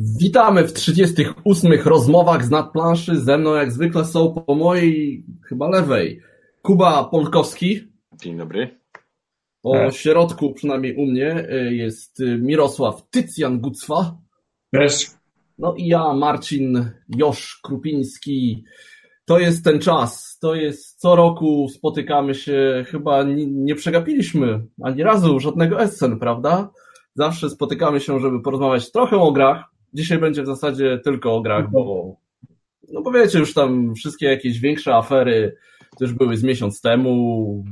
Witamy w 38 rozmowach z nadplanszy. Ze mną jak zwykle są po mojej chyba lewej Kuba Polkowski. Dzień dobry. Po środku, przynajmniej u mnie, y, jest Mirosław Tycjan Gucwa. Cześć. No i ja, Marcin Josz Krupiński. To jest ten czas. To jest co roku spotykamy się. Chyba nie, nie przegapiliśmy ani razu żadnego Essen, prawda? Zawsze spotykamy się, żeby porozmawiać trochę o grach. Dzisiaj będzie w zasadzie tylko o grach, bo no bo wiecie, już tam wszystkie jakieś większe afery też były z miesiąc temu.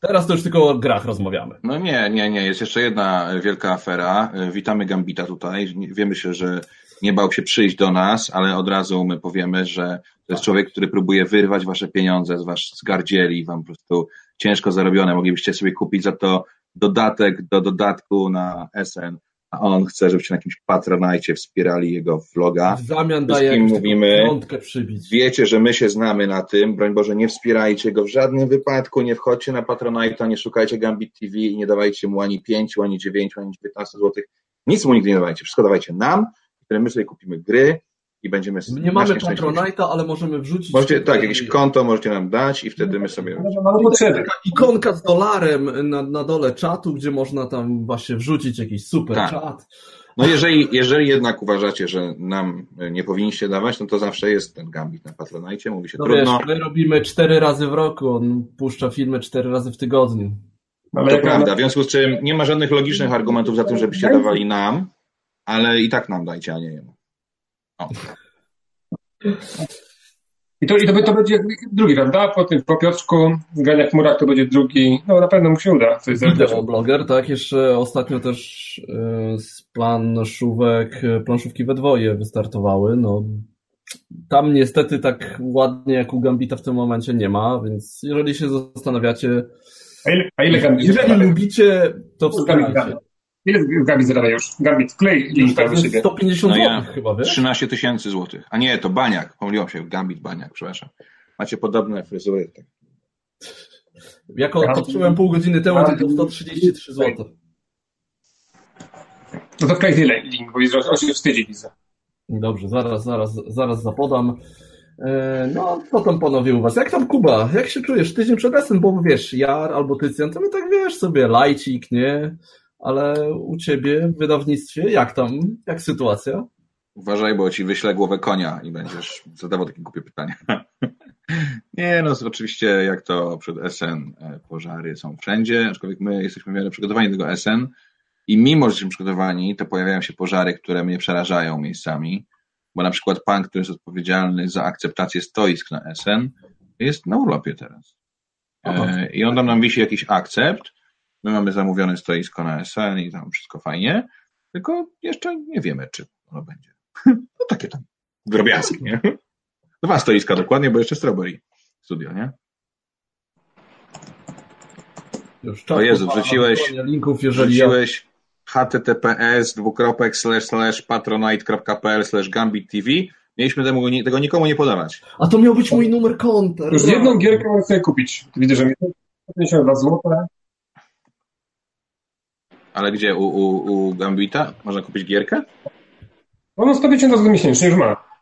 Teraz to już tylko o grach rozmawiamy. No nie, nie, nie. Jest jeszcze jedna wielka afera. Witamy Gambita tutaj. Wiemy się, że nie bał się przyjść do nas, ale od razu my powiemy, że to jest człowiek, który próbuje wyrwać wasze pieniądze z was zgardzieli, wam po prostu ciężko zarobione. Moglibyście sobie kupić za to dodatek do dodatku na SN a on chce, żebyście na jakimś patronajcie wspierali jego vloga. W zamian daje mówimy, przybić. Wiecie, że my się znamy na tym, broń Boże, nie wspierajcie go w żadnym wypadku, nie wchodźcie na patronajta, nie szukajcie Gambit TV i nie dawajcie mu ani 5, ani 9, ani 19 zł. Nic mu nigdy nie dawajcie, wszystko dawajcie nam, które my sobie kupimy gry, i będziemy. Nie mamy Patronite'a, ale możemy wrzucić. Możecie, tak, jakieś konto możecie nam dać i wtedy my sobie. Taka ikonka z dolarem na, na dole czatu, gdzie można tam właśnie wrzucić jakiś super tak. czat. No jeżeli, jeżeli jednak uważacie, że nam nie powinniście dawać, no to zawsze jest ten gambit na Patronite, mówi się no trudno. Wiesz, my robimy cztery razy w roku, on puszcza filmy cztery razy w tygodniu. Ale to prawda, w związku z czym nie ma żadnych logicznych argumentów za tym, żebyście dawali nam, ale i tak nam dajcie, a nie jemu. I to, i to, to będzie drugi, prawda? Po tym, po Piotrku, Ganiak Chmurach to będzie drugi. No na pewno mu się uda. Wideobloger, tak? Jeszcze ostatnio też y, z planszówek, planszówki we dwoje wystartowały. No, tam niestety tak ładnie jak u Gambita w tym momencie nie ma, więc jeżeli się zastanawiacie, a ile, a ile Gambit? Jeżeli lubicie, to wspierajcie. Ile Gambit zarabia już? Gambit, wklej link tam 150 no ja, chyba, wiesz? 13 tysięcy złotych. A nie, to Baniak. Pomyliłem się. Gambit, Baniak, przepraszam. Macie podobne fryzury. Tak. Jak odczułem pół godziny temu, to 133 zł. No to wklej tyle link, bo on się wstydzi, widzę. Dobrze, zaraz, zaraz, zaraz zapodam. E, no, co tam panowie u was? Jak tam Kuba? Jak się czujesz? Tydzień przed lesem, bo wiesz, Jar albo Tycjan, to my tak wiesz sobie, lajcik, nie? Ale u ciebie w wydawnictwie, jak tam, jak sytuacja? Uważaj, bo ci wyślę głowę konia i będziesz zadawał takie głupie pytania. Nie, no oczywiście jak to przed SN e, pożary są wszędzie, aczkolwiek my jesteśmy w miarę przygotowani do tego SN i mimo, że jesteśmy przygotowani, to pojawiają się pożary, które mnie przerażają miejscami, bo na przykład pan, który jest odpowiedzialny za akceptację stoisk na SN, jest na urlopie teraz. E, I on tam nam wisi jakiś akcept, My mamy zamówione stoisko na SN i tam wszystko fajnie, tylko jeszcze nie wiemy, czy ono będzie. No takie tam drobiazgi, nie? Dwa stoiska dokładnie, bo jeszcze Strawberry Studio, nie? Już o Jezu, wrzuciłeś, linków, jeżeli wrzuciłeś ja... https dwukropek slash slash patronite.pl slash gambit TV Mieliśmy tego, tego nikomu nie podawać. A to miał być mój numer konta. Już jedną gierkę mogę sobie kupić. Widzę, że mi 52 zł. Ale gdzie? U, u, u Gambita? Można kupić gierkę? No 152 zł miesięcznie już ma.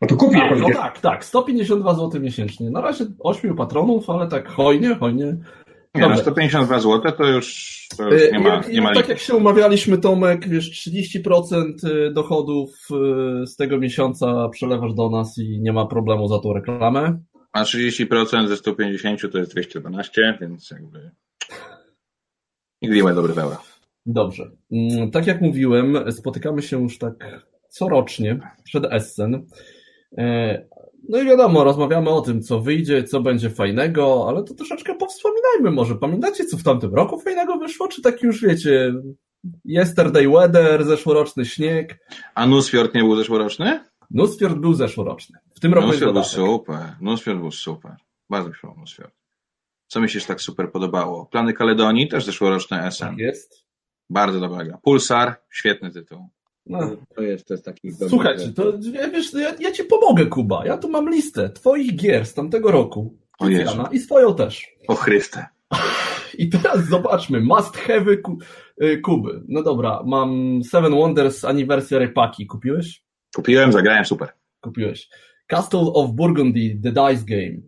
No to kupi tak, no. Tak, tak, 152 zł miesięcznie. Na razie 8 patronów, ale tak hojnie, hojnie. Nie, no 152 zł to już, to już nie ma, jak, nie ma Tak jak się umawialiśmy, Tomek, wiesz, 30% y, dochodów y, z tego miesiąca przelewasz do nas i nie ma problemu za tą reklamę. A 30% ze 150 to jest 212, więc jakby Nigdy nie ma dobry weła. Dobrze. Mm, tak jak mówiłem, spotykamy się już tak corocznie przed Essen. E, no i wiadomo, rozmawiamy o tym, co wyjdzie, co będzie fajnego, ale to troszeczkę powspominajmy może. Pamiętacie, co w tamtym roku fajnego wyszło? Czy tak już wiecie, yesterday weather, zeszłoroczny śnieg? A Nusfjord nie był zeszłoroczny? Nusfjord był zeszłoroczny. W tym roku Nusfjord był super. Nusfjord był super. Bardzo mi się Nusfjord. Co mi się tak super podobało? Plany Kaledonii, też zeszłoroczne SN. Tak jest. Bardzo dobra Pulsar, świetny tytuł. No. To jest, to jest taki Słuchajcie, to wiesz, ja, ja ci pomogę, Kuba. Ja tu mam listę twoich gier z tamtego roku. O I swoją też. O Chryste. I teraz zobaczmy, must have ku, y, Kuby. No dobra, mam Seven Wonders Anniversary Paki. Kupiłeś? Kupiłem, zagrałem, super. Kupiłeś. Castle of Burgundy, The Dice Game.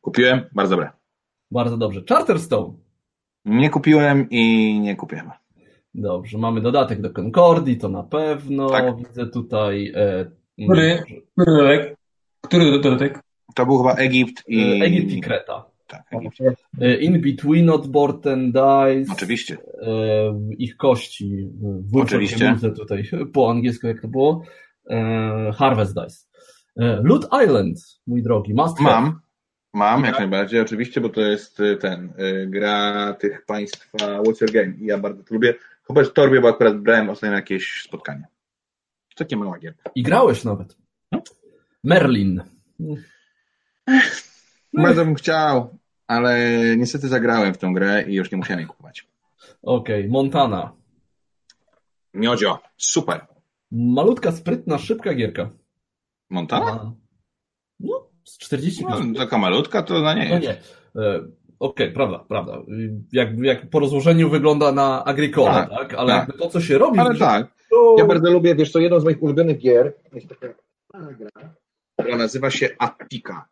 Kupiłem, bardzo dobre. Bardzo dobrze. Charterstone. Nie kupiłem i nie kupiłem. Dobrze, mamy dodatek do Concordii, to na pewno. Tak. Widzę tutaj. E, Który? Który dodatek? Który dodatek? To był chyba Egipt i... e, Egipt i Kreta. Tak, Egipt. E, In Between Not and Dice. Oczywiście. E, ich kości. W Oczywiście. Widzę tutaj po angielsku, jak to było. E, Harvest Dice. E, Loot Island, mój drogi. Must have. Mam. Jak najbardziej, oczywiście, bo to jest y, ten, y, gra tych państwa What's Your Game i ja bardzo to lubię. Chyba w torbie, bo akurat brałem ostatnio jakieś spotkanie. Takie mała gierka. I grałeś nawet. No. Merlin. Bardzo bym chciał, ale niestety zagrałem w tę grę i już nie musiałem jej kupować. Okej, Montana. Miodzio, super. Malutka, sprytna, szybka gierka. Montana? No, z 45 No, taka malutka to na nie No jest. nie. Okej, prawda, prawda. Jak, jak po rozłożeniu wygląda na Agricola, tak? Tak, Ale tak. to, co się robi, Ale tak, to... ja bardzo lubię, wiesz co, jedną z moich ulubionych gier jest taka gra, która nazywa się Attica.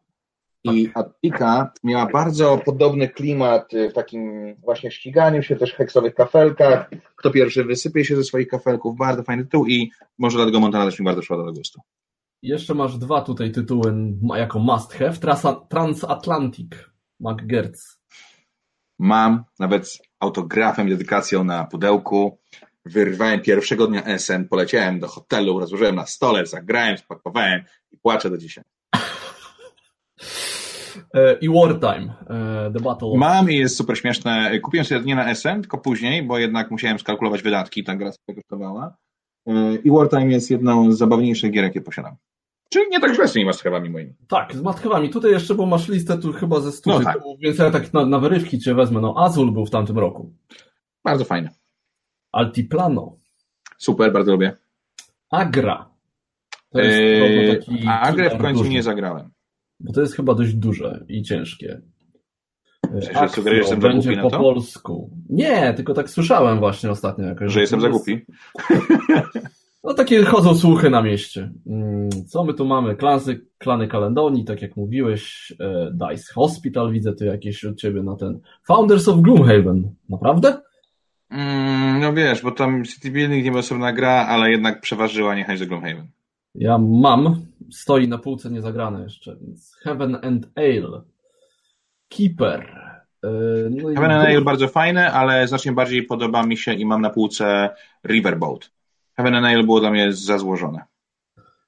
I Attica miała bardzo podobny klimat y, w takim właśnie ściganiu się, też heksowych kafelkach. Kto pierwszy wysypie się ze swoich kafelków, bardzo fajny tytuł i może dlatego Montana też mi bardzo przypada do gustu. Jeszcze masz dwa tutaj tytuły jako must have. Trasa, Transatlantic, McGertz. Mam nawet z autografem, dedykacją na pudełku. Wyrwałem pierwszego dnia SN, poleciałem do hotelu, rozłożyłem na stole, zagrałem, spakowałem i płaczę do dzisiaj. E, I Wartime, e, The Battle. Mam i jest super śmieszne. Kupiłem sobie nie na SN, tylko później, bo jednak musiałem skalkulować wydatki, ta gra sobie kosztowała. I Wartime jest jedną z zabawniejszych gier, jakie posiadam. Czyli nie tak źle z tymi masterchewami moimi. Tak, z matkowami. Tutaj jeszcze, bo masz listę tu chyba ze 100 No tak. więc ja tak na, na wyrywki cię wezmę. No, Azul był w tamtym roku. Bardzo fajne. Altiplano. Super, bardzo lubię. Agra. To jest podobno taki a grę w końcu duży, nie zagrałem. Bo to jest chyba dość duże i ciężkie. Sugerujesz, że jestem będzie po polsku. Nie, tylko tak słyszałem właśnie ostatnio jakoś. Że jestem za głupi. No takie chodzą słuchy na mieście. Mm, Co my tu mamy? Klansy, klany Kalendonii, tak jak mówiłeś, e, Dice Hospital, widzę tu jakieś od ciebie na ten. Founders of Gloomhaven. Naprawdę? Mm, no wiesz, bo tam City Building nie osobna gra, ale jednak przeważyła niechęć do Gloomhaven. Ja mam, stoi na półce niezagrane jeszcze, więc Heaven and Ale. Keeper. E, No Heaven and Ale bardzo fajne, ale znacznie bardziej podoba mi się i mam na półce Riverboat. Heaven and Ale było dla mnie za złożone.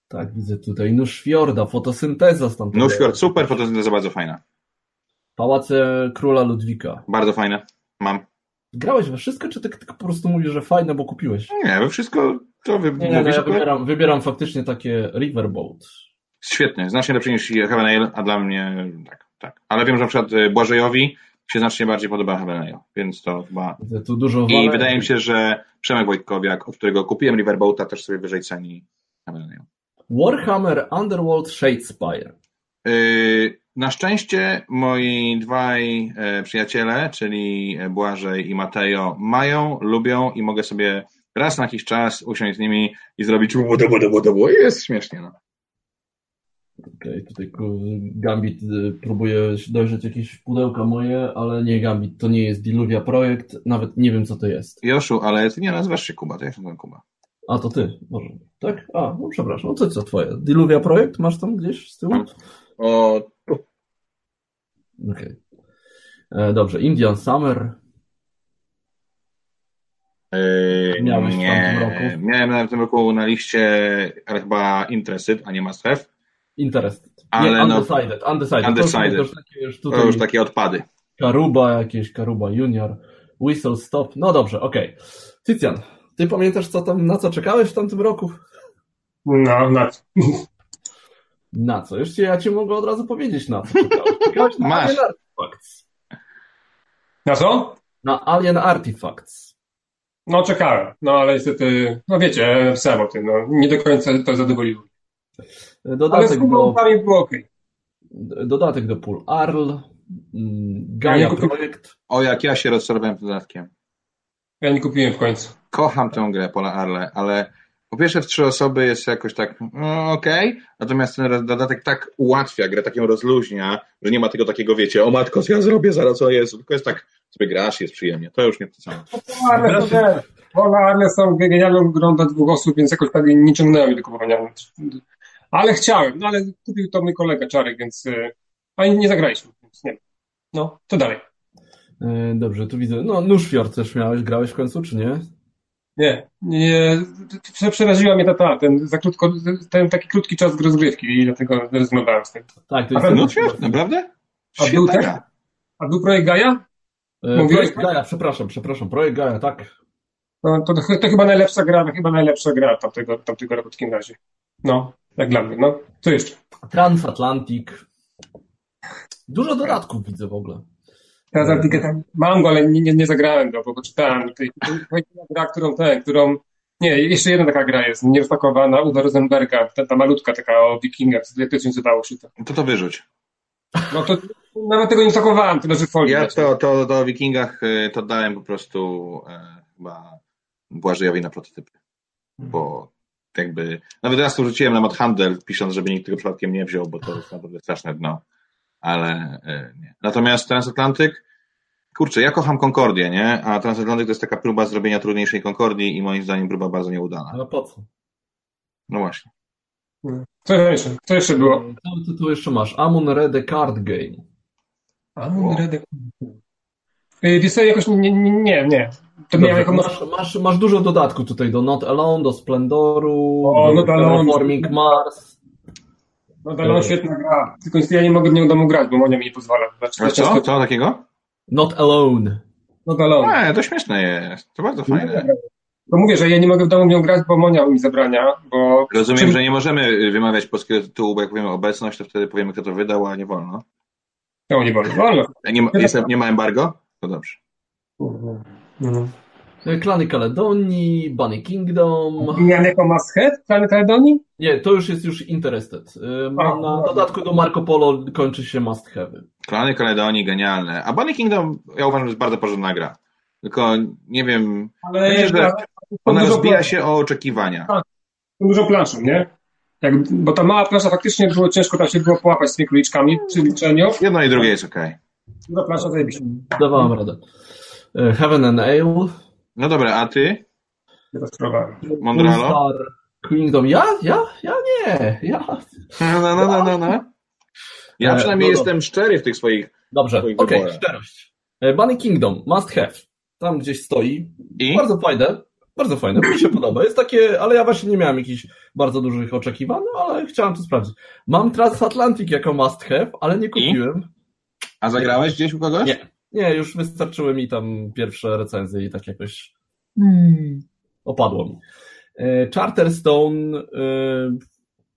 Tak, widzę tutaj Nóż Fjorda, fotosynteza tamtego. No Fjord super, fotosynteza bardzo fajna. Pałace Króla Ludwika. Bardzo fajne. Mam. Grałeś we wszystko, czy tylko po prostu mówisz, że fajne, bo kupiłeś? Nie, we wszystko to wy... Nie, nie, no mówisz, ja akurat? wybieram, wybieram faktycznie takie Riverboat. Świetnie, znacznie lepszy niż Heaven Ale, a dla mnie tak, tak. Ale wiem, że na przykład y, Błażejowi się znacznie bardziej podoba Heaven Ale, więc to chyba... Tu dużo I wydaje mi się, że Przemek Wojtkowiak, od którego kupiłem Riverboata, też sobie wyżej ceni. Warhammer Underworld Shadespire. Yy, Na szczęście moi dwaj e, przyjaciele, czyli Błażej i Matejo, mają, lubią i mogę sobie raz na jakiś czas usiąść z nimi i zrobić budu, budu, budu, budu. I jest śmiesznie. No. Okej, tutaj ku- Gambit y, próbuje dojrzeć jakieś pudełka moje, ale nie Gambit, to nie jest Diluvia Projekt, nawet nie wiem co to jest. Joszu, ale ty nie nazywasz się Kuba, to ja jestem Kuba. A, to ty, może. Tak? A, no przepraszam, to co twoje? Diluvia Projekt masz tam gdzieś z tyłu? O, tu. Okej. E, Dobrze, Indian Summer. Yy, Miałeś w nie, tamtym roku? Miałem w tym roku na liście, ale chyba Interested, a nie Must Have. Interest. Ale nie, no- undecided, undecided. Undecided. To już takie już To tutaj już takie odpady. Karuba jakieś, Karuba Junior, Whistle Stop. No dobrze, okej. Tycjan, ty pamiętasz co tam, na co czekałeś w tamtym roku? No, na Na co? Jeszcze ja ci mogę od razu powiedzieć na co czekałeś. Czekałeś na Masz. Alien Artifacts. Na co? Na Alien Artifacts. No czekałem, no ale niestety, no wiecie, pisałem o tym, no nie do końca to zadowoliło. Ale z Dodatek do, kumulami było okej. dodatek do pól Arl. Mm, Gaia kupiłem- Projekt. O, jak ja się rozczarowałem tym dodatkiem. Ja nie kupiłem w końcu. Kocham tę grę Pola Arle, ale po pierwsze w trzy osoby jest jakoś tak mm, okej, natomiast ten dodatek tak ułatwia grę, tak ją rozluźnia, że nie ma tego takiego, wiecie, o matko, co ja zrobię zaraz, co jest, tylko jest tak, sobie grasz, jest przyjemnie, to już nie to samo. Ale to nie. Polarne są genialną grą dla dwóch osób, więc jakoś tak nie ciągnęło mnie do kupowania. Ale chciałem, no ale kupił to mój kolega Czarek, więc... y, A nie zagraliśmy, więc nie wiem. No, to dalej. E, Dobrze, tu widzę. No, Nuszfior też miałeś, grałeś w końcu, czy nie? Nie, nie, prze- przeraziła mnie ta, ta ten, za krótko, ten taki krótki czas rozgrywki i dlatego zrezygnowałem z tym. Tak, to A jest ten No ten- świetnie, naprawdę? A był gra. A był projekt Gaia? E, Mówiłeś- Projekt Gaia, przepraszam, przepraszam. Projekt Gaia, tak. No, to, to chyba najlepsza gra, chyba najlepsza gra tamtego, tamtego roku w takim razie. No, jak dla mnie. No, co jeszcze? Transatlantic. Dużo dodatków widzę w ogóle. Tam mam go, ale nie, nie, nie zagrałem go, bo go czytałem. To gra, którą tę, którą... Nie, jeszcze jedna taka gra jest, nierozpakowana, Uwe Rosenberga, ta, ta malutka taka o wikingach, jak to się nazywało się to. To to wyrzuć. No to nawet tego nie rozpakowałem, tyle że folię. Ja to, to, to o wikingach y, to dałem po prostu e, chyba Błażejowi na prototypy, bo jakby, nawet raz to rzuciłem na Handel, pisząc, żeby nikt tego przypadkiem nie wziął, bo to jest naprawdę straszne dno, ale e, nie. Natomiast Transatlantyk, kurczę, ja kocham Concordię, nie? A Transatlantyk to jest taka próba zrobienia trudniejszej Concordii i moim zdaniem próba bardzo nieudana. Ale po co? No właśnie. Co jeszcze? Co jeszcze było? Co tu jeszcze masz? Amun Red the Card Game. Amun Redek. Y, Wiesz co, jakoś nie, nie, nie. Nie. To miałem jako... masz, masz, masz dużo dodatków tutaj do Not Alone, do Splendoru, O, do Not Alone. Terraforming Mars. No dalej świetna gra. Tylko ja nie mogę w nią domu grać, bo Monia mi nie pozwala. Znaczy, A co? Co takiego? Not Alone. No dalej. Nie, to śmieszne jest. To bardzo fajne. To mówię, że ja nie mogę w domu w nią grać, bo Monia mi zabrania, bo... Rozumiem, Czym- że nie możemy y, wymawiać polskiego tytułu, bo jak powiemy obecność, to wtedy powiemy, kto to wydał, a nie wolno. No nie wolno. wolno. Nie ma, jest, nie ma embargo? To dobrze. Mhm. Klany Caledonii, Bunny Kingdom. Miałem jako must have Plany Kaledonii? Nie, to już jest już Interested. A, na dobra. dodatku do Marco Polo kończy się must have. Klany Kaledonii, genialne. A Bunny Kingdom, ja uważam, że jest bardzo porządna gra. Tylko nie wiem, Ale że ona rozbija plan- się o oczekiwania. Dużo planszą, nie? Jak, bo ta mała plansza faktycznie było ciężko tam się było połapać z tymi króliczkami przy liczeniu. Jedno i drugie jest okej. Duża plansza zajebiście. Dawałem radę. Y, Heaven and Ale. No dobra, a ty? Mondralo? Kingdom. Ja? Ja? Ja nie. Ja. No, no, no, no, no. Ja E, przynajmniej no jestem szczery w tych swoich... Dobrze, okej, wyborach. szczerość. Y, Bunny Kingdom, must have. Tam gdzieś stoi. I? Bardzo fajne. Bardzo fajne, mi się podoba. Jest takie, ale ja właśnie nie miałem jakichś bardzo dużych oczekiwań, no ale chciałem to sprawdzić. Mam Transatlantic jako must have, ale nie kupiłem. A zagrałeś gdzieś u kogoś? Nie. Nie, już wystarczyły mi tam pierwsze recenzje i tak jakoś hmm, opadło mi. E, Charterstone e,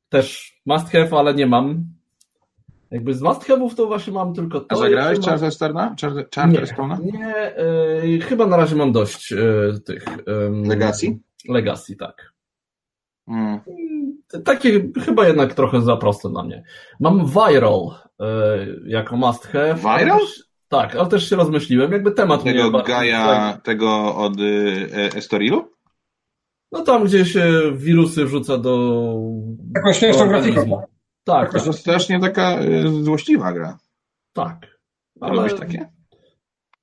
też must have, ale nie mam. Jakby z must have'ów to właśnie mam tylko to. A zagrałeś mam- Charterstona? Charter- Charterstona? Nie, e, chyba na razie mam dość e, tych. Legacy? Legacy, tak. Mm. Takie chyba jednak trochę za proste dla mnie. Mam Viral jako must have. Viral? Tak, ale też się rozmyśliłem, jakby temat mnie Tego bardzo- Gaja, tego od y, e, Estorilu? No tam, gdzie się wirusy wrzuca do... Taką śmieszną grafiką. Tak, To tak, jest strasznie taka y, złośliwa gra. tak. Ale... Lubisz takie?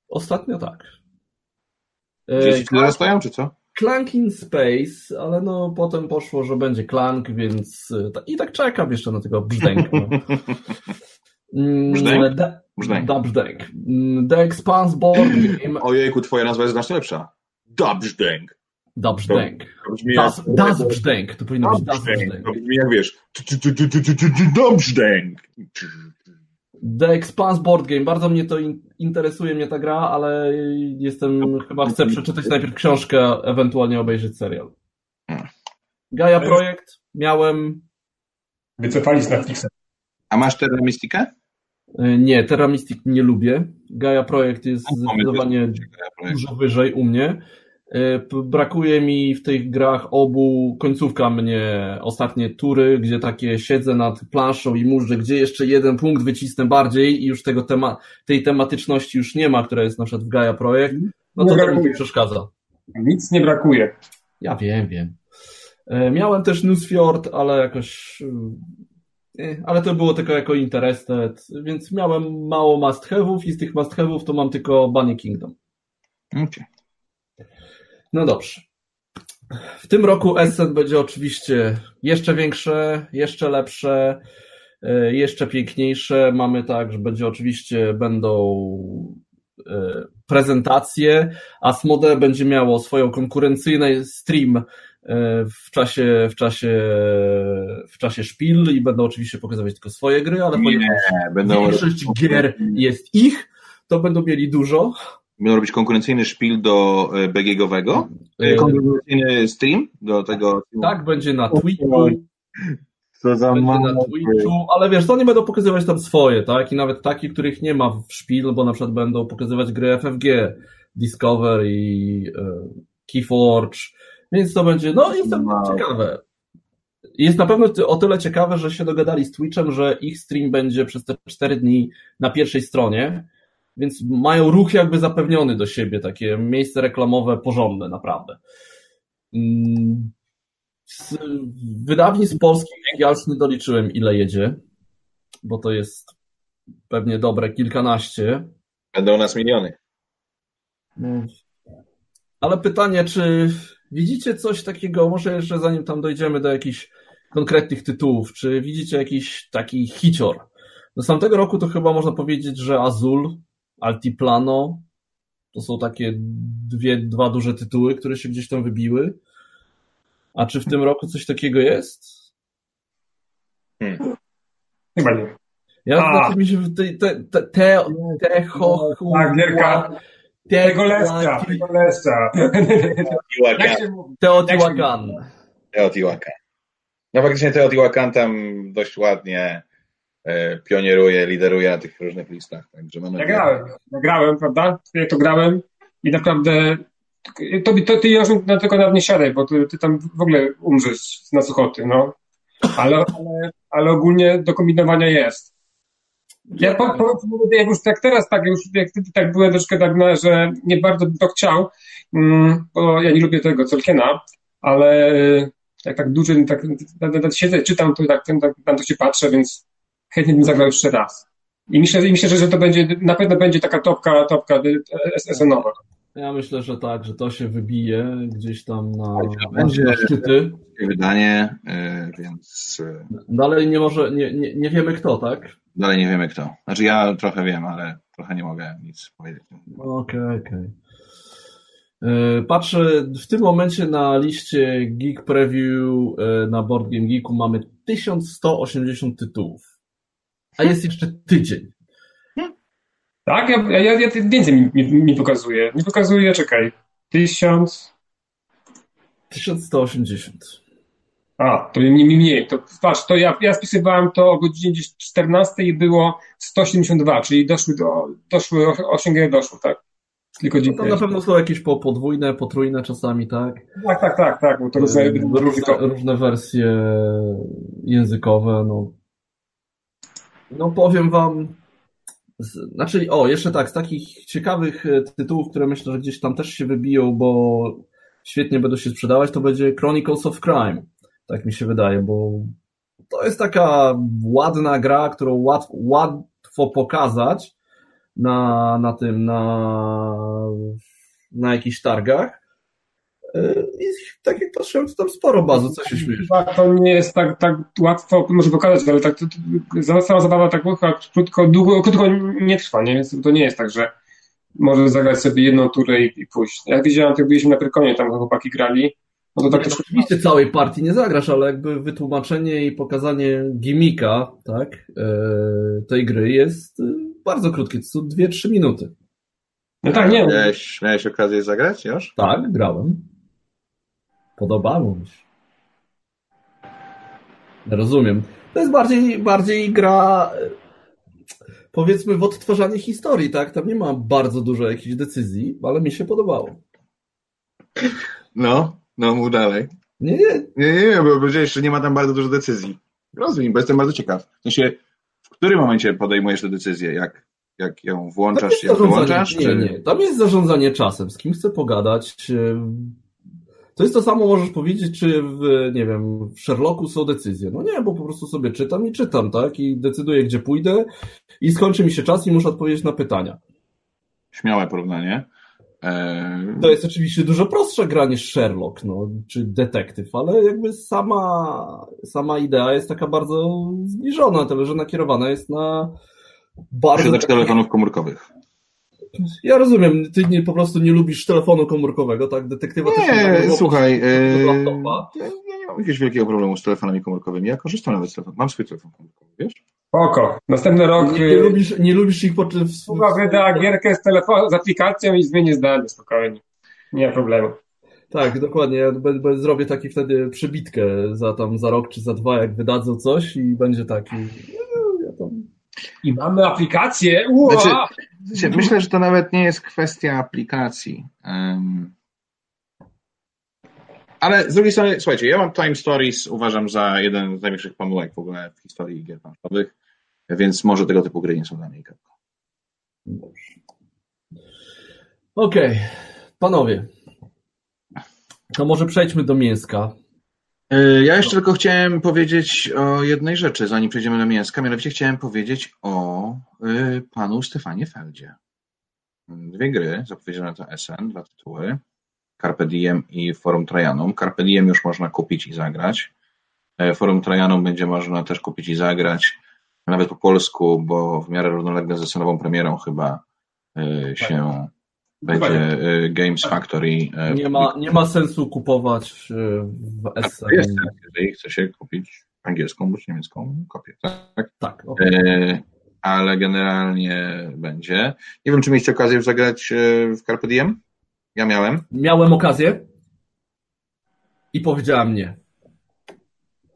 Ostatnio tak. Gdzieś E, dorastają, czy co? Clank in Space, ale no potem poszło, że będzie Clank, więc ta- i tak czekam jeszcze na tego brzdęka. No. Mm, Brzdęk? da- Brzdęk. Da brzdęk. Mm, The Expanse Board Game. Ojejku, twoja nazwa jest znacznie lepsza. Dobrzdęk. Da brzdęk. To Das, das brzdęk. To powinno być das brzdęk. To brzmi jak wiesz. Dobrzdęk. The Expanse Board Game. Bardzo mnie to in, interesuje, mnie ta gra, ale jestem, chyba chcę przeczytać najpierw książkę, a ewentualnie obejrzeć serial. Gaia Projekt miałem, Wycofali z Netflixa. A masz Terra Mystikę? Y, nie, Terra Mystic nie lubię. Gaia Projekt jest Pomysł zdecydowanie jest- dużo wyżej u mnie. Y, Brakuje mi w tych grach obu końcówka mnie, ostatnie tury, gdzie takie siedzę nad planszą i murzę, gdzie jeszcze jeden punkt wycisnę bardziej i już tego tema, tej tematyczności już nie ma, która jest na przykład w Gaia Projekt, no to Nie to mi przeszkadza. Nic nie brakuje. Ja wiem, wiem. E, Miałem też Newsfjord, ale jakoś. E, Ale to było tylko jako interested, więc miałem mało must have'ów i z tych must have'ów to mam tylko Bunny Kingdom. Okej. No dobrze. W tym roku Essen będzie oczywiście jeszcze większe, jeszcze lepsze, e, jeszcze piękniejsze. Mamy tak, że będzie oczywiście będą e, prezentacje. Asmode będzie miało swoją konkurencyjny stream w czasie, w czasie, w czasie szpil i będą oczywiście pokazywać tylko swoje gry, ale ponieważ większość gier jest ich, to będą mieli dużo. będą robić konkurencyjny szpil do e, BGG-owego. E, Konkurencyjny stream do tego. Tak, będzie na Twitchu, Co za będzie na. Twitchu, ale wiesz, to oni będą pokazywać tam swoje, tak? I nawet takie, których nie ma w szpil, bo na przykład będą pokazywać gry FFG, Discover i e, Keyforge, więc to będzie, no jest to Wow. ciekawe. Jest na pewno o tyle ciekawe, że się dogadali z Twitchem, że ich stream będzie przez te 4 dni na pierwszej stronie, więc mają ruch jakby zapewniony do siebie, takie miejsce reklamowe porządne, naprawdę. Mm, Z wydawnictw polskich ja już nie doliczyłem, ile jedzie, bo to jest pewnie dobre kilkanaście. Będą u nas miliony. No. Ale pytanie, czy widzicie coś takiego, może jeszcze zanim tam dojdziemy do jakichś konkretnych tytułów, czy widzicie jakiś taki hicior? Do tamtego roku to chyba można powiedzieć, że Azul, Altiplano, to są takie dwie, dwa duże tytuły, które się gdzieś tam wybiły. A czy w tym roku coś takiego jest? Chyba nie. Ja A. znaczy mi się te, te, te, te, te ho, Tak, gierka. Te, Tego leszcza, tego leszcza. Jak się mówi? Teotihuacan. Teotihuacan. No faktycznie Teotihuacan tam dość ładnie e, pionieruje, lideruje na tych różnych listach. Także mamy Ja grałem, ja grałem, prawda? Ja to grałem i naprawdę to, to ty już na tylko nawet nie siadaj, bo ty, ty tam w ogóle umrzesz na suchoty, no. Ale, ale, ale ogólnie do kombinowania jest. Ja po, po, jak już tak teraz, tak już jak ty, tak byłem troszkę tak, na, że nie bardzo bym to chciał, mm, bo ja nie lubię tego Tolkiena, ale jak tak dużo, tak, tak, tak siedzę, czytam, to tak, tak, tam to się patrzę, więc chętnie bym zagrał jeszcze raz. I myślę, i myślę, że, że to będzie, na pewno będzie taka topka, topka SN-owa. Ja myślę, że tak, że to się wybije gdzieś tam na, będzie- na szczyty. wydanie, e, więc e, Dalej nie może, nie, nie, nie wiemy kto, tak? Dalej nie wiemy kto. Znaczy ja trochę wiem, ale trochę nie mogę nic powiedzieć. Okej, okej. E, Patrzę w tym momencie na liście Geek Preview e, na Board Game Geeku mamy 1180 tytułów. A jest jeszcze tydzień. Tak? Ja, ja, ja więcej mi, mi, mi pokazuje. Mi pokazuje, czekaj, tysiąc, 1180. a, to mi mniej. To, patrz, to ja, ja spisywałem to o godzinie gdzieś 14 i było 172, czyli doszły do, doszły, osiągnięcie doszło, tak? Tylko No dzień tam na pewno są jakieś po podwójne, potrójne czasami, tak? Tak, tak, tak, tak, bo to różne, E, różne, różne, różne wersje językowe, no. No powiem wam, znaczy, o, jeszcze tak, z takich ciekawych e, tytułów, które myślę, że gdzieś tam też się wybiją, bo świetnie będą się sprzedawać, to będzie Chronicles of Crime. Tak mi się wydaje, bo to jest taka ładna gra, którą łat, łatwo pokazać na, na tym, na, na jakichś targach. E, I tak jak patrzyłem, to tam sporo bazu, co się śmiesz. To nie jest tak, tak łatwo, może pokazać, ale tak, to, to, sama zabawa tak krótko, długo, krótko nie trwa, nie? Więc to nie jest tak, że możesz zagrać sobie jedną turę i, i pójść. Jak widziałem, jak byliśmy na Prykonie, tam chłopaki grali, no to tak troszkę... Oczywiście całej partii nie zagrasz, ale jakby wytłumaczenie i pokazanie gimika, tak, e, tej gry jest e, bardzo krótkie, to są 2-3 minuty. No tak, nie, Miałeś, miałeś okazję zagrać już? Tak, grałem. Podobało mi się. Rozumiem. To jest bardziej, bardziej gra, e, powiedzmy, w odtwarzanie historii, tak? Tam nie ma bardzo dużo jakichś decyzji, ale mi się podobało. No, no mów dalej. Nie, nie, Nie, nie, bo powiedziałeś, że nie ma tam bardzo dużo decyzji. Rozumiem, bo jestem bardzo ciekaw. W sensie, w którym momencie podejmujesz tę decyzję? Jak, jak ją włączasz, jak wyłączasz? nie, czy... nie, tam jest zarządzanie czasem, z kim chcę pogadać. To jest to samo, możesz powiedzieć, czy w, nie wiem, w Sherlocku są decyzje. No nie, bo po prostu sobie czytam i czytam, tak? I decyduję, gdzie pójdę i skończy mi się czas i muszę odpowiedzieć na pytania. Śmiałe porównanie. To jest oczywiście dużo prostsza gra niż Sherlock, no, czy detektyw, ale jakby sama, sama idea jest taka bardzo zbliżona, tyle że nakierowana jest na bardzo... Posiadacz telefonów komórkowych. Ja rozumiem, ty nie, po prostu nie lubisz telefonu komórkowego, tak? Detektywa też Nie, słuchaj, ja, ja nie mam jakiegoś wielkiego problemu z telefonami komórkowymi. Ja korzystam nawet z telefonu. Mam swój telefon komórkowy, wiesz? Oko. Następny rok Nie, nie, y, lubisz, nie lubisz ich podczas... Kuba wyda gierkę z, telefon- z aplikacją i zmieni zdanie spokojnie. Nie ma problemu. Tak, dokładnie. Ja zrobię taki wtedy przebitkę za tam za rok czy za dwa, jak wydadzą coś i będzie taki. Ja tam... I mamy aplikację. Ua! Znaczy, Wiecie, Myślę, że to nawet nie jest kwestia aplikacji. Em, Ale z drugiej strony, słuchajcie, ja mam Time Stories, uważam za jeden z największych pomyłek w ogóle w historii gier planszowych, więc może tego typu gry nie są dla mnie Capcom. Dobrze. Okej, panowie. To może przejdźmy do mięska. Y, Ja jeszcze tylko chciałem powiedzieć o jednej rzeczy, zanim przejdziemy do mięska, mianowicie chciałem powiedzieć o y, panu Stefanie Feldzie. Dwie gry zapowiedziane to SN, dwa tytuły. Carpe Diem i Forum Trajanum. Carpe Diem już można kupić i zagrać. E, Forum Trajanum będzie można też kupić i zagrać, nawet po polsku, bo w miarę równolegle ze scenową premierą chyba y, się będzie y, Games Factory. e, Nie ma, nie ma sensu kupować e, w SN. Jest sens, jeżeli chce się kupić angielską bądź niemiecką kopię. Tak? Tak. E, ale generalnie będzie. Nie wiem, czy mieliście okazję już zagrać e, w Carpe Diem? Ja miałem. Miałem okazję i powiedziałam nie.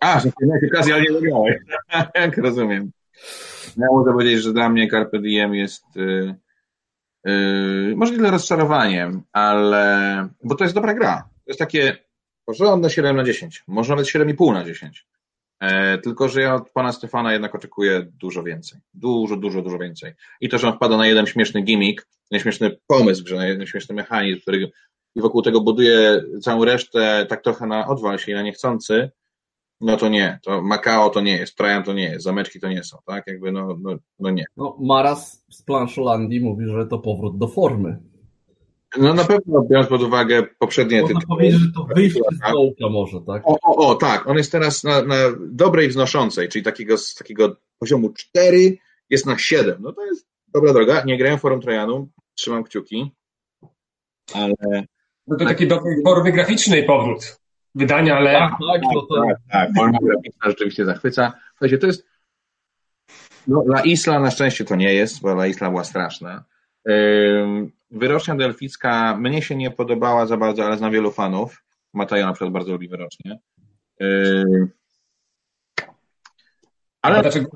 A, że miałeś okazję, ale nie zagrałeś. Jak rozumiem. Ja muszę powiedzieć, że dla mnie Carpe Diem jest yy, yy, może tyle rozczarowaniem, ale bo to jest dobra gra. To jest takie porządne 7 na 10, może nawet 7,5 na 10. E, tylko, że ja od pana Stefana jednak oczekuję dużo więcej. Dużo, dużo, dużo więcej. I to, że on wpada na jeden śmieszny gimmick, na śmieszny pomysł, że na jeden śmieszny mechanizm, który i wokół tego buduje całą resztę tak trochę na odwal się i na niechcący, no to nie. To Macao to nie jest, Trajan to nie jest, zameczki to nie są, tak? Jakby no, no, no nie. No, Maras z Planszolandii mówi, że to powrót do formy. No na pewno biorąc pod uwagę poprzednie Można tytuły. powiedzieć, że to wyjście z dołka może, tak? O, o, o, tak, on jest teraz na, na dobrej wznoszącej, czyli takiego, z takiego poziomu 4 jest na 7. No to jest dobra droga. Nie grałem w Forum Trojanu, trzymam kciuki, ale No to taki do formy graficznej powrót. Wydania, ale Tak, tak, no to tak, tak, graficzna rzeczywiście zachwyca. Słuchajcie, to jest no, La Isla na szczęście to nie jest, bo La Isla była straszna. Wyrocznia delficka mnie się nie podobała za bardzo, ale znam wielu fanów. Mataja na przykład bardzo lubi wyrocznie. Ale dlaczego?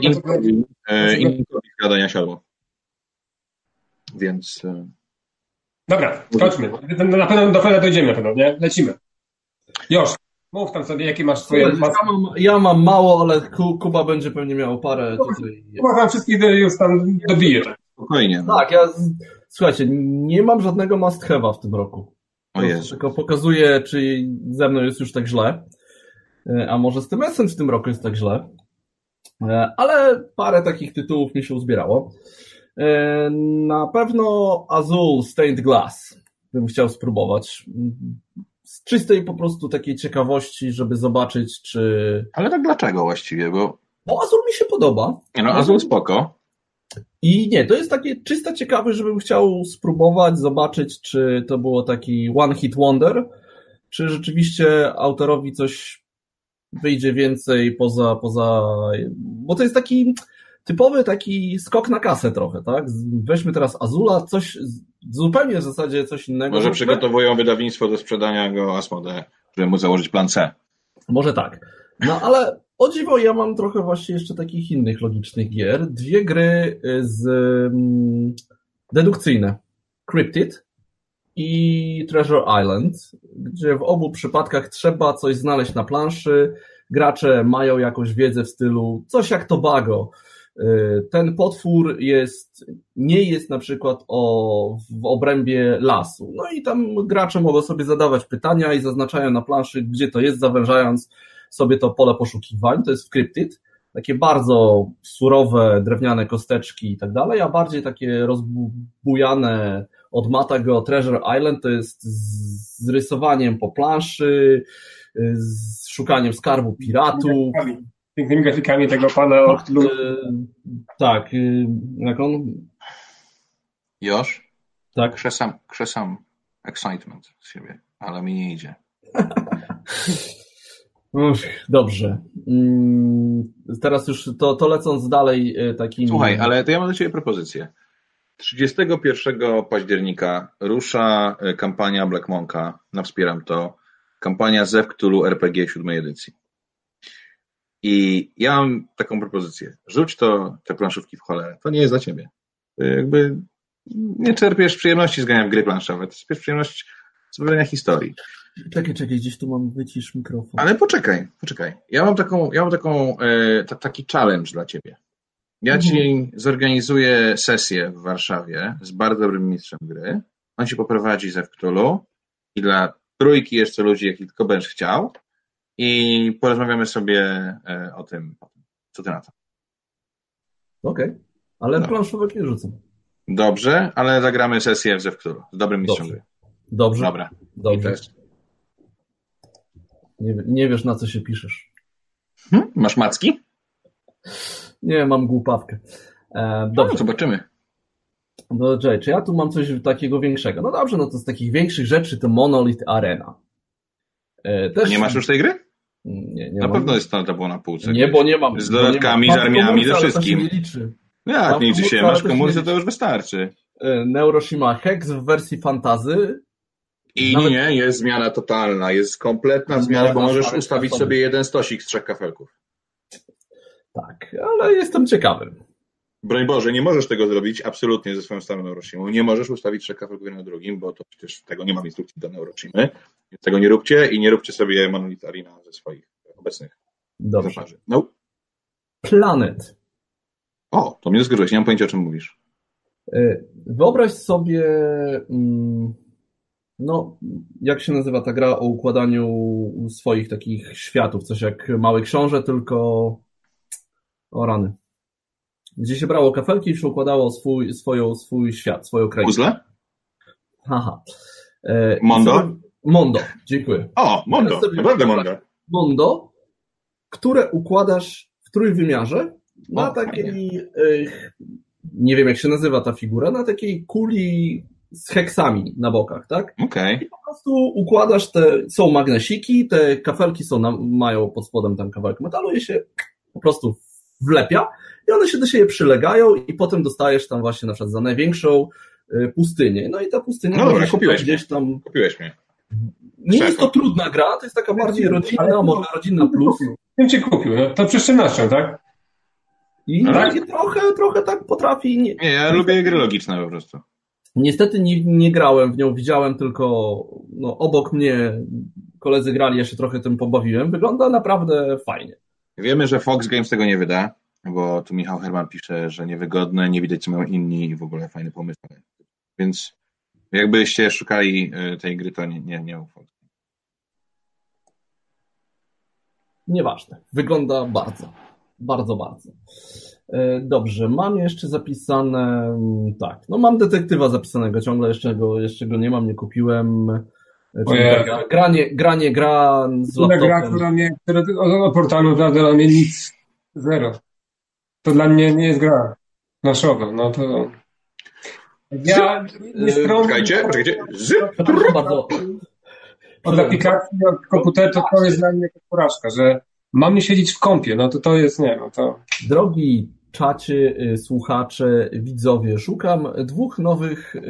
Inkowi skradania siodło. Więc Dobra, chodźmy. Na pewno do Fela dojdziemy, na pewno, nie? Lecimy. Już. Mów tam sobie, jakie masz swoje... ja mam, ja mam mało, ale Ku- Kuba będzie pewnie miał parę tutaj. Chyba tam wszystkich już tam dobije. spokojnie. No. Tak, ja słuchajcie, nie mam żadnego must have'a w tym roku. O Jezu. Tylko pokazuję, czy ze mną jest już tak źle. E, A może z tym Essence w tym roku jest tak źle. E, Ale parę takich tytułów mi się uzbierało. E, Na pewno Azul Stained Glass bym chciał spróbować. Z czystej po prostu takiej ciekawości, żeby zobaczyć, czy. Ale tak dlaczego właściwie? Bo Bo Azul mi się podoba. no, Azul spoko. I nie, to jest takie czysta ciekawość, żebym chciał spróbować, zobaczyć, czy to było taki one hit wonder, czy rzeczywiście autorowi coś wyjdzie więcej poza, poza, bo to jest taki typowy taki skok na kasę trochę, tak? Weźmy teraz Azula, coś zupełnie w zasadzie coś innego. Może przygotowują wydawnictwo do sprzedania go Asmode, żeby mu założyć plan C. Może tak. No ale o dziwo, ja mam trochę właśnie jeszcze takich innych logicznych gier. Dwie gry z mm, dedukcyjne. Cryptid i Treasure Island, gdzie w obu przypadkach trzeba coś znaleźć na planszy. Gracze mają jakąś wiedzę w stylu coś jak Tobago. Ten potwór jest, nie jest na przykład o, w obrębie lasu. No i tam gracze mogą sobie zadawać pytania i zaznaczają na planszy, gdzie to jest, zawężając sobie to pole poszukiwań. To jest Cryptid takie bardzo surowe, drewniane kosteczki i tak dalej, a bardziej takie rozbujane od Matago Treasure Island to jest z rysowaniem po planszy, z szukaniem skarbu piratów. Pięknymi grafikami tego pana od Tak, jak on? Josz? Tak. Krzesam, krzesam excitement z siebie, ale mi nie idzie. Uch, dobrze. Mm, teraz już to, to lecąc dalej e, takim. Słuchaj, ale to ja mam do Ciebie propozycję. 31 października rusza e, kampania Black Monka, na Wspieram to, kampania Zew Cthulhu RPG 7 edycji. I ja mam taką propozycję. Rzuć to, te planszówki w cholerę. To nie jest dla Ciebie. Jakby nie czerpiesz przyjemności z grania w gry planszowe. To jest przyjemność z historii. Czekaj, czekaj, gdzieś tu mam wycisz mikrofon. Ale poczekaj, poczekaj. Ja mam taką, ja mam taką, e, taki challenge dla ciebie. Ja mhm. ci zorganizuję sesję w Warszawie z bardzo dobrym mistrzem gry. On ci poprowadzi ze Cthulhu i dla trójki jeszcze ludzi, jakich tylko będziesz chciał. I porozmawiamy sobie e, o tym, co ty na to. Okej, okay. ale no. planszówek nie rzucam. Dobrze, ale zagramy sesję w Zewktulu z dobrym mistrzem Dobrze. Dobrze. Dobra. Dobrze. Nie, nie wiesz, na co się piszesz. Hmm? Masz macki? Nie, mam głupawkę. E, dobrze. No, zobaczymy. No, Jay, czy ja tu mam coś takiego większego? No dobrze, no to z takich większych rzeczy to Monolith Arena. E, też... Nie masz już tej gry? Nie, nie Na mam. pewno jest to było na półce. Nie, bo nie mam. Z dodatkami, z armiami, ze wszystkim. Nie liczy. Jak nie liczy się? Masz komórce, to już wystarczy. E, Neuroshima Hex w wersji fantazy i Nawet... nie, jest zmiana totalna, jest kompletna zmiana, bo możesz ustawić sobie jeden stosik z trzech kafelków. Tak, ale jestem ciekawy. Broń Boże, nie możesz tego zrobić absolutnie ze swoją starą Neuroshimą. Nie możesz ustawić trzech kafelków na drugim, bo to przecież tego nie ma w instrukcji do Neuroshimy. Więc tego nie róbcie i nie róbcie sobie Monolith Arena ze swoich obecnych Dobrze. Zaparzy. No. Planet. O, to mnie zgodziłeś, nie mam pojęcia o czym mówisz. Y, wyobraź sobie... Mm no, jak się nazywa ta gra o układaniu swoich takich światów? Coś jak Mały Książę, tylko o rany. Gdzie się brało kafelki i się układało swój, swoją, swój świat, swoją krainę. Puzzle? Haha. E, Mondo? Sobie... Mondo, dziękuję. O, Mondo, naprawdę Mondo. Mondo, które układasz w trójwymiarze na o, takiej, nie wiem jak się nazywa ta figura, na takiej kuli z heksami na bokach, tak? Okej. Okay. I po prostu układasz te, są magnesiki, te kafelki są na, mają pod spodem tam kawałek metalu i się po prostu wlepia i one się do siebie przylegają i potem dostajesz tam właśnie na przykład za największą y, pustynię. No i ta pustynia no dobra, kupiłeś gdzieś tam... Kupiłeś mnie. Nie jest to trudna gra, to jest taka bardziej rodzinna, może rodzinna plus. Wiem cię kupił, no? to przyszczęnością, tak? I tak? trochę, trochę tak potrafi. Nie, nie ja lubię gry logiczne po prostu. Niestety nie, nie grałem w nią, widziałem tylko no, obok mnie koledzy grali, ja się trochę tym pobawiłem. Wygląda naprawdę fajnie. Wiemy, że Fox Games tego nie wyda, bo tu Michał Herman pisze, że niewygodne, nie widać co mają inni i w ogóle fajny pomysł. Więc jakbyście szukali y, tej gry, to nie, nie, nie Fox. Nieważne. Wygląda bardzo. Bardzo, bardzo. E, dobrze, mam jeszcze zapisane, mm, tak, no mam detektywa zapisanego ciągle, jeszcze go, jeszcze go nie mam, nie kupiłem. Gra, granie, granie gra z laptopem. gra, która mnie, która, od portalu dla mnie nic, zero. To dla mnie nie jest gra naszowa, no to... Ja nie stronę... Czekajcie, czekajcie. bardzo. Od aplikacji, od komputera to, to jest dla mnie porażka, że mam nie siedzieć w kąpie, no to to jest, nie no to... Drogi czacie, y, słuchacze, widzowie. Szukam dwóch nowych y,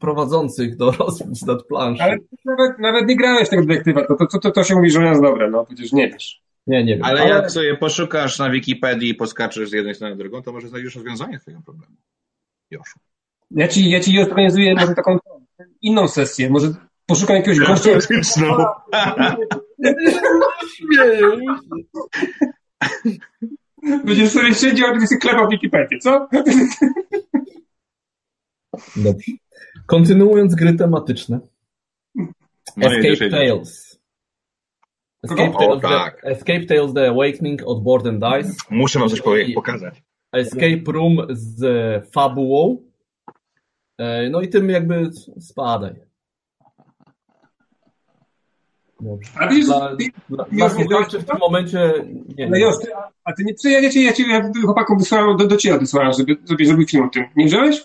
prowadzących do rozmów nad planszą. Ale nawet, nawet nie grałeś tego detektywa, to, to, to, to się mówi, że jest dobre, no przecież nie wiesz. Nie, nie wiem. Ale, ale, jak sobie poszukasz na Wikipedii i poskaczesz z jednej strony na drugą, to może znajdziesz rozwiązanie twojego problemu. Joszu. Ja ci, ja ci organizuję może taką inną sesję, może poszukam jakiegoś gościa. Terapeutyczną. Będziesz sobie siedział, a będziesz sobie klepał Wikipedię, co? Dobrze. Kontynuując gry tematyczne. No Escape. Tales. Escape O, Tales, tak. the, Escape Tales The Awakening od Board and Dice. Muszę wam coś pokazać. Escape Room z fabułą. E, No i tym jakby spadaj. Dobrze. A widzisz, Dla, ty- dla, nie dla słuchaczy w tym momencie nie. no nie. już, ty, a- a ty nie, ja, ja cię, ja ja chłopakom wysłałem, do, do ciebie odesłałem, żeby, żeby zrobił film o tym. Nie wziąłeś?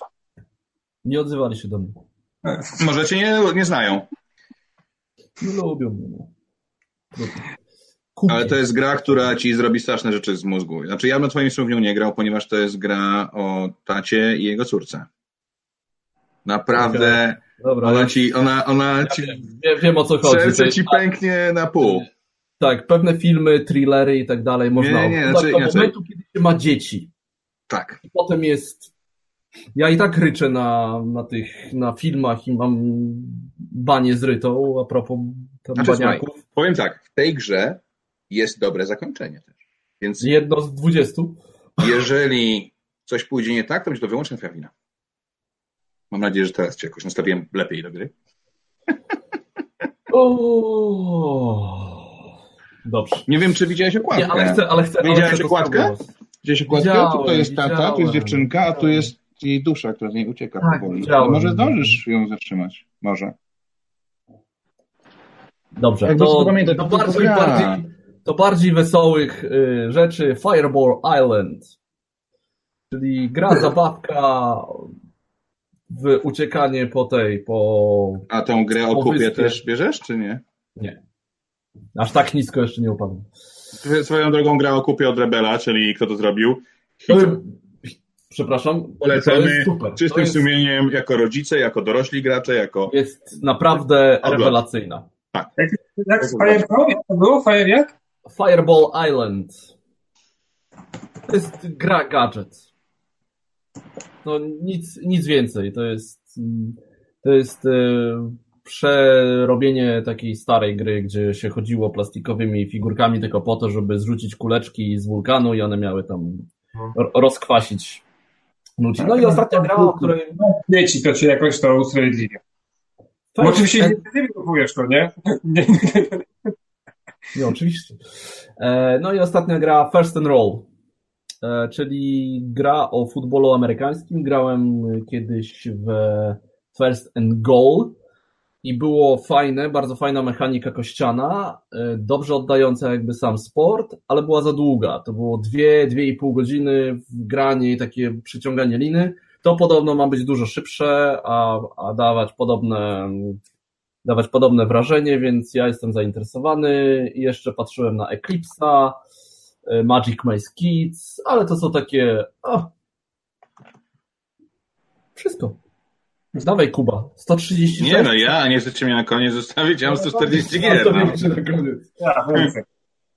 Nie odzywali się do mnie. Może cię nie, nie znają, Nie lubią mnie. No. Ale to jest gra, która ci zrobi straszne rzeczy z mózgu. Znaczy ja bym na twoim miejscu w nią nie grał, ponieważ to jest gra o tacie i jego córce. Naprawdę, Dobra, ona ci, ona, ona ja ci, wiem, wiem, o co chodzi. Serce ci pęknie na pół. Tak, pewne filmy, thrillery i tak dalej można Nie, nie, oglądać znaczy do momentu, kiedy się ma dzieci. Tak. I potem jest. Ja i tak ryczę na, na tych na filmach i mam banie z rytą a propos tam Znaczy, baniaków. Powiem tak, w tej grze jest dobre zakończenie też. Więc Jedno z dwudziestu. jeżeli coś pójdzie nie tak, to będzie to wyłącznie twoja wina. Mam nadzieję, że teraz cię jakoś nastawiłem lepiej do gry. O. Dobrze. Nie wiem, czy widziałeś okładkę. Nie, ale chcę, ale chcę. ale Widziałeś to okładkę? Widziałeś okładkę? Widziałem, to, jest tata, tu jest dziewczynka, a tu jest jej dusza, która z niej ucieka Tak, powoli. widziałem. Może zdążysz ją zatrzymać. Może. Dobrze, Jak to, prostu pamiętaj, to, to bardziej, bardziej, to bardziej wesołych y, rzeczy. Fireball Island. Czyli gra, zabawka w uciekanie po tej, po... A tą grę o kupie też bierzesz, czy nie? Nie. Aż tak nisko jeszcze nie upadłem. Swoją drogą gra o kupie od Rebela, czyli kto to zrobił. To- Przepraszam. Polecamy czystym jest, sumieniem jako rodzice, jako dorośli gracze, jako... jest naprawdę rewelacyjna. Jak z Fireball? Jak to było? Fire jak? Fireball Island. To jest gra gadżet. No nic, nic więcej. To jest, to jest e, przerobienie takiej starej gry, gdzie się chodziło plastikowymi figurkami tylko po to, żeby zrzucić kuleczki z wulkanu i one miały tam ro- rozkwasić ludzi. No i ostatnia gra, o której... Dzieci, to się jakoś to usprawiedliwia. Oczywiście nie ty kupujesz to, nie? nie? Nie, oczywiście. E, No i ostatnia gra First and Roll, czyli gra o futbolu amerykańskim. Grałem kiedyś w First and Goal i było fajne, bardzo fajna mechanika kościana, e, dobrze oddająca jakby sam sport, ale była za długa. To było dwie, dwie i pół godziny w granie i takie przyciąganie liny. To podobno ma być dużo szybsze, a, a dawać podobne dawać podobne wrażenie, więc ja jestem zainteresowany. Jeszcze patrzyłem na Eclipse'a, Magic Mice Kids, ale to są takie. O, wszystko. Dawaj Kuba, 136. Nie no, ja nie chcecie mnie na koniec zostawić, ja mam 140 No, gier. No. na koniec.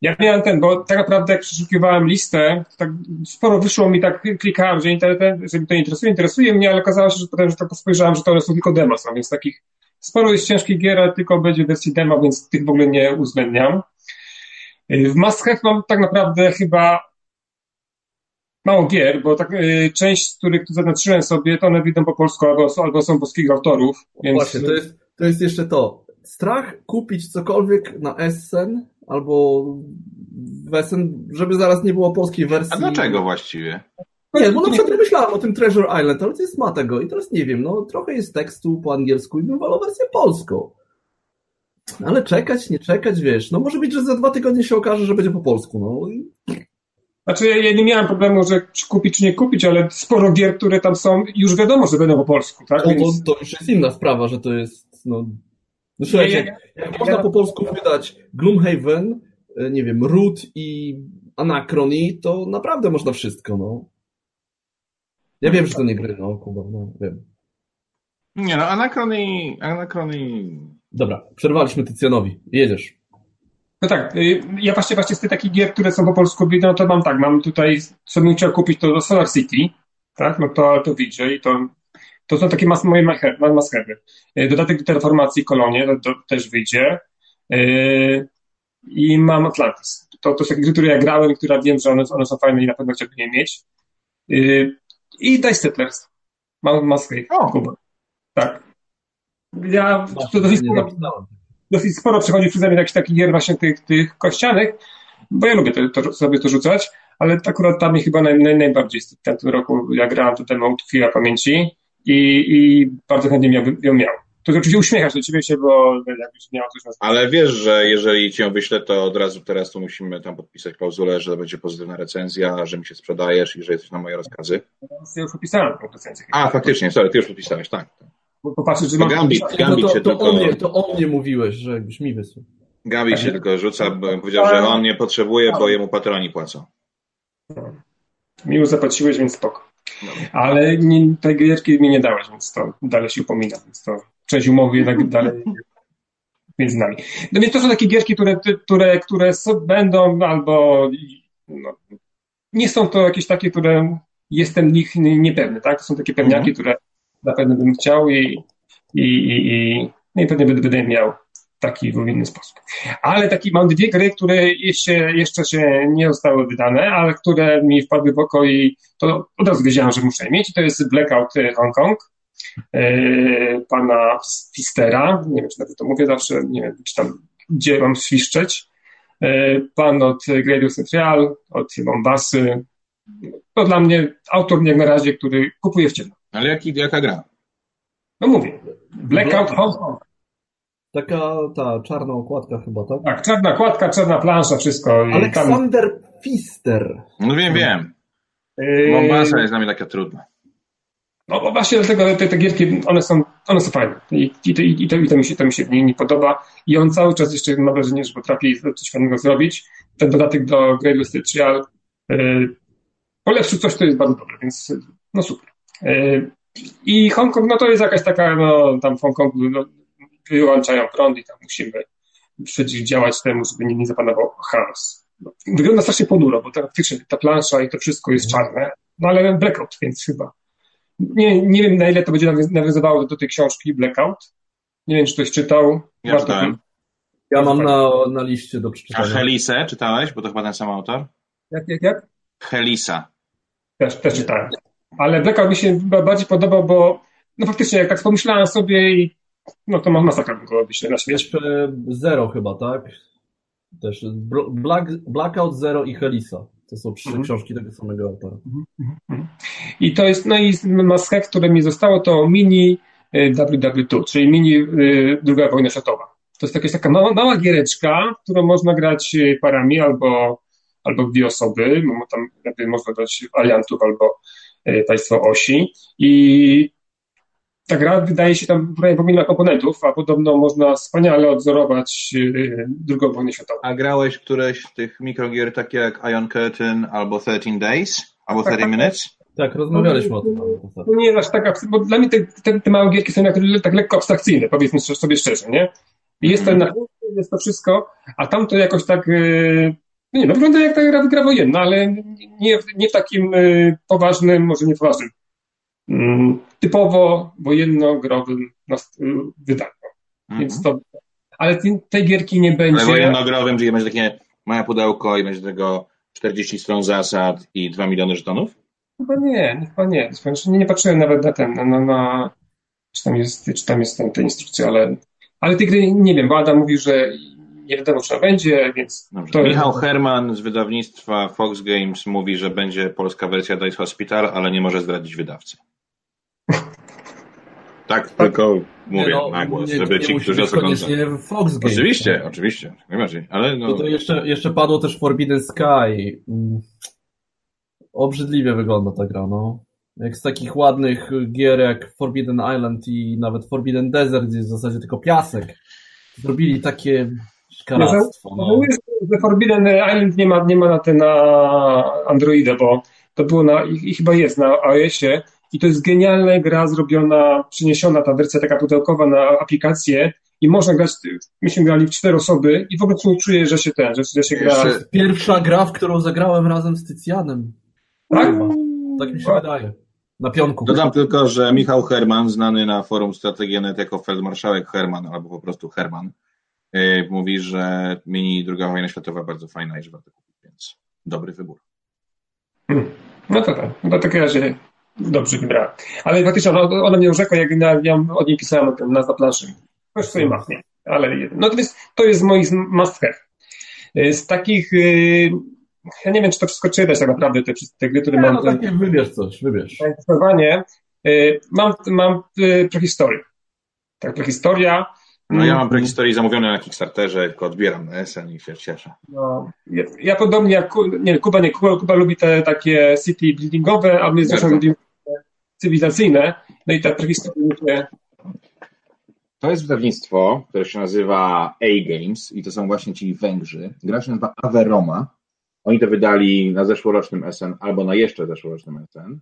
Ja, miałem ten, bo tak naprawdę jak przeszukiwałem listę, to tak sporo wyszło mi, tak klikałem, że, internet, że mi to interesuje, interesuje mnie, ale okazało się, że potem, że tak spojrzałem, że to one są tylko demo, są, więc takich sporo jest ciężkich gier, ale tylko będzie w wersji demo, więc tych w ogóle nie uwzględniam. Y, W Have mam tak naprawdę chyba mało gier, bo tak, y, część z których tu zaznaczyłem sobie, to one widzą po polsku albo, są- albo są polskich autorów, więc Właśnie, to jest, to jest jeszcze to. Strach kupić cokolwiek na Essen albo w Essen, żeby zaraz nie było polskiej wersji. A dlaczego właściwie? Nie, bo na przykład myślałem o tym Treasure Island, ale to jest ma tego i teraz nie wiem, no trochę jest tekstu po angielsku i bym wolał wersję polską. Ale czekać, nie czekać, wiesz, no może być, że za dwa tygodnie się okaże, że będzie po polsku, no i Znaczy, ja, ja nie miałem problemu, że czy kupić, czy nie kupić, ale sporo gier, które tam są, już wiadomo, że będą po polsku, tak? to, Więc, to, to już jest inna sprawa, że to jest, no... No słuchajcie, Nie, jak, jak można po polsku wydać Gloomhaven, e, nie wiem, Root i Anachrony, to naprawdę można wszystko, no. Ja wiem, że to nie gry, no, Kuba, no, wiem. Nie no, Anachrony, Anachrony... Dobra, przerwaliśmy Tycjanowi. Jedziesz. no tak, y, ja właśnie, właśnie z tych takich gier, które są po polsku, no to mam tak, mam tutaj, co bym chciał kupić, to Solar City, tak? No to, to widzę i to To są takie mas, moje maschewy. Dodatek do Terraformacji Kolonie to, to też wyjdzie. I mam Atlantis. To, to są takie gry, które ja grałem i które wiem, że one, one są fajne i na pewno chciałbym je mieć. I Dice Settlers. Mam maskę. O. Tak. Ja to dosyć sporo, dosyć sporo przechodzi przeze mnie jakichś takich gier właśnie tych, tych kościanych, bo ja lubię to, to, sobie to rzucać, ale akurat tam chyba naj, naj, najbardziej w tym roku ja grałem to demo utkwiła pamięci i, i bardzo chętnie miałbym ją miał. To oczywiście uśmiechasz do ciebie się, bo jakbyś miał coś na Ale wiesz, że jeżeli ci ją wyślę, to od razu teraz to musimy tam podpisać klauzulę, że będzie pozytywna recenzja, że mi się sprzedajesz i że jesteś na moje rozkazy. Ja już podpisałem tą recenzję. A, faktycznie, sorry, ty już podpisałeś, tak. Popatrzeć, że mam... Gambit, Gambit no to, się to, tylko... o mnie, to o mnie mówiłeś, że jakbyś mi wysłał. Gambit się tylko rzuca, bo powiedział, że on nie potrzebuje, bo jemu patroni płacą. Mi już zapłaciłeś, więc spoko. Ale nie, tej gierki mi nie dałeś, więc to dalej się upomina, więc to część umowy jednak dalej między nami. No więc to są takie gierki, które, które, które będą albo no, nie są to jakieś takie, które jestem nich niepewny, tak? To są takie pewniaki, mm. które na pewno bym chciał i, i, i, i, no i pewnie będę miał taki w inny sposób. Ale taki mam dwie gry, które jeszcze, jeszcze się nie zostały wydane, ale które mi wpadły w oko i to od razu wiedziałem, że muszę mieć. To jest Blackout Hong Kong e, pana Fistera. Nie wiem, czy nawet to mówię zawsze, nie wiem, czy tam gdzie mam świszczeć. E, pan od Gradius Central, od Mombasy. To dla mnie autor jak na razie, który kupuje w ciemno. Ale jaki, jaka gra? No mówię. Blackout Hong Kong. Taka ta czarna okładka chyba, tak? Tak, czarna okładka, czarna plansza, wszystko. Aleksander tam... Fister. No wiem, wiem. Yy... Mombasa jest dla mnie taka trudna. No bo właśnie dlatego te, te gierki, one są, one są fajne. I, i, to, i, to, i to mi się, to mi się nie, nie podoba. I on cały czas jeszcze mam wrażenie, że potrafi coś fajnego zrobić. Ten dodatek do Great Trial yy, polepszył coś, co jest bardzo dobre, więc no super. Yy, I Hongkong, no to jest jakaś taka, no tam w Hongkongu, no, wyłączają prąd i tam musimy przeciwdziałać temu, żeby nie, nie zapanował chaos. No, wygląda strasznie ponuro, bo faktycznie ta plansza i to wszystko jest czarne, no ale blackout, więc chyba. Nie, nie wiem, na ile to będzie nawiązywało do, do tej książki Blackout. Nie wiem, czy ktoś czytał. Ja czytałem. Ja mam na, na liście do przeczytania. A Helisę czytałeś? Bo to chyba ten sam autor? Jak, jak, jak? Helisa. Też, też czytałem. Ale Blackout mi się bardziej podobał, bo no faktycznie, jak tak pomyślałem sobie i no to mam masakra byłaby się na świecie. Jeszcze Zero chyba, tak? Też Black, Blackout, Zero i Helisa. To są trzy mhm. książki tego samego autora. Mhm, mhm, I to jest, no i maskę, które mi zostało, to mini y, WW2, czyli mini y, druga wojna światowa. To jest jakaś taka mała, mała giereczka, którą można grać y, parami albo, albo dwie osoby, tam można grać aliantów albo państwo osi. I ta gra wydaje się tam prawie pomimo komponentów, a podobno można wspaniale odzorować yy, drugą wojnę światową. A grałeś któreś z tych mikrogier takie jak Iron Curtain albo 13 Days? Albo 30 tak, Minutes? Tak, rozmawialiśmy o tym. To nie aż tak, bo dla mnie te, te, te małe gierki są jak, tak lekko abstrakcyjne, powiedzmy sobie szczerze, nie? Jest to mm. na jest to wszystko, a tam to jakoś tak, yy, no nie, no wygląda jak ta gra, gra wojenna, ale nie, nie w takim yy, poważnym, może nie poważnym Mm, typowo wojenno-growym wydaniu. Mhm. Więc to, ale tej gierki nie będzie. Ale wojenno-growym, czyli będzie takie małe pudełko i będzie tego 40 stron zasad i 2 miliony żetonów? Chyba nie, chyba nie. Nie, nie patrzyłem nawet na ten, na, na, czy tam jest, czy tam jest ten, te instrukcje, ale, ale tej gry nie wiem, bo Adam mówi, że nie wiadomo, czy to będzie, więc... To... Michał Herman z wydawnictwa Fox Games mówi, że będzie polska wersja Dice Hospital, ale nie może zdradzić wydawcy. Tak, tylko mówię no, na głos, nie, żeby nie ci, którzy oglądają. Fox Games. Oczywiście, tak? oczywiście, najbardziej, ale no... To, to jeszcze, jeszcze padło też Forbidden Sky. Mm. Obrzydliwie wygląda ta gra, no. Jak z takich ładnych gier jak Forbidden Island i nawet Forbidden Desert, gdzie jest w zasadzie tylko piasek. Zrobili takie szkaractwo. No. że Forbidden Island nie ma, nie ma na, te, na Androida, bo to było na, i, i chyba jest na iOSie, i to jest genialna gra zrobiona, przyniesiona ta wersja taka pudełkowa na aplikację i można grać, myśmy grali w cztery osoby i w ogóle nie czuję, że się ten, że, że się gra. Pierwsza gra, w którą zagrałem razem z Tycjanem. Tak? Tak mi się wydaje. na pionku. Dodam tylko, że Michał Herman, znany na forum Strategii.net jako feldmarszałek Herman, albo po prostu Herman, yy, mówi, że mini druga wojna światowa bardzo fajna i że warto kupić, więc dobry wybór. Hmm. No to tak, no to w takim razie dobrze wybrałem. Ale faktycznie ona, ona mnie urzekła, jak ja, ja o niej pisałem na, na planszy. Już sobie ma, nie, ale. No to jest, to jest mój must have. Y, z takich, y, ja nie wiem, czy to wszystko czytać tak naprawdę, te, te gry, które nie, mam. No takie wybierz coś, wybierz. Zainteresowanie. Mam, mam prehistorię. Tak, prehistoria. No ja mam prehistorię zamówione na Kickstarterze, tylko odbieram na SN i się cieszę. No, ja, ja podobnie jak nie, Kuba, nie, Kuba, Kuba lubi te takie city buildingowe, a my zresztą lubimy cywilizacyjne. No i ta prehistoria się to jest wydawnictwo, które się nazywa A-Games i to są właśnie ci Węgrzy. Gra się nazywa Averoma. Oni to wydali na zeszłorocznym SN albo na jeszcze zeszłorocznym SN.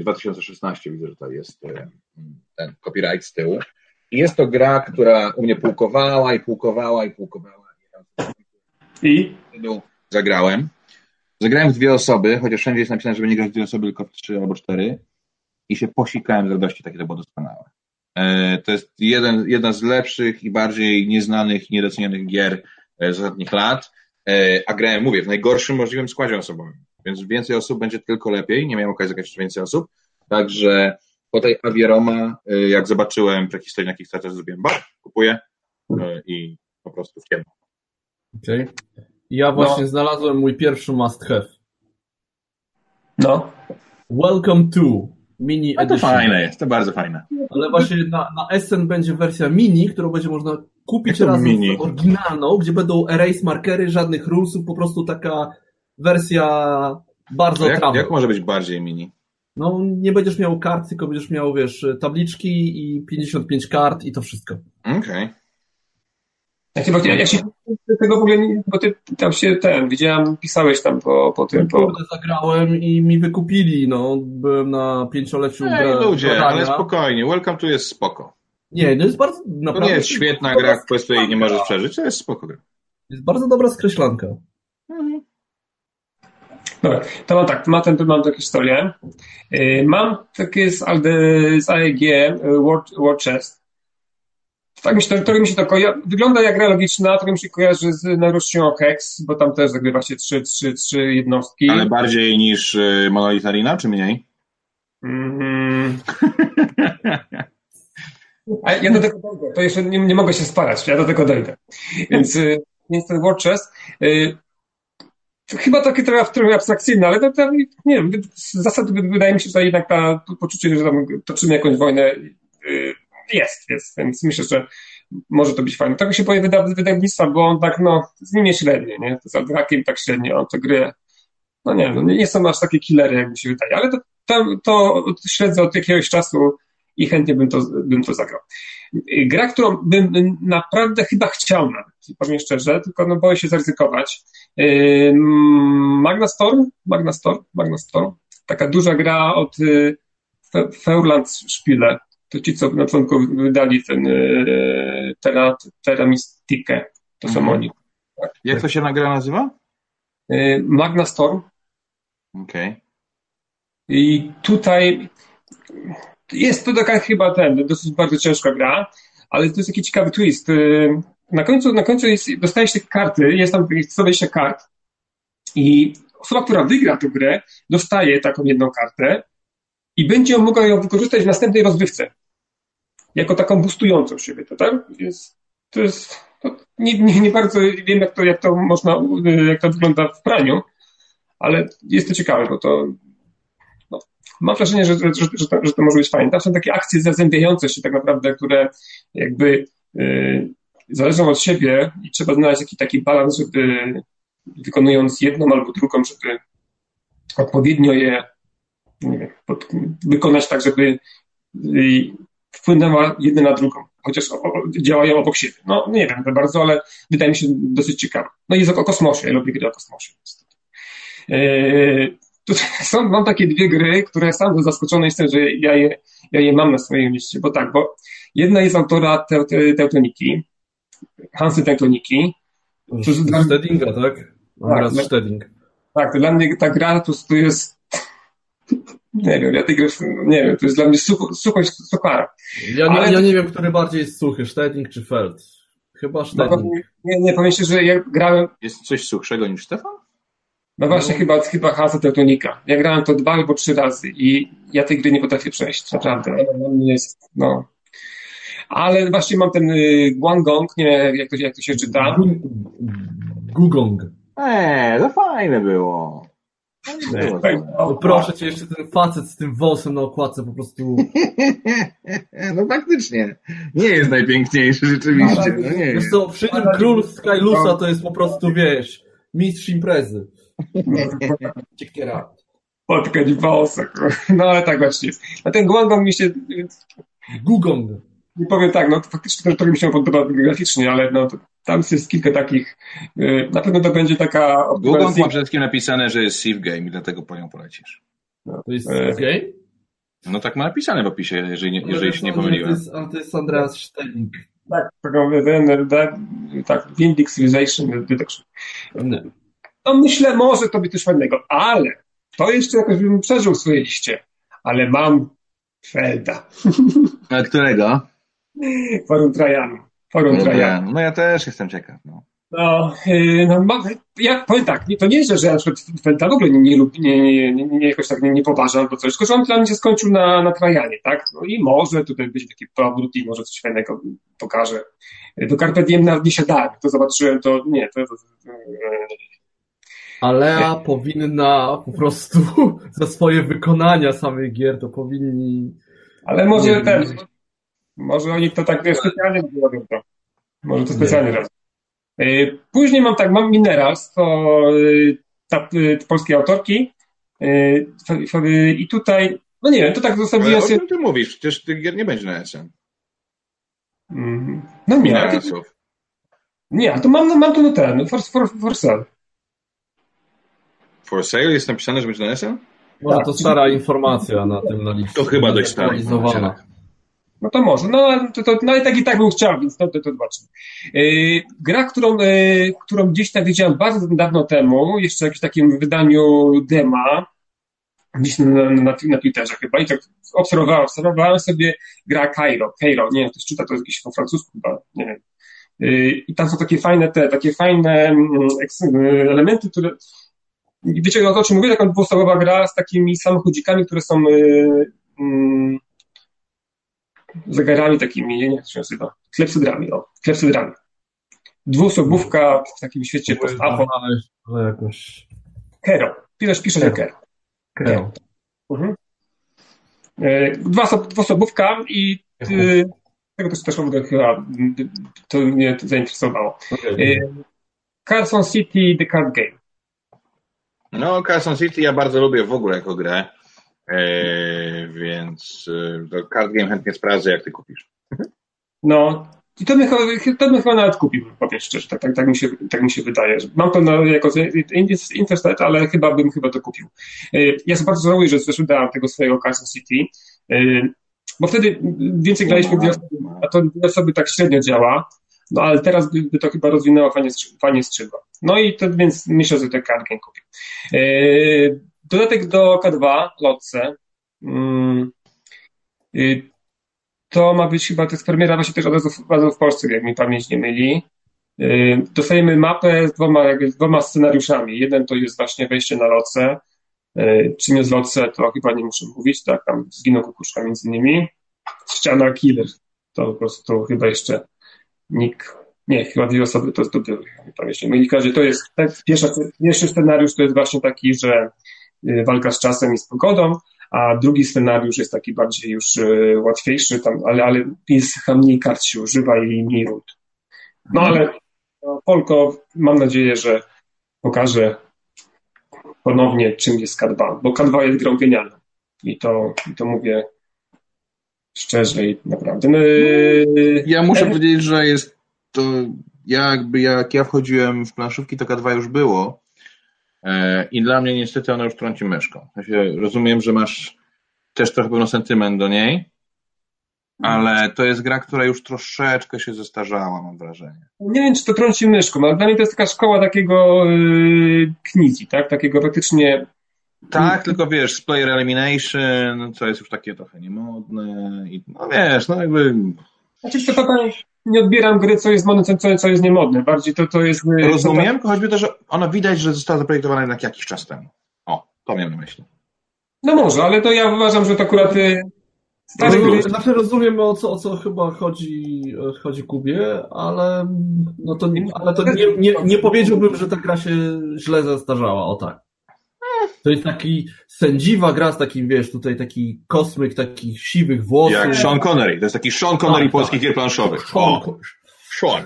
2016 widzę, że to jest ten copyright z tyłu. I jest to gra, która u mnie pułkowała i pułkowała i pułkowała. I? Zagrałem. Zagrałem w dwie osoby, chociaż wszędzie jest napisane, żeby nie grać w dwie osoby, tylko w trzy albo cztery. I się posikałem z radości, takie to było doskonałe. To jest jeden, jedna z lepszych i bardziej nieznanych i niedocenionych gier z ostatnich lat. A grałem, mówię, w najgorszym możliwym składzie osobowym. Więc więcej osób będzie tylko lepiej. Nie miałem okazji zagrać więcej osób. Także po tej Avieroma, jak zobaczyłem prehistorię na Kickstarterze, zrobiłem bar, kupuję i po prostu w ciemno. Okej. Okay. Ja właśnie no. znalazłem mój pierwszy must have. No. Welcome to mini no to edition. fajne jest, to bardzo fajne. Ale właśnie na, na SN będzie wersja mini, którą będzie można kupić razem mini? z oryginalną, gdzie będą erase markery, żadnych rulesów, po prostu taka wersja bardzo jak, trawna. jak może być bardziej mini? No, nie będziesz miał kart, tylko będziesz miał, wiesz, tabliczki i 55 kart i to wszystko. Okej. Okay. Ja się, ja się tego w ogóle nie, bo ty tam się ten, widziałem, pisałeś tam po, po tym. Po... Kurde, zagrałem i mi wykupili, no, byłem na pięcioleciu. Ej, ludzie, ale spokojnie, Welcome to jest spoko. Nie, no jest bardzo, naprawdę... To nie jest świetna gra, po której nie możesz przeżyć, to jest spoko gra. Jest bardzo dobra skreślanka. Dobra, to mam tak, mam, ten, mam tę historię. Mam takie z, z AEG War, War Chest. Tak mi się to, mi się to koja- wygląda jak gra logiczna, to mi się kojarzy z naruszcją Hex, bo tam też zagrywa się trzy, trzy, trzy jednostki. Ale bardziej niż y, Monolith Arena, czy mniej? Mm. A ja do tego dojdę, to jeszcze nie, nie mogę się sparać, ja do tego dojdę. Więc, y, więc ten War Chest, y, chyba takie trochę, trochę abstrakcyjne, ale to, to, nie wiem, z zasad wydaje mi się, że jednak ta poczucie, że tam toczymy jakąś wojnę y, jest, jest, więc myślę, że może to być fajne. Mi się powie wyda, wydawnictwa, bo on tak, no, z nim jest średnie, nie? Z Aldrakiem tak średnio, on te gry, no nie no nie są aż takie killery, jak mi się wydaje, ale to, to, to śledzę od jakiegoś czasu i chętnie bym to, bym to zagrał. Gra, którą bym naprawdę chyba chciał nawet, powiem szczerze, tylko no boję się zaryzykować. Magna Storm? Magna Storm? Magna Storm? Taka duża gra od Feurland Spiele to ci, co na początku wydali ten e, Terra, Terra Mystikę, to są Mhm. oni. Tak. Jak to się nagra nazywa? E, Magna Storm Okej. i tutaj jest to taka chyba ten, dosyć bardzo ciężka gra, ale to jest taki ciekawy twist. E, Na końcu, na końcu jest, dostajesz te karty, jest tam 120 kart i osoba, która wygra tę grę, dostaje taką jedną kartę i będzie mogła ją wykorzystać w następnej rozgrywce. Jako taką boostującą siebie, to tak? Więc to jest, to nie, nie, nie bardzo wiem, jak to, jak to można, jak to wygląda w praniu, ale jest to ciekawe, bo to mam wrażenie, że, że, że, to, że to może być fajne. Tam są takie akcje zazębiające się tak naprawdę, które jakby yy, zależą od siebie i trzeba znaleźć jakiś taki balans, żeby wykonując jedną albo drugą, żeby odpowiednio je nie wiem, pod, wykonać tak, żeby y, wpłynęła jedna na drugą, chociaż działają obok siebie. No nie wiem za bardzo, ale wydaje mi się dosyć ciekawe. No i jest o, o kosmosie, ja lubię gry o kosmosie. Yy, tutaj są, mam takie dwie gry, które sam zaskoczony jestem, że ja je, ja je mam na swoim liście, bo tak, bo jedna jest autora te, te, Teutoniki, Hansy Teutoniki. Stedinga, tak? Tak, raz no. Steding. Tak, to dla mnie ta gra to, to jest Nie wiem, ja tej gry, nie wiem, to jest dla mnie sucho, suchość suchara. Ja nie, Ale- ja nie wiem, który bardziej jest suchy, Steding czy Feld. Chyba No, Steding. nie, nie, powiem się, że ja grałem, Jest coś suchszego niż Stefan? No właśnie chyba, chyba Hansa Teutonika. Ja grałem to dwa albo trzy razy i ja tej gry nie potrafię przejść, naprawdę. Jest, no. Ale właśnie mam ten y, Guangdong, nie wiem jak to, jak to się czyta. Gu- Gugong. Eee, to fajne było. Fajne było. No proszę cię, jeszcze ten facet z tym wąsem na okładce po prostu. No faktycznie. Nie jest najpiękniejszy rzeczywiście. No nie Wiesz jest. co, przy tym król Skylusa to jest po prostu, wiesz, mistrz imprezy. Ciekiera. Spotkać wąsek. No ale tak właśnie jest. A ten Guangdong mi się, Gugong. nie powiem tak, no to faktycznie ten trochę mi się podoba graficznie, ale no to, tam jest kilka takich, y, na pewno to będzie taka wersja- ma przede wszystkim napisane, że jest Save Game i dlatego po nią polecisz. To jest E, game? No tak ma napisane w opisie, jeżeli, nie, jeżeli się nie Ale to pomyliłem. jest, to jest Andreas Steding. Tak, taką, ten, tak, tak, Windic Civilization Detection. No myślę, może to być coś fajnego, ale to jeszcze jakoś bym przeżył w swojej liście. Ale mam Felda, A którego? Forum Trajanu. Forum No, Trajanu. ja, no ja też jestem ciekaw. No. No, yy, no ja powiem tak, to nie, że, że ja na przykład Felda w ogóle nie, lubię, nie, nie, nie, nie jakoś tak nie, nie poważam albo coś, tylko że on dla mnie się skończył na, na Trajanie, tak? No i może tutaj będzie taki powrót i może coś fajnego pokaże. Do Carpe Diem nawet nie siadałem, to zobaczyłem, to nie, to, to, to Alea powinna po prostu za swoje wykonania samych gier to powinni. Ale może Nie, ten, może oni to tak wiesz, specjalnie robią to. Może to Nie. specjalnie robią. Y, Później mam tak, mam Minerals, to y, ta, y, polskiej autorki i tutaj, no nie wiem, to tak zostawiłem o sobie, czym ty mówisz? Przecież tych gier nie będzie na SN. Mm, no nie, to, Mineralsów. nie, ale to mam, mam tu na ten, for, for, for sale. For sale jest napisane, że będzie na SN? Może to stara informacja na tym na liście. To chyba dość stara Aktualizowana. No to może, no, ale to, to, no i tak i tak bym chciał, więc to, to, to zobaczymy. Yy, gra, którą, yy, którą gdzieś tam widziałem bardzo dawno temu, jeszcze w jakimś takim wydaniu dema, gdzieś na, na, na, Twitterze chyba, i tak obserwowałem, obserwowałem sobie gra Cairo, Cairo, nie wiem, ktoś czyta to jest jakieś po francusku chyba, nie wiem. Yy, I tam są takie fajne te, takie fajne mm, yy, elementy, które i wiecie o czym mówię, taką dwuosobowa gra z takimi samochodzikami, które są yy, mm, zegarami takimi, nie wiem jak to się nazywa, klepsydrami, o, klepsydrami. Dwuosobówka w takim świecie post-apo, ale jakoś. Kero, piszesz, piszesz na Kero. Kero. Mhm. E, Dwa, oso- dwuosobówka i e, tego też, też chyba m, to mnie to zainteresowało. E, Carson City The Card Game. No, Carson City ja bardzo lubię w ogóle jako grę, eee, więc e, to card game chętnie sprawdzę, jak ty kupisz. No, i to bym, chyba- to bym chyba nawet kupił, powiem szczerze, tak, tak, tak, mi, się, tak mi się wydaje. Mam to na, jako Interstate, ale chyba bym chyba to kupił. E, Ja sobie bardzo żałuję, że sprzedałem tego swojego Carson City, e, bo wtedy więcej graliśmy w dwie osoby, a to dwie osoby tak średnio działa, no ale teraz by, to chyba rozwinęło fajnie, fajnie skrzydła. No i to więc myślę, że card game kupię. E, Dodatek do K2, Lotse. Mm, y, to ma być chyba, to jest premiera właśnie też od razu, od razu w Polsce, jak mi pamięć nie myli. Yy, Dostajemy mapę z dwoma, jakby, z dwoma scenariuszami. Jeden to jest właśnie wejście na lotce. Yy, Czym jest lotce, to chyba nie muszę mówić, tak, tam zginął kukuczka między innymi. Ściana killer, to po prostu chyba jeszcze nikt, nie, chyba dwie osoby to nie pamięć nie myli. W każdym to jest, tak, pierwsza, pierwszy scenariusz to jest właśnie taki, że yy, walka z czasem i z pogodą, a drugi scenariusz jest taki bardziej już e, łatwiejszy, tam, ale, ale jest chyba mniej kart się używa i mniej rund. No ale no, Polko, mam nadzieję, że pokaże ponownie, czym jest K2, bo K2 jest grą genialną. I to, i to mówię szczerze i naprawdę. No, Ja muszę e, powiedzieć, że jest to jakby jak ja wchodziłem w planszówki, to K2 już było e, i dla mnie niestety ona już trąci myszką. W sensie, rozumiem, że masz też trochę pewno sentyment do niej, ale to jest gra, która już troszeczkę się zestarzała, mam wrażenie. Nie wiem, czy to trąci myszką, ale dla mnie to jest taka szkoła takiego yy, knizi, tak? Takiego faktycznie Tak, tylko wiesz, z player elimination, co jest już takie trochę niemodne i no wiesz, no jakby... Znaczy, to, to, to nie odbieram gry, co jest modne, co, co jest niemodne. Bardziej to, to jest... y, Rozumiem, tylko choćby to, że ona widać, że została zaprojektowana jednak jakiś czas temu. O, to miałem na myśli. No może, ale to ja uważam, że to akurat... y, Stare gry... Rozumiem, znaczy rozumiem o co, o co chyba chodzi, chodzi Kubie, ale, no to, nie- ale to nie, nie, nie powiedziałbym, że ta gra się źle zestarzała, o tak. To jest taki sędziwa gra z takim, wiesz, tutaj taki kosmyk takich siwych włosów. Jak Sean Connery, to jest taki Sean Connery Tak, polskich tak. gier planszowych. Sean, O, Sean.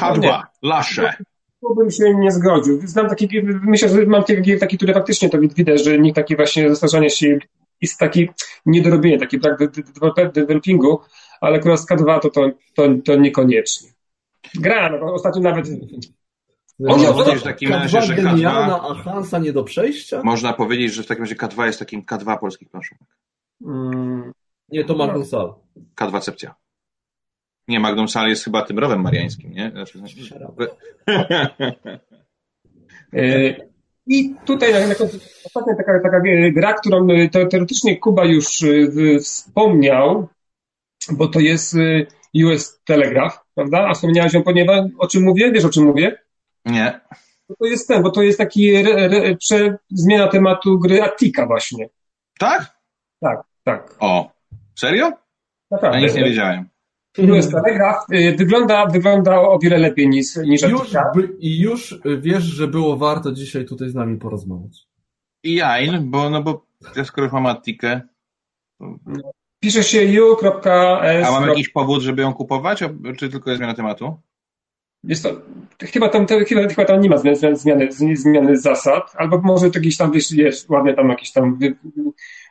K2, Lasze. Tu bym się nie zgodził. Znam takie, myślę, że mam takie gier, takie, które faktycznie to widać, że nikt taki właśnie zestarzanie się jest taki niedorobienie, taki brak de- de- de- developingu, ale akurat z K2 to, to, to, to niekoniecznie. Gra, no, ostatnio nawet Można O, powiedzieć w takim razie, że genialna, K2, a Hansa nie do przejścia? można powiedzieć, że w takim razie K2 jest takim K2 polskich planszówek. mm, Nie, to Magnum Sal. K2 Cepcja. Nie, Magnum Sal jest chyba tym rowem mariańskim, nie? Znaczy, E, I tutaj na, na końcu ostatnia taka, taka gra, którą e, te- teoretycznie Kuba już e, wspomniał, bo to jest e, US Telegraph, prawda? A wspomniałeś ją, ponieważ o czym mówię? Wiesz o czym mówię? Nie. Bo to jest ten, bo to jest taki re, re, prze, zmiana tematu gry Attika właśnie. Tak? Tak, tak. O. Serio? Ja Naprawdę. nic nie wiedziałem. US Telegraph e, wygląda, wygląda o wiele lepiej niż, niż Już, I już wiesz, że było warto dzisiaj tutaj z nami porozmawiać. I jain, bo, no bo ja skoro już mam Attikę, Pisze się u.s. a mam jakiś powód, żeby ją kupować, czy tylko jest zmiana tematu? Jest to, chyba, tam, te, chyba, chyba tam nie ma zmiany, zmiany, zmiany zasad, albo może to jakieś tam, wiesz, jest ładne tam jakieś tam wy,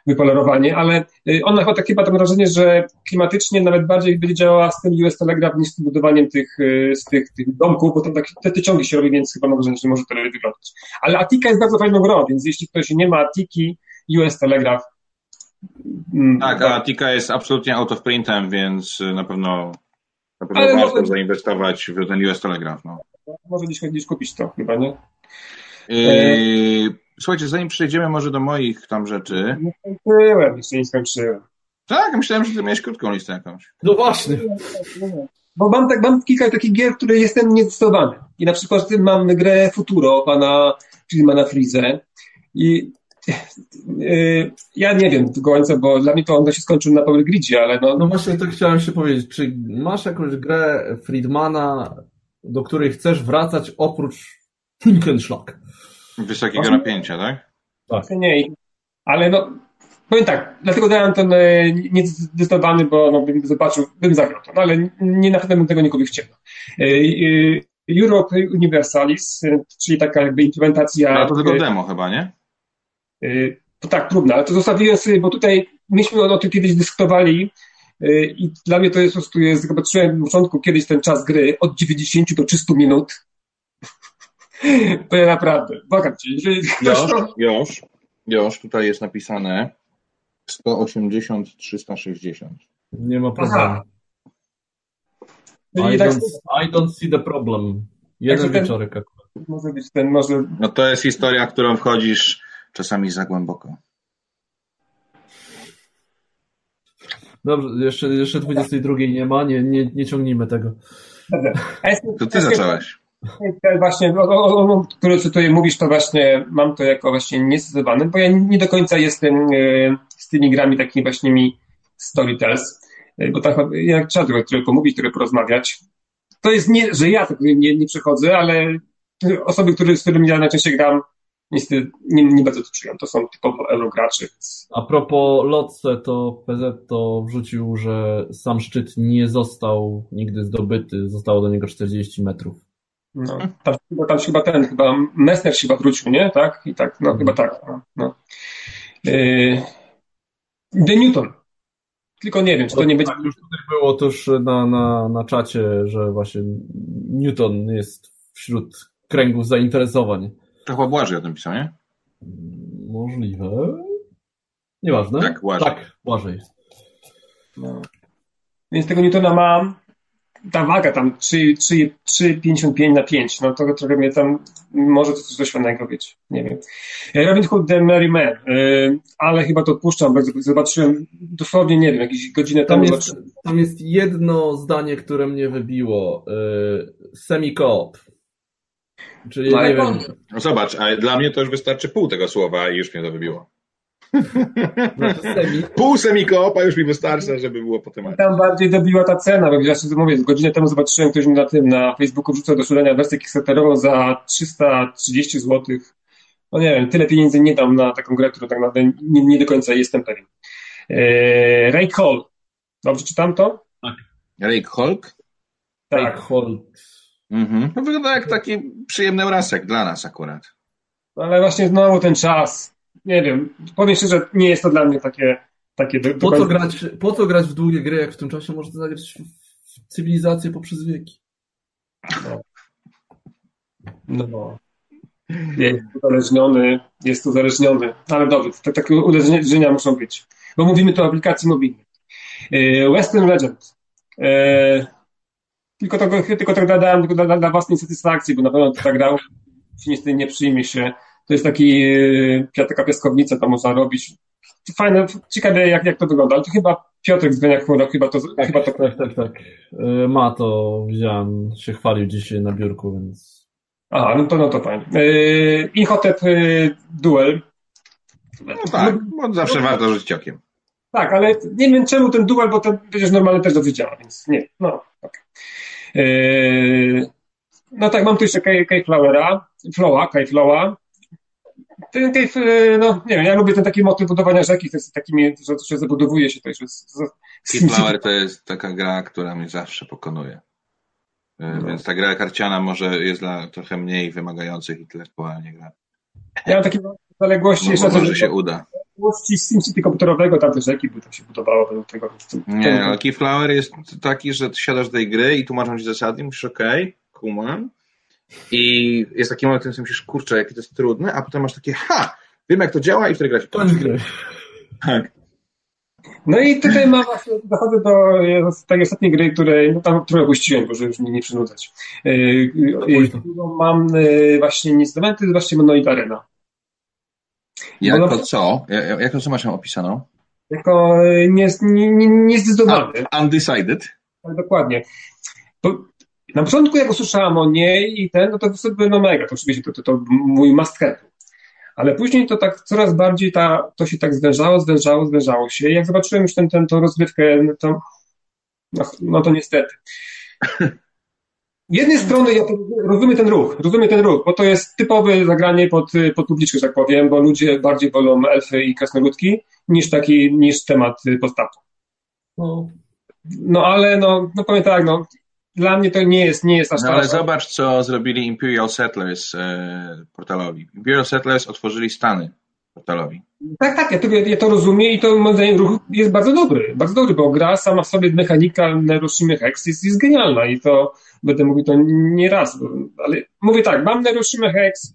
wypolerowanie, ale y, ona chyba, tak, chyba mam wrażenie, że klimatycznie nawet bardziej będzie działała z tym US Telegraph niż z budowaniem tych, y, z tych, tych domków, bo tam tak, te, te ciągi się robi, więc chyba mam wrażenie, że może to wyglądać. Ale Attika jest bardzo fajną grą, więc jeśli ktoś nie ma Attiki, US Telegraph mm, Tak, a Attika jest absolutnie out of printem, więc y, na pewno, na pewno Ale warto może- zainwestować w ten US Telegraph. No. może gdzieś, gdzieś kupić to chyba, nie? Yy, słuchajcie, zanim przejdziemy może do moich tam rzeczy. Nie skończyłem, jeszcze nie skończyłem. Tak, myślałem, że ty miałeś krótką listę jakąś. No właśnie. Bo mam, tak, mam kilka takich gier, w które jestem niezdecydowany. I na przykład mam grę Futuro pana Friedmana Frize. I ja nie wiem do końca, bo dla mnie to on się skończył na Power Gridzie, ale no, No właśnie to chciałem się powiedzieć. Czy masz jakąś grę Friedmana, do której chcesz wracać oprócz Hinkenschlag? Wysokiego Właśnie- napięcia, tak? no nie. Ale no, powiem tak, dlatego dałem ten e, niezdecydowany, bo no, bym zobaczył, bym zagrał to, no, ale nie na pewno bym tego nikogo chciał. E, e, Europe Universalis, e, czyli taka jakby implementacja... Ale to tylko e, demo chyba, nie? Y, To tak, trudno, ale to zostawiłem sobie, bo tutaj myśmy o, tym kiedyś dyskutowali y, i dla mnie to jest po prostu, jest, zobaczyłem na początku kiedyś ten czas gry od 90 do 300 minut. To ja naprawdę, błagam cię, jeżeli ktoś Już, to... już, już, tutaj jest napisane 180, 360. Nie ma problemu. Aha. I Czyli tak don't, I don't see the problem. Jeden ten- wieczorek akurat. może być ten, może... No to jest historia, w którą wchodzisz czasami za głęboko. Dobrze, jeszcze, jeszcze 22 nie ma, nie, nie, nie ciągnijmy tego. Jest- To ty. Ten Właśnie, o, o, o, który tutaj mówisz, to właśnie mam to jako właśnie niezdecydowany, bo ja nie do końca jestem e, z tymi grami takimi właśnie mi storytells, e, bo tak jak trzeba trochę, trochę pomówić, trochę porozmawiać. To jest nie, że ja tego nie, nie przechodzę, ale osoby, które, z którymi ja najczęściej gram, niestety nie, nie bardzo to przyjąłem. To są typowo eurogracze, więc A propos Lotse, to PZ to wrzucił, że sam szczyt nie został nigdy zdobyty, zostało do niego 40 metrów. no, tam, chyba- tam chyba ten, chyba Messner się chyba wrócił, nie? Tak? I tak, no chyba tak. No, no. E, The Newton. Tylko nie wiem, czy to nie będzie. Tak, już tutaj było też na, na, na czacie, że właśnie Newton jest wśród kręgów zainteresowań. To chyba Błażej o tym pisał, nie? Możliwe. Nieważne. Tak, Błażej. Tak, Błażej. No. Więc tego Newtona mam. ta waga tam 3,55 na 5, no to trochę mnie tam, może to coś doświadczenia być, nie wiem. Robin Hood The Merry Man, y, ale chyba to odpuszczam, bo zobaczyłem dosłownie, nie wiem, jakieś godzinę Tam temu. jest, tam jest jedno zdanie, które mnie wybiło. Y, Semi-coop. Czyli No, nie ale wiem. No zobacz, a dla mnie to już wystarczy pół tego słowa i już mnie to wybiło. Znaczy semi, Pół semikoopa już mi wystarczy, żeby było po temacie. Tam bardziej dobiła ta cena, bo ja sobie mówię, godzinę temu zobaczyłem, ktoś mi na tym, na Facebooku wrzucał do szkolenia wersję Kickstarterową za 330 zł. No nie wiem, tyle pieniędzy nie dam na taką grę, którą tak naprawdę nie, nie do końca jestem pewien. Eee, Ray Hall. Dobrze czytam to? Rake Hulk? tak. hold. Mhm. No wygląda jak taki przyjemny obrazek dla nas akurat. Ale właśnie znowu ten czas. Nie wiem, powiem szczerze, nie jest to dla mnie takie, takie do, Po co, grać, po co grać w długie gry, jak w tym czasie można zagrać w cywilizację poprzez wieki? No. Jest uzależniony, jest uzależniony. Ale dobrze, te, takie uzależnienia muszą być. Bo mówimy tu o aplikacji mobilnej. E, Western Legend. E, tylko to, tylko to dodałem tylko dla, dla własnej satysfakcji, bo na pewno to tak grał, się niestety nie przyjmie się. To jest taki, e, taka piaskownica, tam można robić. Fajne, ciekawe jak, jak to wygląda, ale to chyba Piotrek z Gania Chmura, chyba to, chyba to Tak, tak, tak. Y, Ma to, widziałem, się chwalił dzisiaj na biurku, więc... Aha, no to, no to fajnie. Yy, Inhotep yy, Duel. No tak, bo zawsze warto rzucić okiem. Tak, ale nie wiem czemu ten duel, bo to przecież normalnie też dobrze działa, więc nie. No, tak. Yy, no tak, mam tu jeszcze Kay, Kay Flowera, Flowa, Kay Flowa. Ten Kay, yy, no nie wiem, ja lubię ten taki motyw budowania rzeki, to jest takimi, że, że zabudowuje się to już. z- z- Keep Flower to jest taka gra, która mnie zawsze pokonuje. Y, No. Więc ta gra karciana może jest dla trochę mniej wymagających intelektualnie gra. Ja mam takie zaległości jeszcze Może, może się uda. Z SimCity komputerowego, tam te rzeki, bo to się budowało według tego. Nie, ale Keyflower jest taki, że ty siadasz do tej gry i tłumaczą ci zasady, mówisz okej, okay, kumam. I jest taki moment, w którym myślisz, kurczę, jakie to jest trudne, a potem masz takie, ha, wiem jak to działa i wtedy gra się Koniec gry. Tak. No i tutaj mam właśnie, dochodzę do tej ostatniej gry, której no tam trochę puściłem, bo żeby już mnie nie przynudzać. E, którą mam e, właśnie jest właśnie Monolith Arena. Jako no- co? Ja- Jako co masz ją opisaną? Jako e, nie, nie, nie, niezdecydowany, Undecided? tak dokładnie. Bo na początku jak usłyszałem o niej i ten, no to sobie no mega, to oczywiście to, to, to mój must have. Ale później to tak coraz bardziej ta, to się tak zwężało, zwężało, zwężało się. I jak zobaczyłem już ten, ten, tą rozgrywkę, no to, no, no to niestety. Z jednej strony ja rozumiem ten ruch, rozumiem ten ruch, bo to jest typowe zagranie pod, pod publiczkę, że tak powiem, bo ludzie bardziej wolą elfy i krasnoludki niż taki, niż temat postapu. No, No ale no, no powiem tak, no dla mnie to nie jest, nie jest aż No ale tak. zobacz, co zrobili Imperial Settlers e, portalowi. Imperial Settlers otworzyli Stany portalowi. Tak, tak, ja to, ja to rozumiem i to moim zdaniem ruch jest bardzo dobry, bardzo dobry, bo gra sama w sobie mechanika Neuroshima Hex jest, jest genialna i to będę mówił to nie raz, bo- ale mówię tak, mam Neuroshima Hex,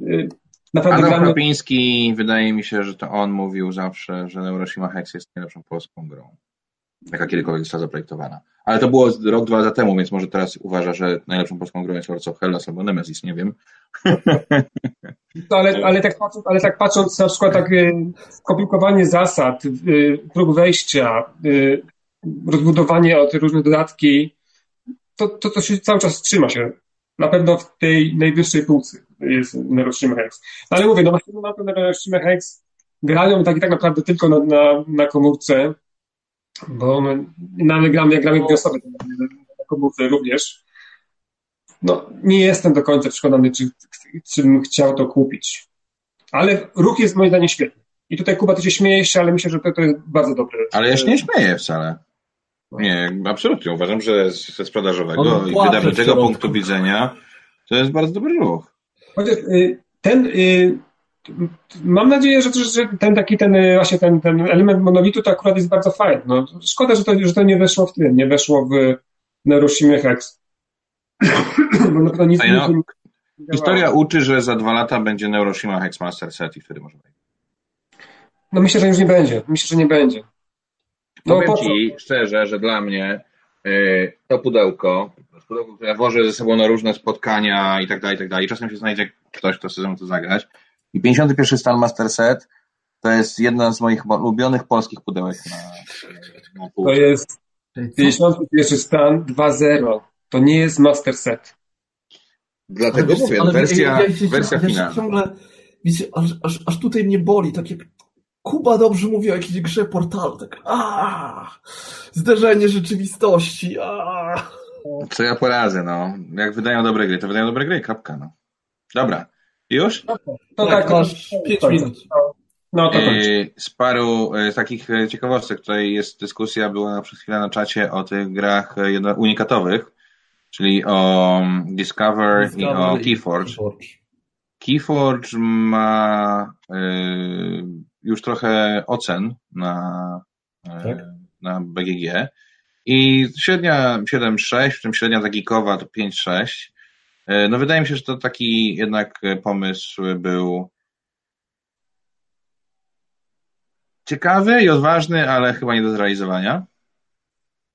y, naprawdę Adam gramy, Kropiński, wydaje mi się, że to on mówił zawsze, że Neuroshima Hex jest najlepszą polską grą, jaka kiedykolwiek została zaprojektowana. Ale to było rok, dwa lata temu, więc może teraz uważa, że najlepszą polską grą jest Lords of Hellas albo Nemesis, nie wiem. ale, ale, tak patrząc, ale tak patrząc na przykład tak y, skomplikowanie zasad, y, próg wejścia, y, rozbudowanie o te różne dodatki, to, to, to się cały czas trzyma się. Na pewno w tej najwyższej półce jest Neuroshima Hex. No ale mówię, no właśnie na to Neuroshima Hex grają tak i tak naprawdę tylko na, na, na komórce, bo my, nawet gramy, jak gramy w osoby na komórce również. No, nie jestem do końca przekonany, czy, czy bym chciał to kupić. Ale ruch jest moim zdaniem świetny. I tutaj Kuba, ty się śmiejesz, ale myślę, że to, to jest bardzo dobre. Ale ja się nie śmieję wcale. Nie, absolutnie. Uważam, że ze sprzedażowego On i płacze w wydawniczego punktu widzenia to jest bardzo dobry ruch. Chociaż y, ten, y, mam nadzieję, że, że ten taki, ten właśnie ten, ten element monolitu to akurat jest bardzo fajny. No, szkoda, że to, że to nie weszło w tym, nie weszło w Neuroshima Hex. Bo na pewno nic, Ej, no, nie Historia uczy, że za dwa lata będzie Neuroshima Hexmaster Set i wtedy może być. No myślę, że już nie będzie. Myślę, że nie będzie. No, Powiem? Ci szczerze, że dla mnie E, to pudełko, pudełko, które włożę ze sobą na różne spotkania i tak dalej, i tak dalej. Czasem się znajdzie ktoś, kto chce ze mną to zagrać. I 51 Stan Master Set to jest jedna z moich ulubionych polskich pudełek na, na To jest 51 stan 2.0. To nie jest Master Set. Dlatego ale mówię, ale wersja, ja, ja, wersja ja finalna. Ciągle, wiecie, aż, aż, aż tutaj mnie boli, tak jak Kuba dobrze mówi o jakiejś grze portalu, tak aaa, zderzenie rzeczywistości, aaa. Co ja poradzę, no. Jak wydają dobre gry, to wydają dobre gry, kropka, no. Dobra. Już? No, to tak, tak masz 5 minut. No to Z paru z takich e, ciekawostek, tutaj jest dyskusja, była przez chwilę na czacie o tych grach unikatowych, czyli o mm, Discover, Discover i o Keyforge. Keyforge ma y, już trochę ocen na, tak? na BGG i średnia 7,6, w tym średnia zagikowa to 5,6. No wydaje mi się, że to taki jednak pomysł był ciekawy i odważny, ale chyba nie do zrealizowania.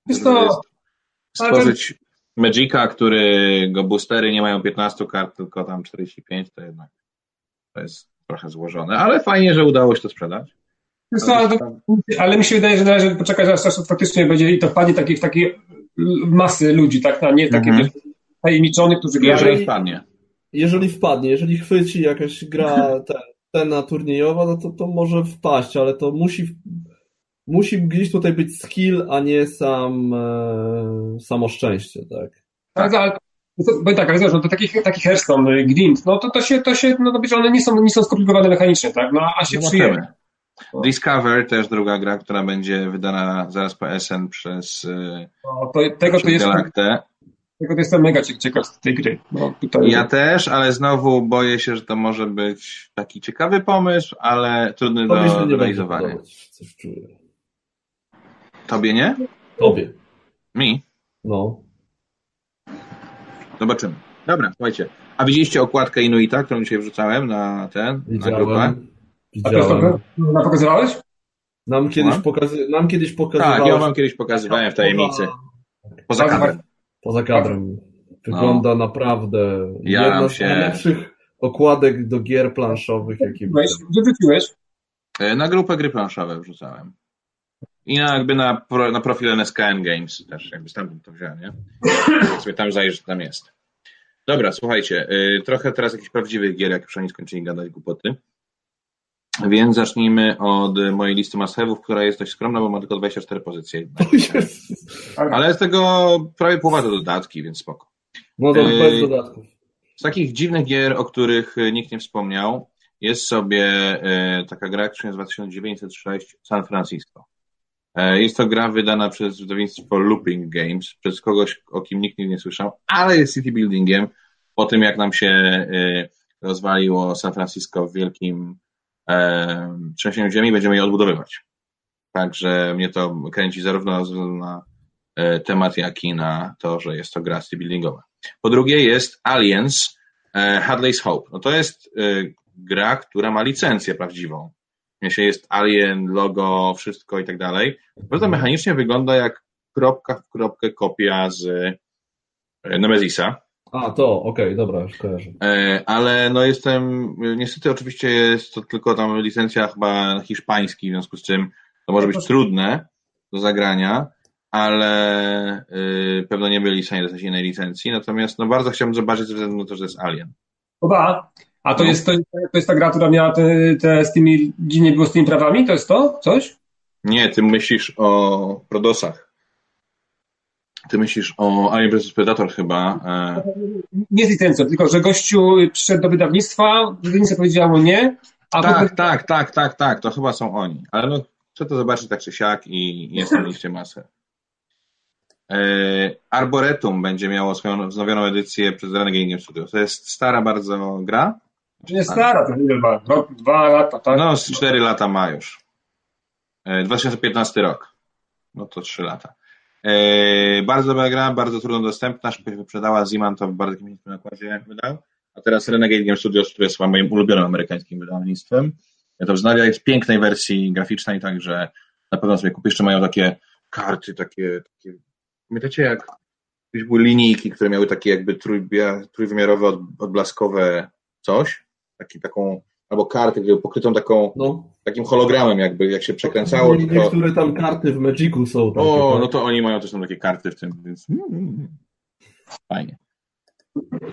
Jest to... Stworzyć Magica, którego boostery nie mają 15 kart, tylko tam 45, to jednak to jest trochę złożone, ale fajnie, że udało się to sprzedać. To, ale, ale mi się wydaje, że należy poczekać, aż czas faktycznie będzie i to wpadnie takich, takiej masy ludzi, tak, a nie takie mhm. tajemniczonych, którzy grają. Jeżeli wpadnie. Jeżeli wpadnie, jeżeli chwyci jakaś gra ten, cena turniejowa, no to, to może wpaść, ale to musi, musi gdzieś tutaj być skill, a nie sam e, samo szczęście, tak? Tak, ale bo tak, ale zobacz, no to takich, takich Hearthstone, Glint, no to, to się, to się, no to że one nie są, nie są skomplikowane mechanicznie, tak? No a się przyjemy. Discover, też druga gra, która będzie wydana zaraz po SN przez no, to, tego to jest, Galaktę. Tego to jestem mega ciekaw z tej gry. No, tutaj... Ja też, ale znowu boję się, że to może być taki ciekawy pomysł, ale trudny Tobie do realizowania. Coś czuję. Tobie nie? Tobie. Mi? No. Zobaczymy. Dobra, słuchajcie. A widzieliście okładkę Inuita, którą dzisiaj wrzucałem na ten, Widziałem. na grupę? Widziałem. A pokazywałeś? Nam kiedyś, pokazy... Nam kiedyś pokazywałeś. Tak, ja wam kiedyś pokazywałem w tajemnicy. Poza kadrem. Poza kadrem. Wygląda no. naprawdę Jaram jedna z najlepszych okładek do gier planszowych, jakie. Gdzie wrzuciłeś? E, na grupę gry planszowe wrzucałem. I na, jakby na, pro, na profil NSKN Games też, jakby stamtąd to wziąłem, nie? Sobie tam zajrzeć, tam jest. Dobra, słuchajcie, y, trochę teraz jakichś prawdziwych gier, jak już oni skończyli gadać głupoty. Więc zacznijmy od mojej listy must która jest dość skromna, bo ma tylko 24 pozycje. Ale z tego prawie połowa to dodatki, więc spoko. No to bez y, dodatków. Z takich dziwnych gier, o których nikt nie wspomniał, jest sobie y, taka gra, która nazywa 1906 San Francisco. E, jest to gra wydana przez wydawnictwo Looping Games, przez kogoś, o kim nikt nie słyszał, ale jest city buildingiem. Po tym, jak nam się e, rozwaliło San Francisco w wielkim e, trzęsieniu ziemi, będziemy je odbudowywać. Także mnie to kręci zarówno na temat, jak i na to, że jest to gra city buildingowa. Po drugie jest Aliens Hadley's Hope. No to jest gra, która ma licencję prawdziwą się jest alien, logo, wszystko i tak dalej. Bardzo mechanicznie wygląda jak kropka w kropkę kopia z e, Nemezisa. A, to, okej, okay, dobra, już kojarzę. E, ale no jestem, niestety oczywiście jest to tylko tam licencja chyba hiszpański, w związku z czym to może być trudne do zagrania, ale yy, pewno nie byli w stanie dostać innej licencji, natomiast no bardzo chciałbym zobaczyć ze względu na to, że to jest Alien. Oba, a to, no. jest, to, to jest ta gra, która miała te, te z tymi, gdzie nie było z tymi prawami? To jest to? Coś? Nie, ty myślisz o Prodosach. Ty myślisz o Alien vs Predator chyba. E. Nie z licencją, tylko że gościu przyszedł do wydawnictwa, wydawnictwo powiedziało nie. A tak, to... tak, tak, tak, tak, to chyba są oni. Ale no, chcę to zobaczyć tak czy siak i jest na liście masę. E, Arboretum będzie miało swoją wznowioną edycję przez Renegade Game Studios. To jest stara bardzo gra, nie stara, to ile ma? Rok, dwa lata, tak? No, z cztery lata ma już. 2015 e, rok. No to trzy lata. E, bardzo dobra gra, bardzo trudno dostępna, szybko się wyprzedała. Ziman to w bardzo kiepskim nakładzie wydał. A teraz Renegade Game Studios, który jest moim ulubionym amerykańskim wydawnictwem. Ja to wznawia, jest pięknej wersji graficznej, także na pewno sobie kupisz. Jeszcze mają takie karty, takie, takie Pamiętacie, jak były linijki, które miały takie jakby trójbia, trójwymiarowe, odblaskowe coś? Taki, taką, albo karty, które pokrytą taką, no. takim hologramem jakby, jak się przekręcało. Nie, niektóre tam karty w Magicu są. Takie, o, tak? no to oni mają też tam takie karty w tym, więc mm, mm, mm. fajnie.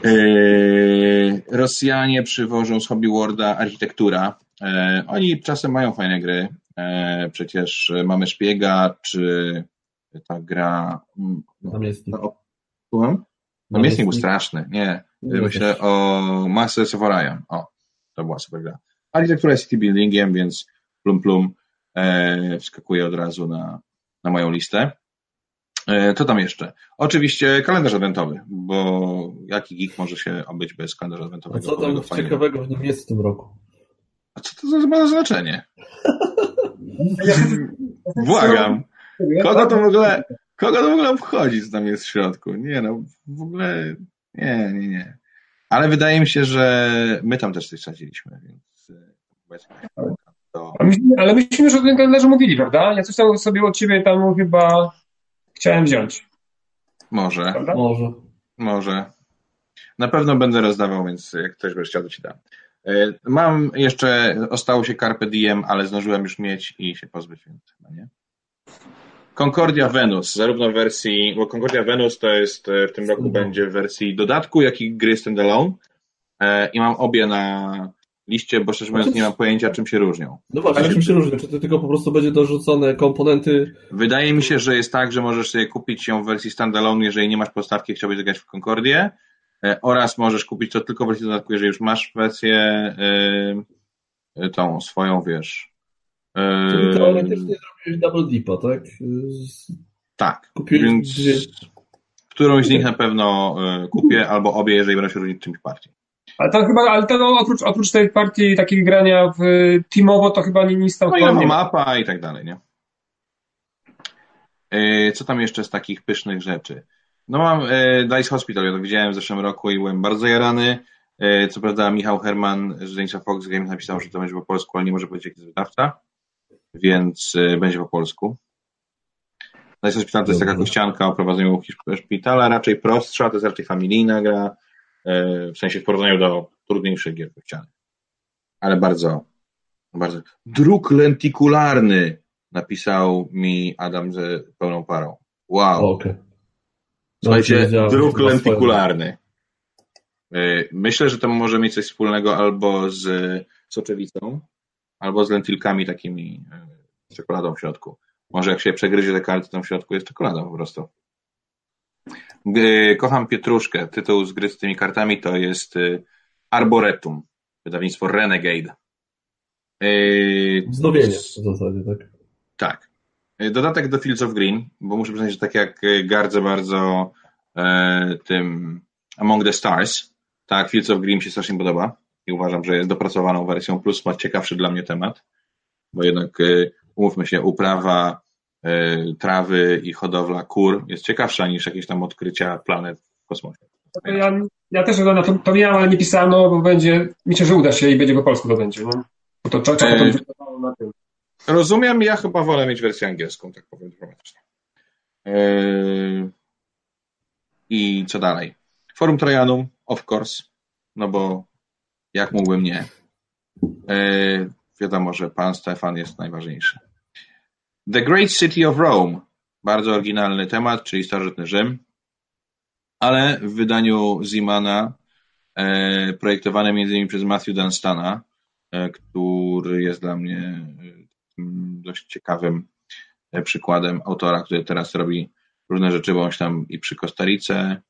Yy, Rosjanie przywożą z Hobby Worlda architektura. Yy, oni czasem mają fajne gry. Yy, przecież mamy szpiega, czy ta gra. Namiestnik. No, słucham? Namiestnik był straszny. Nie. Myślę o Masters of Orion. O, to była super gra. Architektura jest city buildingiem, więc plum plum wskakuje od razu na, na moją listę. E, co tam jeszcze? Oczywiście kalendarz adwentowy, bo jaki geek może się obyć bez kalendarza adwentowego? A co tam ciekawego w nim jest w tym roku? A co to ma za znaczenie? Błagam. Kogo to w ogóle, kogo to w ogóle obchodzi, co tam jest w środku? Nie no, w ogóle nie, nie, nie. Ale wydaje mi się, że my tam też coś straciliśmy, więc e, to... Ale myśmy już o tym kalendarzu mówili, prawda? Ja coś tam sobie od ciebie tam chyba chciałem wziąć. Może. Prawda? Może. Może. Na pewno będę rozdawał, więc jak ktoś będzie chciał, to ci dam. E, mam jeszcze, ostało się Carpe Diem, ale zdążyłem już mieć i się pozbyć, więc chyba nie. Concordia Venus, zarówno w wersji, bo Concordia Venus to jest e, w tym roku będzie w wersji dodatku, jak i gry standalone e, i mam obie na liście, bo szczerze mówiąc nie mam pojęcia, czym się różnią. No właśnie, czym się różnią? Czy to tylko po prostu będzie dorzucone komponenty? Wydaje mi się, że jest tak, że możesz sobie kupić ją w wersji standalone, jeżeli nie masz podstawki, chciałbyś zagrać w Concordię, e, oraz możesz kupić to tylko w wersji dodatku, jeżeli już masz wersję tą swoją, wiesz. Czyli teoretycznie zrobiłeś double dipa, tak? Tak. Kupiłeś więc dwie... którąś z nich na pewno kupię, albo obie, jeżeli będą się różnić czymś bardziej. Ale to chyba, ale to oprócz, oprócz tej partii takiej grania w teamowo, to chyba nic tam No i nowa mapa i tak dalej, nie? E, co tam jeszcze z takich pysznych rzeczy? No mam e, Dice Hospital, ja to widziałem w zeszłym roku i byłem bardzo jarany. E, co prawda Michał Herman z Jameса Fox Games napisał, że to będzie po polsku, ale nie może powiedzieć jaki jest wydawca, więc będzie po polsku. Dice Hospital to jest taka kościanka o prowadzeniu szpitala, raczej prostsza, to jest raczej familijna gra E, w sensie w porównaniu do trudniejszych gier kościanych. Ale bardzo, bardzo. Druk lentikularny napisał mi Adam ze pełną parą. Wow. Okay. Słuchajcie, no, druk lentikularny. E, myślę, że to może mieć coś wspólnego albo z soczewicą, albo z lentilkami takimi z e, czekoladą w środku. Może jak się przegryzie te karty, to w środku jest czekolada po prostu. Kocham Pietruszkę. Tytuł z gry z tymi kartami to jest y, Arboretum, wydawnictwo Renegade. Y, Znowienie w zasadzie, tak? Tak. Dodatek do Fields of Green, bo muszę przyznać, że tak jak gardzę bardzo e, tym Among the Stars, tak, Fields of Green mi się strasznie podoba i uważam, że jest dopracowaną wersją, plus ma ciekawszy dla mnie temat, bo jednak umówmy się, uprawa E, trawy i hodowla kur jest ciekawsza niż jakieś tam odkrycia planet w kosmosie. Ja, ja też na to, to miałem, ale nie pisano, bo będzie, myślę, że uda się i będzie po polsku to będzie. No. Bo to trzeba e... na tym. Rozumiem, ja chyba wolę mieć wersję angielską, tak powiem dyplomatycznie. I co dalej? Forum Trojanum, of course, no bo jak mógłbym nie. E... Wiadomo, że pan Stefan jest najważniejszy. The Great City of Rome. Bardzo oryginalny temat, czyli starożytny Rzym, ale w wydaniu Zimana, e, projektowane m.in. przez Matthew Dunstana, e, który jest dla mnie e, dość ciekawym przykładem autora, który teraz robi różne rzeczy, bo on tam i przy Kostarice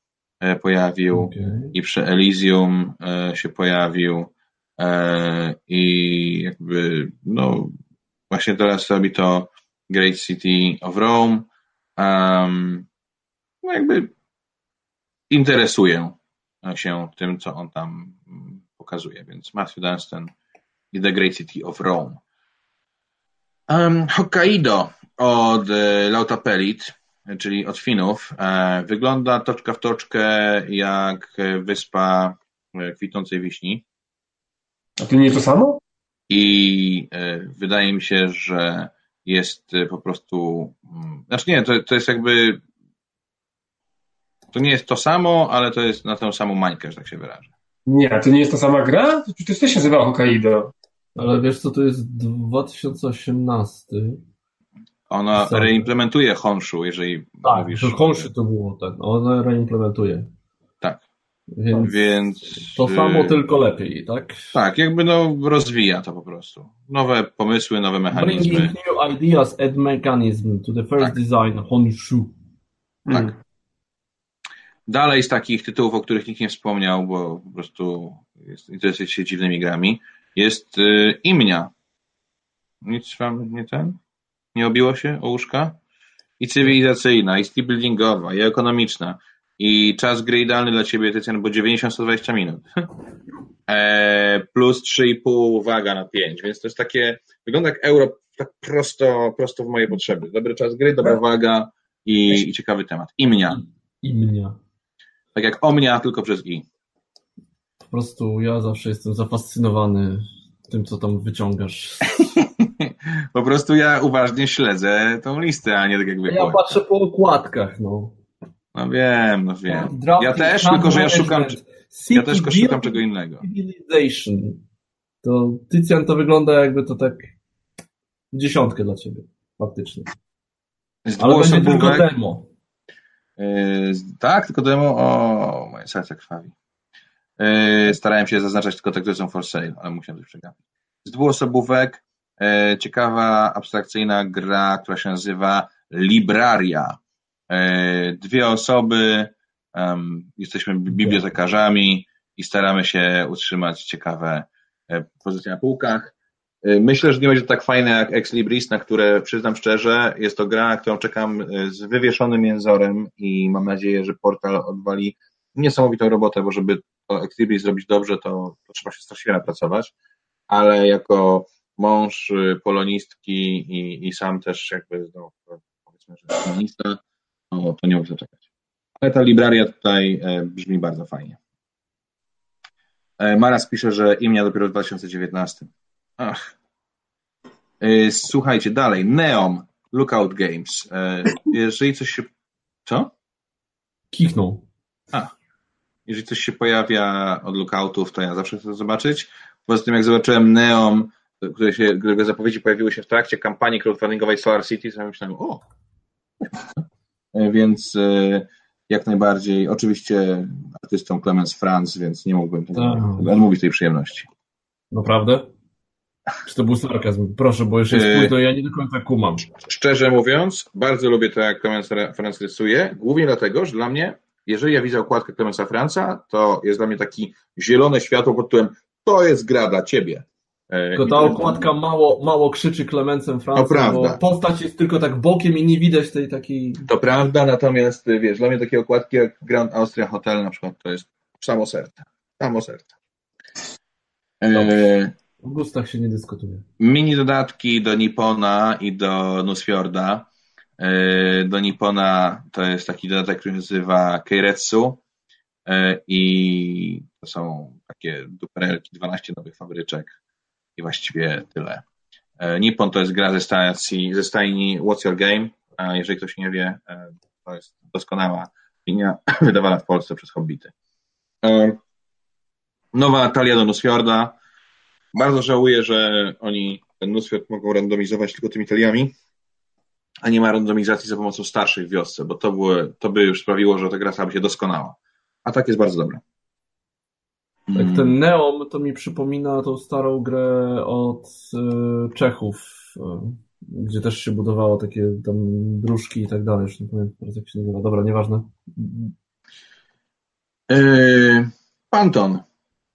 pojawił, okay. i przy Elysium e, się pojawił i jakby no właśnie teraz robi to Great City of Rome. Um, no jakby interesuję się tym, co on tam pokazuje, więc Matthew Dunstan i The Great City of Rome. Um, Hokkaido od e, Lauta Pelit, czyli od Finów, e, wygląda toczka w toczkę jak wyspa e, kwitnącej wiśni. A to nie to samo? I wydaje mi się, że jest po prostu, mm, znaczy nie, to, to jest jakby To nie jest to samo, ale to jest na tę samą mańkę, że tak się wyrażę. Nie, to nie jest ta sama gra? To też się nazywa Hokkaido. Ale wiesz co, to jest 2018. Ona Sorry. reimplementuje Honshu, jeżeli Tak, mówisz. to Honshu to było, tak. Ona reimplementuje. Tak. Więc, Więc. to samo, y, tylko lepiej, tak? Tak, jakby no rozwija to po prostu. Nowe pomysły, nowe mechanizmy. Bringing new ideas and mechanism to the first Tak. design Honshu. Tak. Mm. Dalej z takich tytułów, o których nikt nie wspomniał, bo po prostu jest, interesuje się dziwnymi grami, jest y, Imnia. Nic wam nie ten? Nie obiło się o łóżka? I cywilizacyjna, i skill buildingowa, i ekonomiczna. I czas gry idealny dla ciebie, Tycjan, bo 90-120 minut. e, plus 3,5 waga na 5, więc to jest takie, wygląda jak euro tak prosto, prosto w moje potrzeby. Dobry czas gry, dobra waga i, i ciekawy temat. Imnia. Imnia. Tak jak Omnia, tylko przez I. Po prostu ja zawsze jestem zafascynowany tym, co tam wyciągasz. Po prostu ja uważnie śledzę tą listę, a nie tak jak wy. Ja patrzę po okładkach, no. No wiem, no wiem. Ja też, tylko że ja szukam, ja też tylko szukam czego innego. Civilization. To Tycjan to wygląda jakby to tak dziesiątkę dla ciebie, faktycznie. Z Ale będzie tylko demo. yy, tak, tylko demo, o, moje serce krwawi. Yy, starałem się zaznaczać tylko te, które są for sale, ale musiałem coś przegapić. Z dwuosobówek, ciekawa, abstrakcyjna gra, która się nazywa Libraria. Yy, dwie osoby, jesteśmy bibliotekarzami i staramy się utrzymać ciekawe e, pozycje na półkach. E, Myślę, że nie będzie to tak fajne jak Ex Libris, na które przyznam szczerze, jest to gra, na którą czekam e, z wywieszonym jęzorem i mam nadzieję, że portal odwali niesamowitą robotę, bo żeby to Ex Libris zrobić dobrze, to, to trzeba się strasznie napracować, ale jako mąż y, polonistki i, i sam też jakby, no, powiedzmy, że feminista, no, to nie mogę zaczekać. Ale ta libraria tutaj e, brzmi bardzo fajnie. E, Maras pisze, że imienia dopiero w 2019. Ach. E, Słuchajcie, dalej. Neom, Lookout Games. Jeżeli coś się... Co? Kichnął. Jeżeli coś się pojawia od Lookoutów, to ja zawsze chcę zobaczyć. Poza tym, jak zobaczyłem Neom, które się, którego zapowiedzi pojawiły się w trakcie kampanii crowdfundingowej Solar City, to ja myślałem, o, E, więc e, jak najbardziej, oczywiście artystą Clemens Franz, więc nie mógłbym tego Tak. odmówić tej przyjemności. Naprawdę? Czy to był sarkazm? Proszę, bo już jest Yy. późno, ja nie do końca kumam. Szczerze mówiąc, bardzo lubię to, jak Clemens Franz rysuje, głównie dlatego, że dla mnie, jeżeli ja widzę okładkę Clemensa Franza, to jest dla mnie taki zielone światło pod tytułem to jest gra dla ciebie. E, Tylko ta okładka mało, mało krzyczy Klemencem Francem, To prawda. bo postać jest tylko tak bokiem i nie widać tej takiej... To prawda, natomiast y, wiesz, dla mnie takie okładki jak Grand Austria Hotel na przykład to jest samo serce. Samo serce. E, W gustach się nie dyskutuje. mini dodatki do Nippona i do Nusfjorda. E, Do Nippona to jest taki dodatek, który nazywa Keiretsu E, i to są takie duperelki, 12 nowych fabryczek i właściwie tyle. E, Nippon to jest gra ze stacji, ze stajni What's Your Game, jeżeli ktoś nie wie, e, to jest doskonała linia wydawana w Polsce przez Hobbity. E, Nowa talia do Nusfjorda. Bardzo żałuję, że oni ten Nusfjord mogą randomizować tylko tymi taliami, a nie ma randomizacji za pomocą starszych wiosce, bo to, były, to by już sprawiło, że ta gra stałaby się doskonała. A tak jest bardzo dobre. Tak, Mm. ten Neom to mi przypomina tą starą grę od e, Czechów, e, gdzie też się budowało takie tam dróżki i tak dalej. Już nie pamiętam teraz jak się nazywa. Dobra, nieważne. Yy, Panton.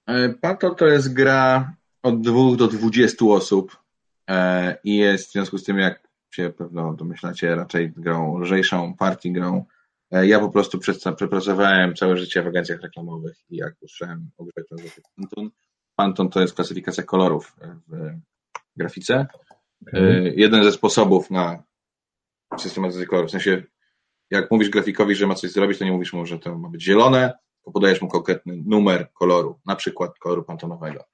Yy, Panton to jest gra od 2 do 20 osób yy, i jest w związku z tym, jak się pewno domyślacie, raczej grą lżejszą, partii grą. Yy, Ja po prostu przepracowałem całe życie w agencjach reklamowych i jak usłyszałem o grze, która nazywa się Panton, Panton to jest klasyfikacja kolorów w grafice. Yy, Jeden ze sposobów na systematyzację kolorów. W sensie, jak mówisz grafikowi, że ma coś zrobić, to nie mówisz mu, że to ma być zielone, tylko podajesz mu konkretny numer koloru, na przykład koloru pantonowego.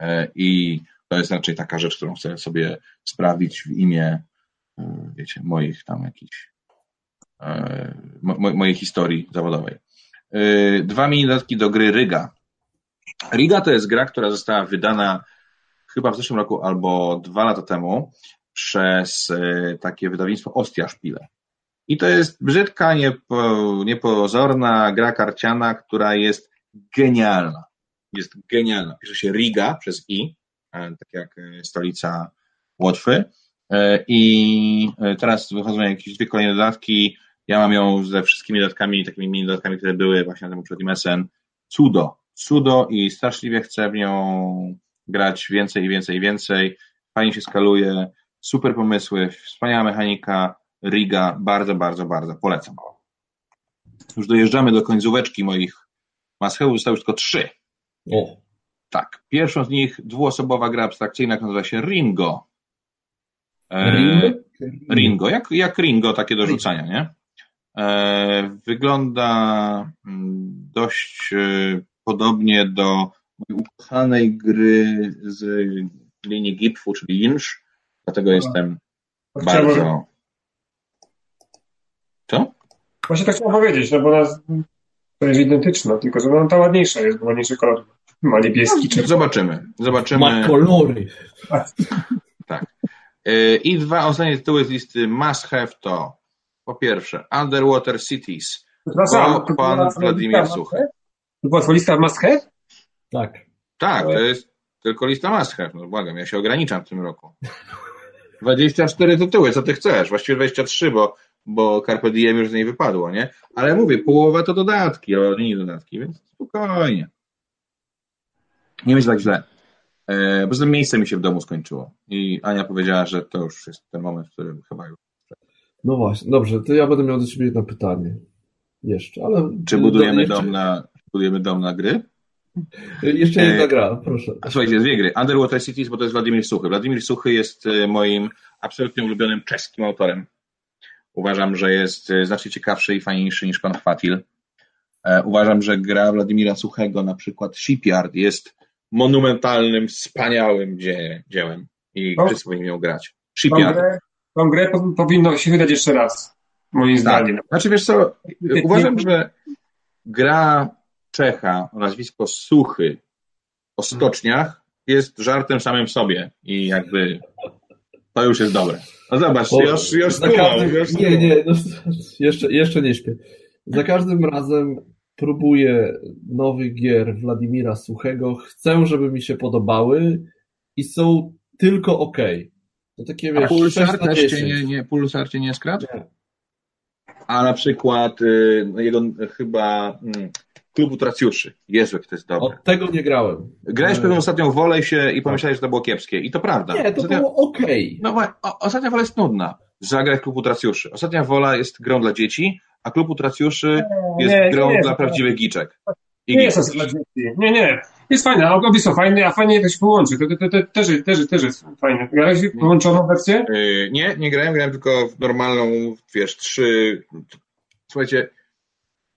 E, I to jest raczej taka rzecz, którą chcę sobie sprawdzić w imię, e, wiecie, moich tam jakichś mo, mojej historii zawodowej. Dwa mini dodatki do gry Ryga. Riga to jest gra, która została wydana chyba w zeszłym roku albo dwa lata temu przez takie wydawnictwo Ostia Szpile. I to jest brzydka, niepo, niepozorna gra karciana, która jest genialna. Jest genialna. Pisze się Riga przez I, e, tak jak e, stolica Łotwy. E, I teraz wychodzą jakieś dwie kolejne dodatki. Ja mam ją ze wszystkimi dodatkami, takimi mini dodatkami, które były właśnie na tym poprzednim SN. Cudo. Cudo i straszliwie chcę w nią grać więcej i więcej i więcej. Fajnie się skaluje, super pomysły, wspaniała mechanika, Riga, bardzo, bardzo, bardzo polecam. Już dojeżdżamy do końcóweczki moich maschełów, zostały już tylko trzy. O. Tak. Pierwszą z nich dwuosobowa gra abstrakcyjna, która nazywa się Ringo. E, Ringo? Ringo, jak, jak Ringo, takie do rzucania, nie? E, wygląda mm, dość e, podobnie do ukochanej gry z linii Gipfu, czyli Lynch, dlatego jestem bardzo co? Właśnie tak chciałem powiedzieć, no bo nas to jest identyczna, tylko że no, ta ładniejsza jest, bo ładniejszy kolor. Ma niebieski czy... Zobaczymy. Zobaczymy. Ma kolory. Tak. Y, I dwa ostatnie tytuły z listy must have to po pierwsze Underwater Cities. Przepraszam, to pan Władimir Suchy. To była lista must have? Tak. Tak, to jest tylko lista must have. No błagam, ja się ograniczam w tym roku. 24 tytuły, co ty chcesz? Właściwie 23, bo bo Carpe Diem już z niej wypadło, nie? Ale mówię, połowa to dodatki, ale nie dodatki, więc spokojnie. Nie myślę tak źle. E, poza tym miejsce mi się w domu skończyło i Ania powiedziała, że to już jest ten moment, w którym chyba już... No właśnie, dobrze, to ja będę miał do ciebie jedno pytanie. Jeszcze, ale... Czy budujemy, do, dom, na, budujemy dom na gry? Jeszcze jedna e, gra, proszę. A słuchajcie, dwie gry. Underwater Cities, bo to jest Władimir Suchy. Władimir Suchy jest e, moim absolutnie ulubionym czeskim autorem. Uważam, że jest e, znacznie ciekawszy i fajniejszy niż pan Chwatil. E, uważam, że gra Władimira Suchego, na przykład Shipyard, jest monumentalnym, wspaniałym dzie dziełem i no. wszyscy powinni ją grać. Shipyard. Tą grę, tą grę powinno się wydać jeszcze raz, moim tak. zdaniem. Znaczy wiesz co, uważam, że gra Czecha o nazwisko Suchy o stoczniach jest żartem samym sobie i jakby to już jest dobre. No zobacz, już, już skumał, już Nie, nie, no, jeszcze, jeszcze nie śpię. Za każdym razem próbuję nowych gier Władimira Suchego. Chcę, żeby mi się podobały i są tylko ok. To takie, wiesz, A Pulsar też cię nie, nie, Pulsar cię nie skradł? Nie. A na przykład y, jego y, chyba y, klubu Tracjuszy. Jezu, jak to jest dobre. Od tego nie grałem. Grałeś pewną ostatnią wolę się i pomyślałeś, że to było kiepskie. I to prawda. Nie, to ostatnia... było okej. Okay. No o, ostatnia wola jest nudna. Zagraj klubu Tracjuszy. Ostatnia wola jest grą dla dzieci, a klubu Tracjuszy jest nie, grą nie, dla prawdziwych giczek. I nie jest dla dzieci. Nie, nie. Jest fajne, obie są fajne, a fajnie to się połączy. To, to, to, też, też, też jest fajne. Grałeś w połączoną wersję? Yy, nie, nie grałem, grałem tylko w normalną, wiesz, trzy... Słuchajcie,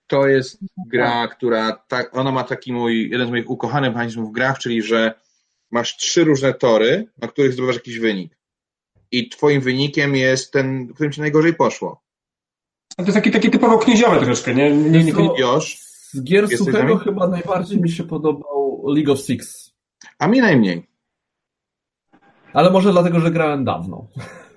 to jest gra, która, tak, ona ma taki mój, jeden z moich ukochanych mechanizmów w grach, czyli że masz trzy różne tory, na których zdobywasz jakiś wynik. I twoim wynikiem jest ten, którym ci najgorzej poszło. A to jest taki, taki typowo knieziowe troszkę, nie? nie, nie, nie. Z gier suchego chyba najbardziej mi się podobał League of Six. A mi najmniej. Ale może dlatego, że grałem dawno.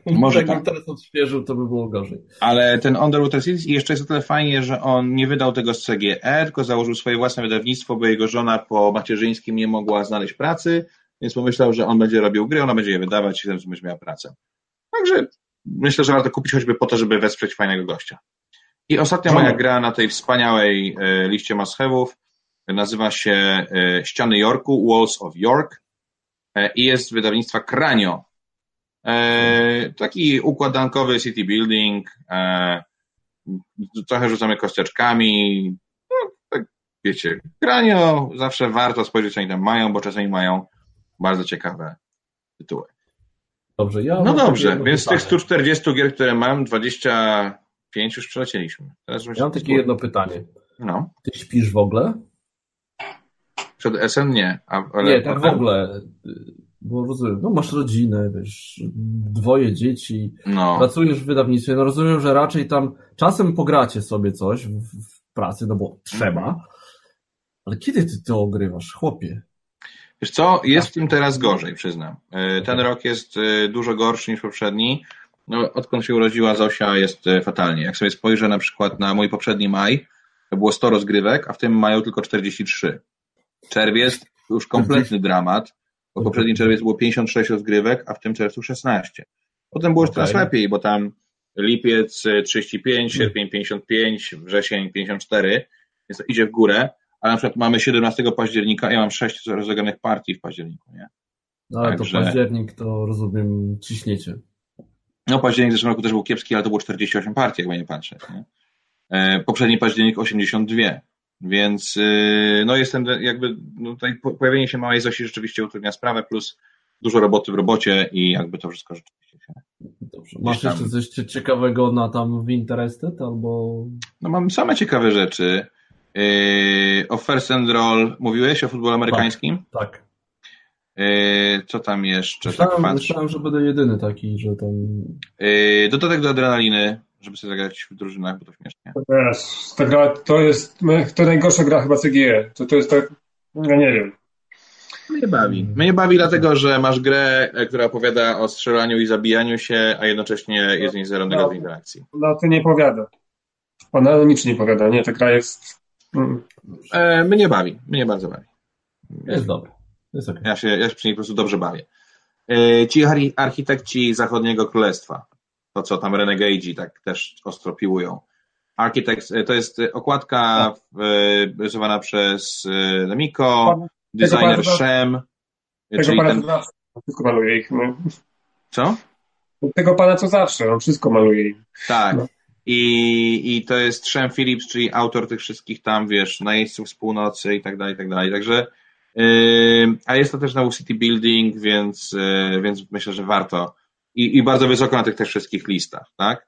Może tak. teraz odświeżył, to by było gorzej. Ale ten Underwater Cities jeszcze jest o tyle fajnie, że on nie wydał tego z CGE, tylko założył swoje własne wydawnictwo, bo jego żona po macierzyńskim nie mogła znaleźć pracy, więc pomyślał, że on będzie robił gry, ona będzie je wydawać i zatem będzie miała pracę. Także myślę, że warto kupić choćby po to, żeby wesprzeć fajnego gościa. I ostatnia moja gra na tej wspaniałej e, liście must nazywa się e, Ściany Yorku, Walls of York e, i jest wydawnictwa Kranio. E, taki układankowy city building, trochę rzucamy kosteczkami, no, tak wiecie, granio, zawsze warto spojrzeć, co oni tam mają, bo czasami mają bardzo ciekawe tytuły. Dobrze, ja no dobrze, więc z tych 140 gier, które mam, 25 już przelecieliśmy. Teraz ja mam takie jedno pytanie. No. Ty śpisz w ogóle? Przed SN nie. Ale nie, tak w ogóle Bo rozumiem, no masz rodzinę, wiesz, dwoje dzieci, No. pracujesz w wydawnictwie, no rozumiem, że raczej tam czasem pogracie sobie coś w, w pracy, no bo trzeba, Mhm. ale kiedy ty to ogrywasz, chłopie? Wiesz co, jest w tym teraz gorzej, przyznam. E, Ten rok jest e, dużo gorszy niż poprzedni. No, odkąd się urodziła Zosia jest fatalnie. Jak sobie spojrzę na przykład na mój poprzedni maj, to było 100 rozgrywek, a w tym maju tylko 43. Czerwiec już kompletny dramat, bo poprzedni czerwiec było 56 rozgrywek, a w tym czerwcu 16. Potem było już Okej. coraz lepiej, bo tam lipiec e, 35, sierpień 55, wrzesień 54, więc to idzie w górę, ale na przykład mamy 17 października, ja mam 6 rozegranych partii w październiku, nie? No, ale Także- to październik to rozumiem ciśniecie. No październik w zeszłym roku też był kiepski, ale to było 48 partii, jakby nie patrzeć, nie? E, Poprzedni październik 82, więc yy, no jestem jakby, no tutaj po- pojawienie się małej Zosi rzeczywiście utrudnia sprawę, plus dużo roboty w robocie i jakby to wszystko rzeczywiście się... Dobrze. Masz tam- jeszcze coś cie- ciekawego na tam w Interested albo... No mam same ciekawe rzeczy. Yy, o First and Roll mówiłeś, o futbolu amerykańskim? Tak. Yy, co tam jeszcze? tak Myślałem, patrzę. myślałem, że będę jedyny taki, że tam... Yy, dodatek do adrenaliny, żeby sobie zagrać w drużynach, bo to śmiesznie. Wiesz, ta gra to jest, to najgorsza gra chyba CGE. To, to jest tak, ja nie wiem. Mnie bawi. Mnie bawi dlatego, że masz grę, e, która opowiada o strzelaniu i zabijaniu się, a jednocześnie jest w niej zero No. negatywnej interakcji. No to nie powiada. Ona nic nie powiada, nie? Ta gra jest... Mm. E, mnie bawi. Mnie bardzo bawi. Jest dobry. Jest okej. Ja się, ja się przy niej po prostu dobrze bawię. E, ci archi- architekci zachodniego królestwa, to co tam Renegade'zi tak też ostro piłują. Architects, e, to jest e, okładka e, rysowana przez Lemiko, designer Shem, Tego czyli pana ten... co zawsze. Wszystko maluje ich. No. Co? Tego pana co zawsze. On wszystko maluje ich. Tak. No. I, I to jest Shem Phillips, czyli autor tych wszystkich tam, wiesz, najeźdźców z północy i tak dalej, i tak dalej. Także, yy, a jest to też na City Building, więc, yy, więc myślę, że warto. I, I bardzo wysoko na tych też wszystkich listach, tak?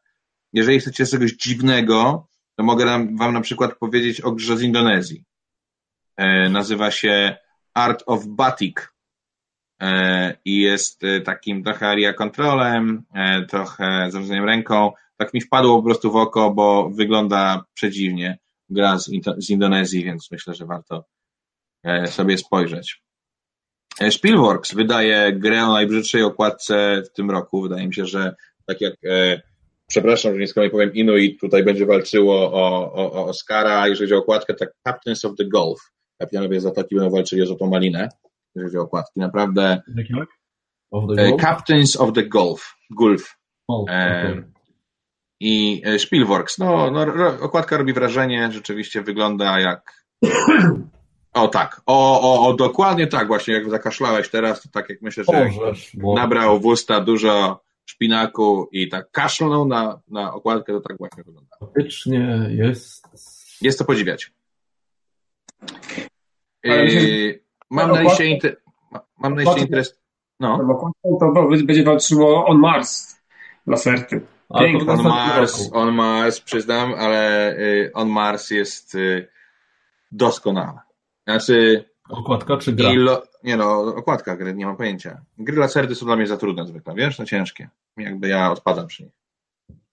Jeżeli chcecie czegoś dziwnego, to mogę wam na przykład powiedzieć o grze z Indonezji. Yy, nazywa się Art of Batik. E, i jest e, takim trochę area controlem, e, trochę zarządzaniem ręką. Tak mi wpadło po prostu w oko, bo wygląda przedziwnie. Gra z, z Indonezji, więc myślę, że warto e, sobie spojrzeć. E, Spielworks wydaje grę o najbrzydszej okładce w tym roku. Wydaje mi się, że tak jak e, przepraszam, że nieskromnie powiem, Inuit tutaj będzie walczyło o, o, o Oscara, jeżeli chodzi o okładkę, tak Captains of the Gulf. Kapitanowie Zatoki będą walczyli o Złotą Malinę, jeżeli chodzi o okładki. Naprawdę Jak? Of the E, Globe? Captains of the Gulf. Gulf. O, e, okej. I e, Spielworks. No, no ro, okładka robi wrażenie, rzeczywiście wygląda jak. O tak, o, o, o dokładnie tak, właśnie jak zakaszlałeś teraz, to tak jak myślę, że nabrał w usta dużo szpinaku i tak kaszlnął na, na okładkę, to tak właśnie wygląda. Faktycznie jest... Jest to podziwiać. Yy, mam na liście inter... mam na liście okładka- interes... No. To, będzie walczyło on Mars. Piękne. w On Mars, on Mars, przyznam, ale y, on Mars jest y, doskonały. Znaczy, Okładka czy gra? ilo, nie no, okładka gry, nie mam pojęcia. Gry laserdy są dla mnie za trudne zwykle, wiesz, no ciężkie. Jakby ja odpadam przy nich.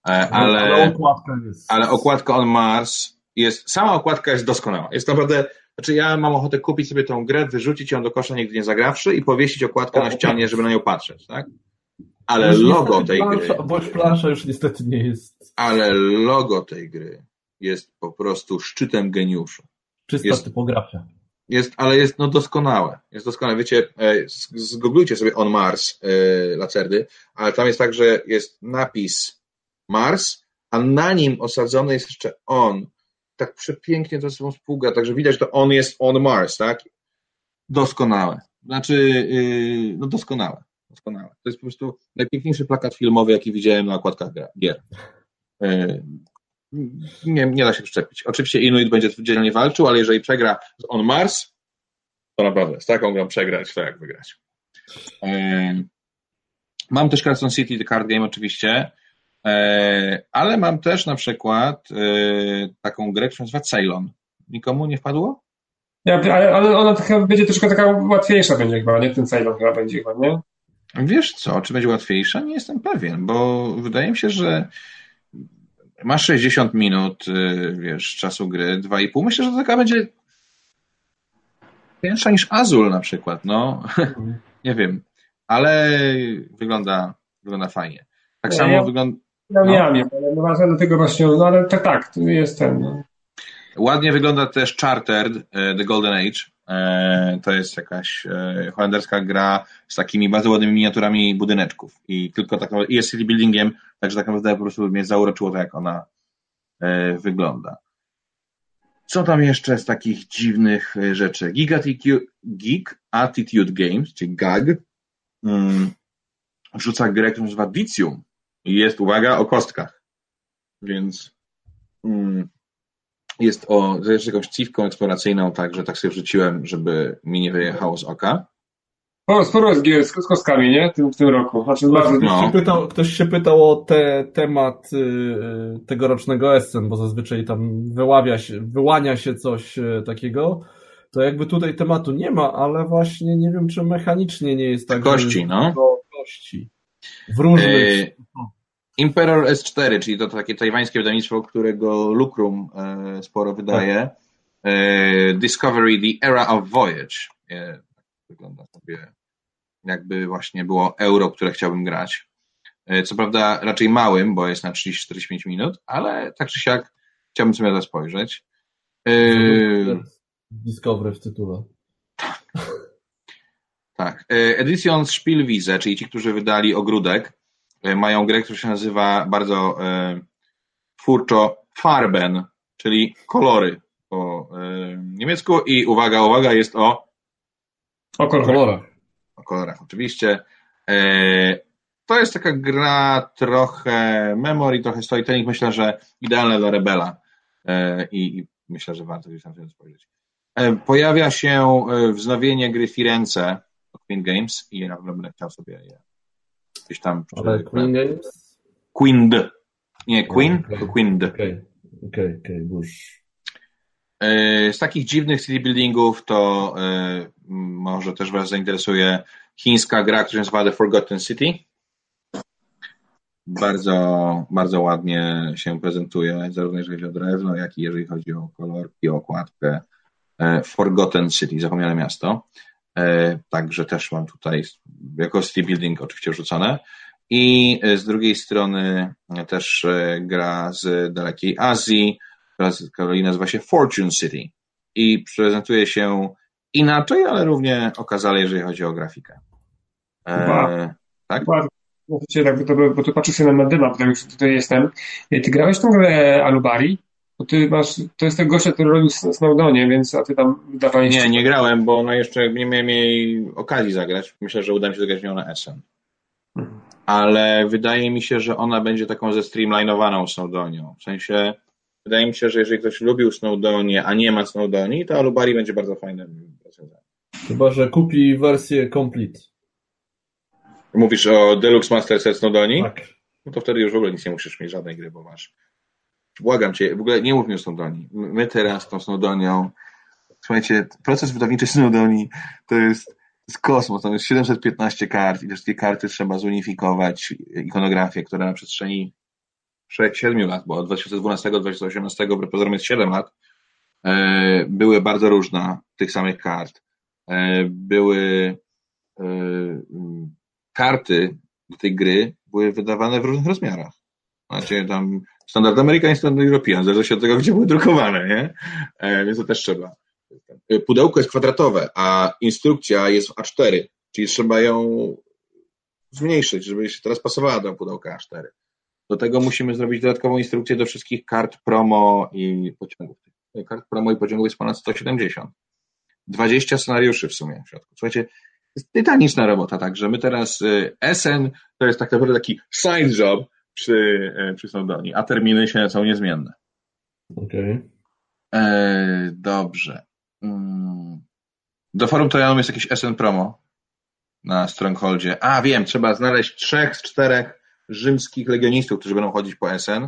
E, No, ale ale, okładka jest... ale okładka on Mars jest, sama okładka jest doskonała. Jest naprawdę, znaczy ja mam ochotę kupić sobie tą grę, wyrzucić ją do kosza nigdy nie zagrawszy i powiesić okładkę na ścianie, żeby na nią patrzeć, tak? Ale Już logo tej plansza, gry... Bądź plansza już niestety nie jest ale logo tej gry jest po prostu szczytem geniuszu. czysta Jest- typografia. Jest, ale jest no doskonałe. Jest doskonałe. Wiecie, e, zgooglujcie sobie On Mars e, Lacerdy, ale tam jest tak, że jest napis Mars, a na nim osadzony jest jeszcze on. Tak przepięknie to ze sobą współgra, także widać, że to on jest on Mars, tak? Doskonałe. Znaczy, yy, no doskonałe. Doskonałe. To jest po prostu najpiękniejszy plakat filmowy, jaki widziałem na okładkach gier. Yy, nie, nie da się przyczepić. Oczywiście Inuit będzie dzielnie walczył, ale jeżeli przegra z On Mars, to naprawdę z taką grą przegrać, to jak wygrać. Mam też Carson City, The Card Game oczywiście, yy, ale mam też na przykład yy, taką grę, która się nazywa Ceylon. Nikomu nie wpadło? Ja, ale, ale ona chyba będzie troszkę taka łatwiejsza będzie chyba, nie? Ten Ceylon chyba będzie chyba, nie? Wiesz co, czy będzie łatwiejsza? Nie jestem pewien, bo wydaje mi się, że masz 60 minut, y, wiesz, czasu gry, 2,5. Myślę, że to taka będzie cięższa niż Azul na przykład, no. nie wiem, ale wygląda, wygląda fajnie. Tak Nie, samo ja- wygląda... Ja No. miałem, ale no do tego właśnie, no ale tak, tak, jest ten, no. Ładnie wygląda też Chartered, e, The Golden Age. E, To jest jakaś e, holenderska gra z takimi bardzo ładnymi miniaturami budyneczków. I tylko tak naprawdę, jest city buildingiem, także tak naprawdę po prostu mnie zauroczyło to, jak ona e, wygląda. Co tam jeszcze z takich dziwnych rzeczy? Geek Attitude, Geek Attitude Games, czyli GAG, mm, wrzuca grę, która nazywa Dicium. I jest, uwaga, o kostkach. Więc mm, jest o, to jest jakąś cifką eksploracyjną, także tak sobie wrzuciłem, żeby mi nie wyjechało z oka. O, sporo jest gier z, z kostkami, nie? W tym, w tym roku. Znaczy, No. Ktoś, się pytał, ktoś się pytał o te, temat y, y, tegorocznego Essen, bo zazwyczaj tam wyławia się, wyłania się coś y, takiego. To jakby tutaj tematu nie ma, ale właśnie nie wiem, czy mechanicznie nie jest tak. Kości, no. do Kości. W różnych. E, Emperor S4, czyli to takie tajwańskie wydawnictwo, którego Lucrum e, sporo wydaje. E, Discovery, The Era of Voyage. E, tak wygląda sobie, jakby właśnie było euro, które chciałbym grać. Co prawda raczej małym, bo jest na 30-45 minut, ale tak czy siak chciałbym sobie to spojrzeć. Discovery w tytule. Tak. E, Edition Spielwiese, czyli ci, którzy wydali Ogródek, mają grę, która się nazywa bardzo e, twórczo Farben, czyli kolory po e, niemiecku i uwaga, uwaga, jest o, O kolorach. O kolorach oczywiście. E, to jest taka gra trochę memory, trochę storytelling, myślę, że idealna dla Rebela e, i, i myślę, że warto gdzieś tam sobie spojrzeć. E, Pojawia się wznowienie gry Firenze od Queen Games i ja będę chciał sobie je gdzieś tam. Ale Queen Games? Quind. Nie Queen, Okej. tylko Quind. Okej, okej, okej. E, Z takich dziwnych city buildingów to e, może też Was zainteresuje chińska gra, która się nazywa The Forgotten City. Bardzo, bardzo ładnie się prezentuje, zarówno jeżeli chodzi o drewno, jak i jeżeli chodzi o kolor i okładkę. E, Forgotten City, zapomniane miasto. E, Także też mam tutaj jako city building oczywiście rzucone. I e, z drugiej strony e, też gra z dalekiej Azji, kolei nazywa się Fortune City i prezentuje się inaczej, ale równie okazale, jeżeli chodzi o grafikę. E, tak? To cię tak, to, bo tu patrzę sobie na Medyma, bo już tutaj jestem. Ty grałeś tą grę Alubari? Bo ty masz, to jest ten gościa, który robił Snowdonie, więc a ty tam wydawałeś... Nie, nie grałem, bo no jeszcze nie miałem jej okazji zagrać. Myślę, że uda mi się zagrać nią na SN. Mhm. Ale wydaje mi się, że ona będzie taką ze streamlinowaną Snowdonią. W sensie, wydaje mi się, że jeżeli ktoś lubił Snowdonie, a nie ma Snowdoni, to Alubari będzie bardzo fajnym rozwiązaniem. Chyba, że kupi wersję complete. Mówisz o Deluxe Master Set Snowdoni? Tak. No to wtedy już w ogóle nic nie musisz mieć żadnej gry, bo masz. Błagam cię, w ogóle nie mów mi o Snowdoni. My teraz tą Snowdonią, słuchajcie, proces wydawniczy Snowdoni to jest, jest kosmos, tam jest 715 kart i wszystkie karty trzeba zunifikować, ikonografię, która na przestrzeni 6-7 lat, bo od 2012 do 2018 pozorom jest 7 lat, e, były bardzo różne tych samych kart. E, były e, karty do tej gry były wydawane w różnych rozmiarach. Znaczy tam standard amerykański, standard European, w zależności od tego, gdzie były drukowane, nie? E, więc to też trzeba. E, Pudełko jest kwadratowe, a instrukcja jest w A4, czyli trzeba ją zmniejszyć, żeby się teraz pasowała do pudełka A4. Do tego musimy zrobić dodatkową instrukcję do wszystkich kart promo i pociągów. Tych Kart promo i pociągów jest ponad 170. 20 scenariuszy w sumie w środku. Słuchajcie, jest tytaniczna robota, także my teraz y, SN to jest tak naprawdę taki side job przy, y, przy Snowdoni, a terminy się są niezmienne. Okej. E, dobrze. Mm. Do forum Trojanum jest jakiś SN promo na Strongholdzie. A, wiem, trzeba znaleźć trzech z czterech rzymskich legionistów, którzy będą chodzić po SN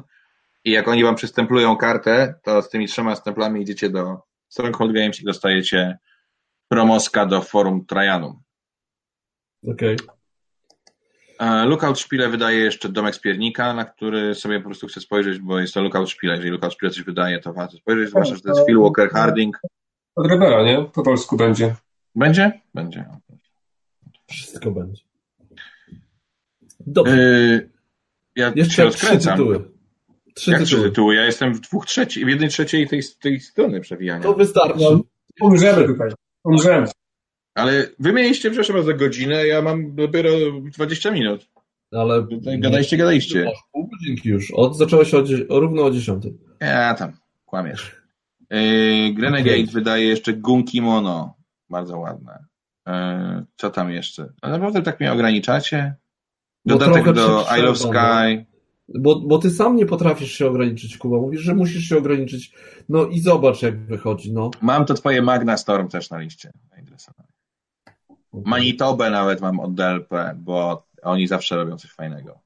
i jak oni wam przystemplują kartę, to z tymi trzema stemplami idziecie do Stronghold Games i dostajecie promoska do forum Trajanum. Okej. E, Lookout Szpile wydaje jeszcze Domek z Piernika, na który sobie po prostu chcę spojrzeć, bo jest to Lookout Szpile. Jeżeli Lookout Szpile coś wydaje, to warto spojrzeć, zwłaszcza, że to jest Phil Walker Harding. Od Rebela, nie? Po polsku będzie. Będzie? Będzie. Wszystko będzie. Dobrze. Yy, ja się Jeszcze trzy rozkręcam. tytuły. Trzy Jak trzy tytuły. tytuły? Ja jestem w dwóch trzeci, w jednej trzeciej tej, tej strony przewijania. To wystarczy. No. Umrzemy tutaj. Umrzemy. Ale wy mieliście, przepraszam, za godzinę, ja mam dopiero 20 minut. Ale Tutaj gadaliście, gadaliście. Masz pół godzinki już. Od, zaczęłaś o, o równo o 10. Ja tam, kłamiesz. Yy, Grenegade Okej. wydaje jeszcze Gun Kimono. Bardzo ładne. Yy, co tam jeszcze? A naprawdę tak mnie ograniczacie? Dodatek do I Love Sky. Bo, bo ty sam nie potrafisz się ograniczyć, Kuba. Mówisz, że musisz się ograniczyć. No i zobacz, jak wychodzi. No. Mam to twoje Magna Storm też na liście. Zainteresowane. Manitobę nawet mam od DLP, bo oni zawsze robią coś fajnego.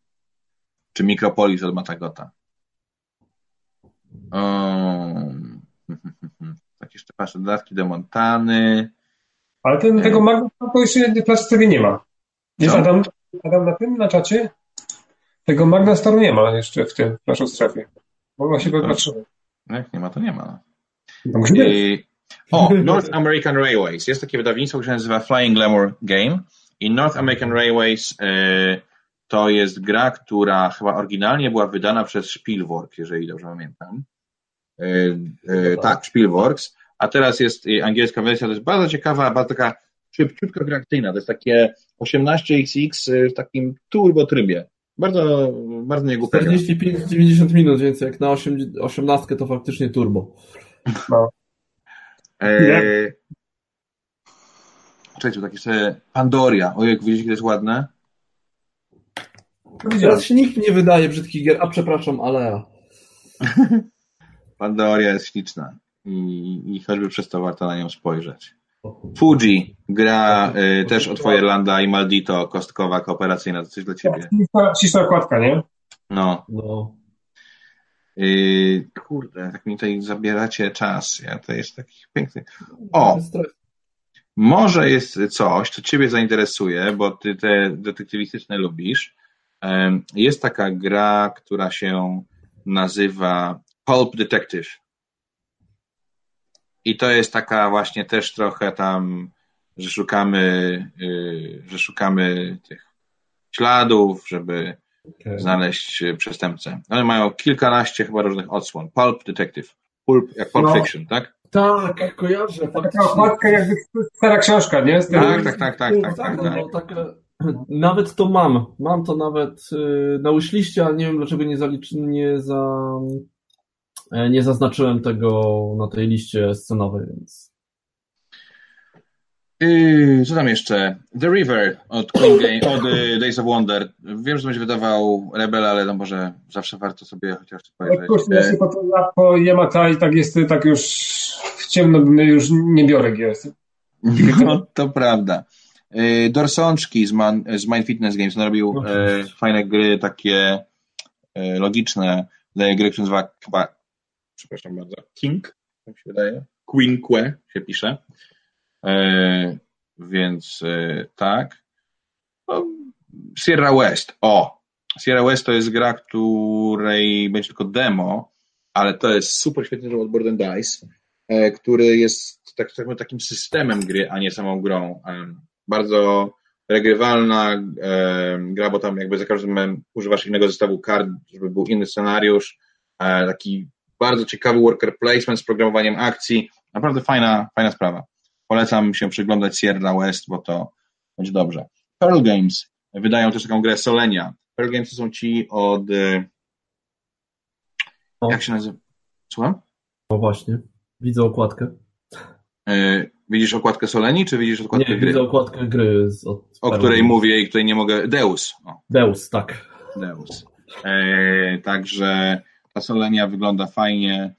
Czy Mikropolis od Matagota. Um, tak jeszcze patrzę, dodatki do Montany. Ale ten, tego Magna to jeszcze w plastyce nie ma. Jest? Adam, Adam na tym, na czacie? Tego Magna Storu nie ma jeszcze w tym, w naszą strefie. Bo właśnie Tak. patrzyłem. No Jak nie ma, to nie ma. To musi być. O, North American Railways. Jest takie wydawnictwo, które się nazywa Flying Glamour Game. I North American Railways e, to jest gra, która chyba oryginalnie była wydana przez Spielworks, jeżeli dobrze pamiętam. E, e, tak, Spielworks. A teraz jest angielska wersja. To jest bardzo ciekawa, bardzo taka szybciutka gra akcyjna. To jest takie 18XX e, w takim turbo trybie. Bardzo, bardzo niegłupia gra. 45-90 minut, więc jak na 8, 18 to faktycznie turbo. Eee... Czekajcie, tak jeszcze Pandoria. Ojej, widzicie, jakie to jest ładne? Widziałem. Teraz się nikt nie wydaje brzydkich gier. A przepraszam, Alea. Pandoria jest śliczna. I, I choćby przez to warto na nią spojrzeć. Fuji, gra y, też od Firelanda i Maldito, kostkowa, kooperacyjna, to coś dla ciebie. Ścisła okładka, nie? No. No. Yy, kurde, tak mi tutaj zabieracie czas. Ja to jest taki piękny. O, Może jest coś, co Ciebie zainteresuje, bo Ty te detektywistyczne lubisz. Jest taka gra, która się nazywa Pulp Detective. I to jest taka właśnie też trochę tam, że szukamy, y, że szukamy tych śladów, żeby. Znaleźć y, przestępcę. One mają kilkanaście chyba różnych odsłon. Pulp Detective. Pulp, jak Pulp No. Fiction, tak? Tak, kojarzę. Taka okładka jakby stara książka, nie? Tak, tak, tak, tak, tak, tak, tak. no, tak, e, Nawet to mam. Mam to nawet y, na wishliste, ale nie wiem dlaczego nie, zalicz, nie, za, e, nie zaznaczyłem tego na tej liście scenowej, więc Yy, co tam jeszcze? The River od Queen Game, od y, Days of Wonder. Wiem, że będzie wydawał Rebel, ale no może zawsze warto sobie chociaż spojrzeć. kurczę, ja się Yy, po, Yamata i tak jest tak już w ciemno, już nie biorę gier. No, to prawda. Yy, Dorsączki z, Man, z Mind Fitness Games on robił No, oczywiście. fajne gry, takie logiczne. Daje gry, która się nazywa chyba, przepraszam bardzo, King, tak się wydaje. Quinque się pisze. E, więc e, tak. No, Sierra West. O! Sierra West to jest gra, której będzie tylko demo, ale to jest super świetny job od Board Dice, e, który jest tak, tak, takim systemem gry, a nie samą grą. Bardzo regrywalna gra, bo tam jakby za każdym razem używasz innego zestawu kart, żeby był inny scenariusz. Taki bardzo ciekawy worker placement z programowaniem akcji. Naprawdę fajna, fajna sprawa. Polecam się przyglądać Sierra West, bo to będzie dobrze. Pearl Games wydają też taką grę Solenia. Pearl Games to są ci od. e, O. Jak się nazywa? Słucham? no właśnie. Widzę okładkę. E, Widzisz okładkę Soleni, czy widzisz okładkę Nie, gry? widzę okładkę gry. O której mówię i której nie mogę. Deus. O, Deus, tak. Deus. E, także ta Solenia wygląda fajnie,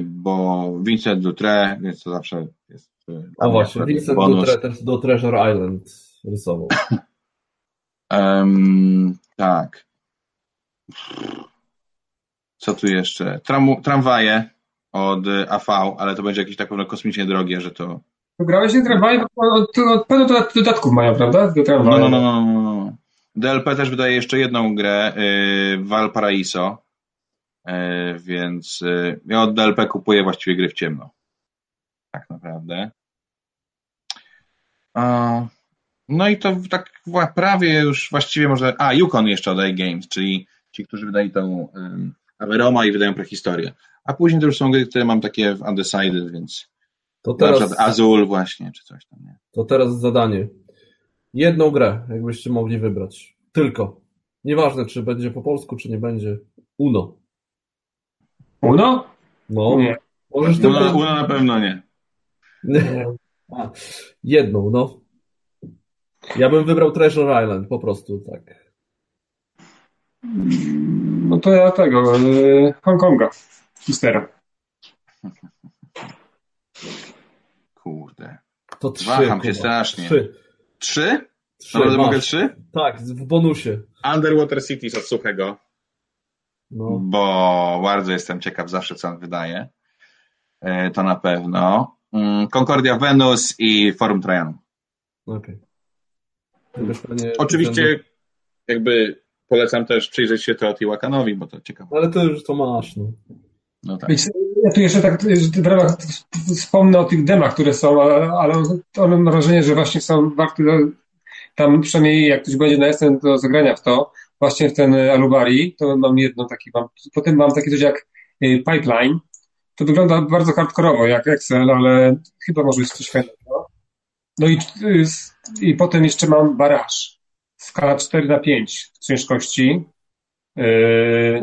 bo Vincent Dutre, więc to zawsze jest. E, A właśnie, Vincent do. Tre- do Treasure Island rysował. Em, tak. Co tu jeszcze? Tram, tramwaje od AV, ale to będzie jakieś tak pewno kosmicznie drogie, że to... Grałeś nie tramwaj, bo pewno dodatków mają, prawda? Do no, no, no, no, no. DLP też wydaje jeszcze jedną grę, yy, Valparaiso, yy, więc yy, ja od DLP kupuję właściwie gry w ciemno. Tak naprawdę. No i to tak prawie już właściwie może... A, Yukon jeszcze od Games, czyli ci, którzy wydali tą um, Averoma i wydają prehistorię. A później to już są gry, które mam takie w Undecided, więc to teraz, na przykład Azul właśnie, czy coś tam. Nie? To teraz zadanie. Jedną grę, jakbyście mogli wybrać. Tylko. Nieważne, czy będzie po polsku, czy nie będzie. Uno. Uno? No. Nie. Możesz Uno, tylko... Uno na pewno nie. A, jedną, no. Ja bym wybrał Treasure Island, po prostu tak. No to ja tego, yy, Hongkonga, Mistera. Kurde. To trzy. Waham się strasznie. Trzy? Trzy? Trzy Naprawdę mogę trzy? Tak, w bonusie. Underwater Cities od Suchego. No. Bo bardzo jestem ciekaw zawsze, co on wydaje. E, to na pewno. Mm, Concordia Venus i Forum Trajanu. Okej. Okay. Oczywiście jakby polecam też przyjrzeć się Teotihuacanowi, bo to ciekawe. Ale to już to masz. No. No tak. Ja tu jeszcze tak w ramach wspomnę o tych demach, które są, ale, ale mam wrażenie, że właśnie są warte tam przynajmniej jak ktoś będzie na do zagrania w to, właśnie w ten Alubari, to mam jedno taki, mam, potem mam takie coś jak y, Pipeline, to wygląda bardzo hardkorowo jak Excel, ale chyba może jest coś fajnego. No i, y, i potem jeszcze mam Barrage, skala 4 na 5 ciężkości. Yy,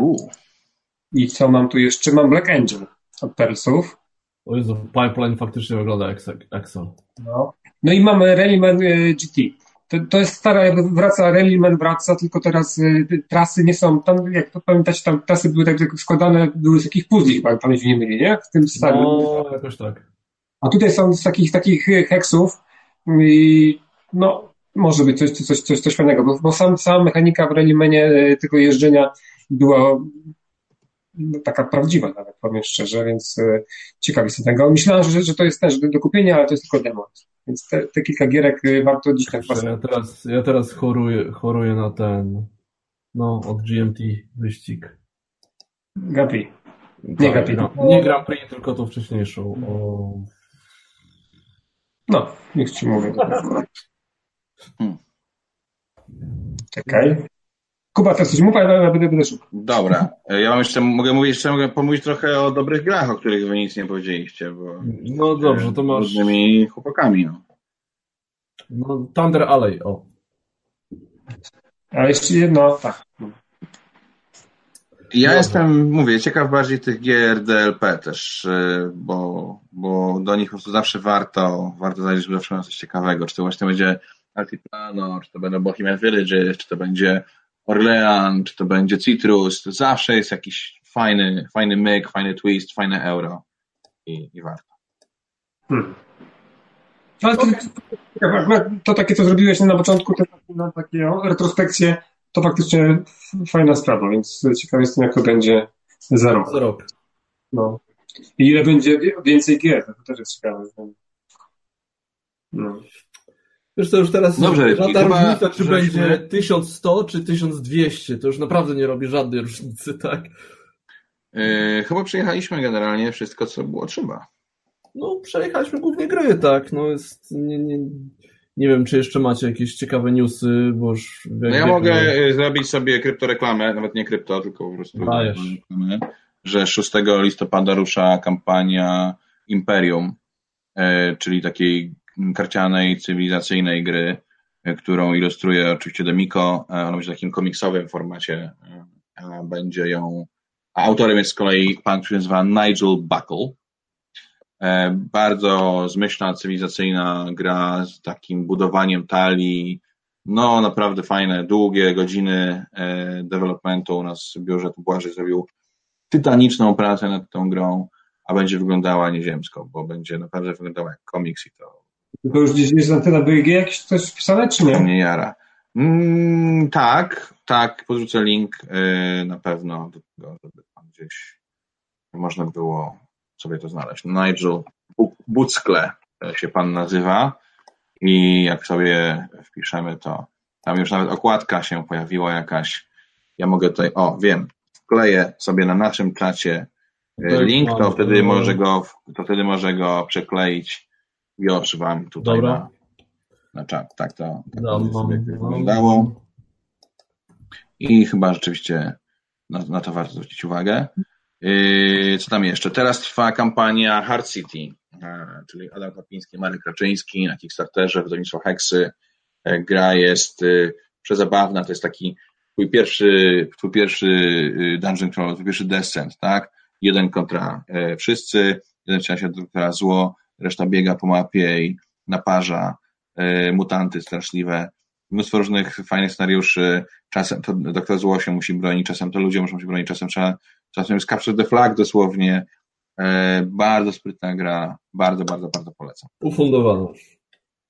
I co mam tu jeszcze? Mam Black Angel od Pearlsów. O Jezu, Pipeline faktycznie wygląda jak Excel. No, no i mamy Rallyman y, GT. To, to jest stara, jakby wraca, Rallyman wraca, tylko teraz y, trasy nie są, tam, jak pamiętacie, tam trasy były tak, tak składane, były z takich puzli chyba, jak pamięć nie myli, nie? W tym starym. No, jakoś tak. A tutaj są z takich, takich heksów i no, może być coś, coś, coś, coś fajnego, bo, bo sam, sama mechanika w Rallymanie y, tego jeżdżenia była taka prawdziwa nawet, powiem szczerze, więc y, ciekawi jestem tego. Myślałem, że, że to jest też do kupienia, ale to jest tylko demo. Więc te, te kilka gierek y, warto dziś tak Ja teraz, ja teraz choruję, choruję na ten, no, od GMT wyścig. Grand Prix. Nie tak, Grand Prix. No, nie Grand Prix, tylko tą wcześniejszą. O... No, niech ci mówię. Hmm. Czekaj. Kuba, teraz coś mów, ale będę, będę szukał. Dobra. Ja mam jeszcze, mogę mówić, jeszcze mogę pomówić trochę o dobrych grach, o których wy nic nie powiedzieliście, bo... No dobrze, to masz... Różnymi chłopakami, no. No, Thunder Alley, o. A jeszcze jedno, tak. Ja Dobrze. jestem, mówię, ciekaw bardziej tych gier DLP też, y, bo, bo do nich po prostu zawsze warto, warto że zawsze ma coś ciekawego. Czy to właśnie będzie Altiplano, czy to będą Bohemian Villages, czy to będzie Orlean, czy to będzie Citrus, to zawsze jest jakiś fajny, fajny myk, fajny twist, fajne euro i, i warto. Hmm. Ale to, to, to, takie, co zrobiłeś na początku, to na takie retrospekcje, to faktycznie fajna sprawa, więc ciekaw jestem, jak to będzie za rok. Za rok. No. I ile będzie więcej gier, to też jest ciekawe. No. Wiesz, to już teraz Dobrze, żadna różnica, czy będzie 1100 czy 1200, to już naprawdę nie robi żadnej różnicy, tak? Yy, chyba przejechaliśmy generalnie wszystko, co było trzeba. No, przejechaliśmy głównie gry, tak. No jest, nie, nie, nie wiem, czy jeszcze macie jakieś ciekawe newsy, bo już... No ja mogę nie... zrobić sobie kryptoreklamę, nawet nie krypto, tylko po prostu reklamę, że 6 listopada rusza kampania Imperium, yy, czyli takiej karcianej, cywilizacyjnej gry, e, którą ilustruje oczywiście Demiko. E, ona będzie w takim komiksowym formacie. E, będzie ją. Autorem jest z kolei pan, który nazywa Nigel Buckle. Bardzo zmyślna, cywilizacyjna gra z takim budowaniem talii. No, naprawdę fajne, długie godziny developmentu. U nas w biurze tu Błażej zrobił tytaniczną pracę nad tą grą, a będzie wyglądała nieziemsko, bo będzie naprawdę wyglądała jak komiks i to to już gdzieś jest na tyle BG jakieś coś wpisane, czy nie? Nie jara. Mm, tak, tak, podrzucę link yy, na pewno do tego, żeby tam gdzieś można było sobie to znaleźć. Nigel Buckle się pan nazywa i jak sobie wpiszemy to, tam już nawet okładka się pojawiła jakaś. Ja mogę tutaj, o wiem, wkleję sobie na naszym czacie e, link, to wtedy może go, to wtedy może go przekleić już wam tutaj Dobra. na, na czat. Tak to, tak to sobie wyglądało. I chyba rzeczywiście na, na to warto zwrócić uwagę. Yy, co tam jeszcze? Teraz trwa kampania Hard City, e, czyli Adam Kapiński, Marek Raczyński na Kickstarterze, wydawnictwo Heksy. E, gra jest y, przezabawna, to jest taki twój pierwszy, twój pierwszy y, dungeon crawl, twój pierwszy descent, tak? Jeden kontra wszyscy, jeden trzeba się kontra zło, reszta biega po mapie i naparza mutanty straszliwe mnóstwo różnych fajnych scenariuszy. Czasem to doktor Zło się musi bronić, czasem to ludzie muszą się bronić, czasem trzeba, czasem jest capture the flag dosłownie. E, bardzo sprytna gra, bardzo, bardzo, bardzo polecam. Ufundowana.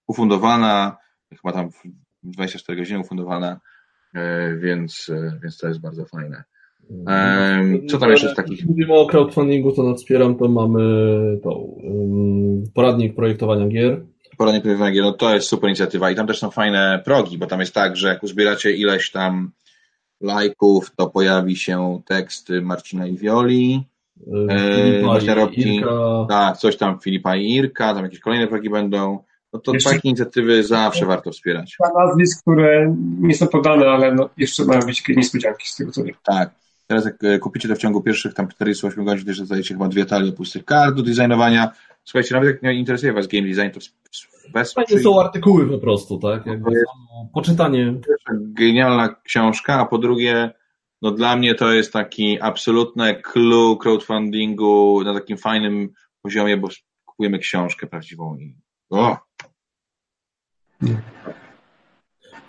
Ufundowana, chyba tam 24 godziny ufundowana, e, więc, e, więc to jest bardzo fajne. Co tam jeszcze z takich? Mówimy o crowdfundingu, to wspieram, to mamy tą, poradnik projektowania gier Poradnik Węgiel, no to jest super inicjatywa i tam też są fajne progi, bo tam jest tak, że jak uzbieracie ileś tam lajków, to pojawi się tekst Marcina i Wioli, e, tak, coś tam Filipa i Irka, tam jakieś kolejne progi będą, no to jeszcze, takie inicjatywy zawsze warto wspierać. nazwisk, które nie są podane, ale no jeszcze mają być jakieś niespodzianki z tego co wiem. Tak. Teraz jak e, kupicie to w ciągu pierwszych tam 48 godzin, to dostajecie chyba dwie talie pustych kart do designowania. Słuchajcie, nawet jak nie interesuje Was game design, to bez Fajnie są artykuły po prostu, tak? Jakby poczytanie. Genialna książka, a po drugie, no dla mnie to jest taki absolutne clue crowdfundingu na takim fajnym poziomie, bo kupujemy książkę prawdziwą i o!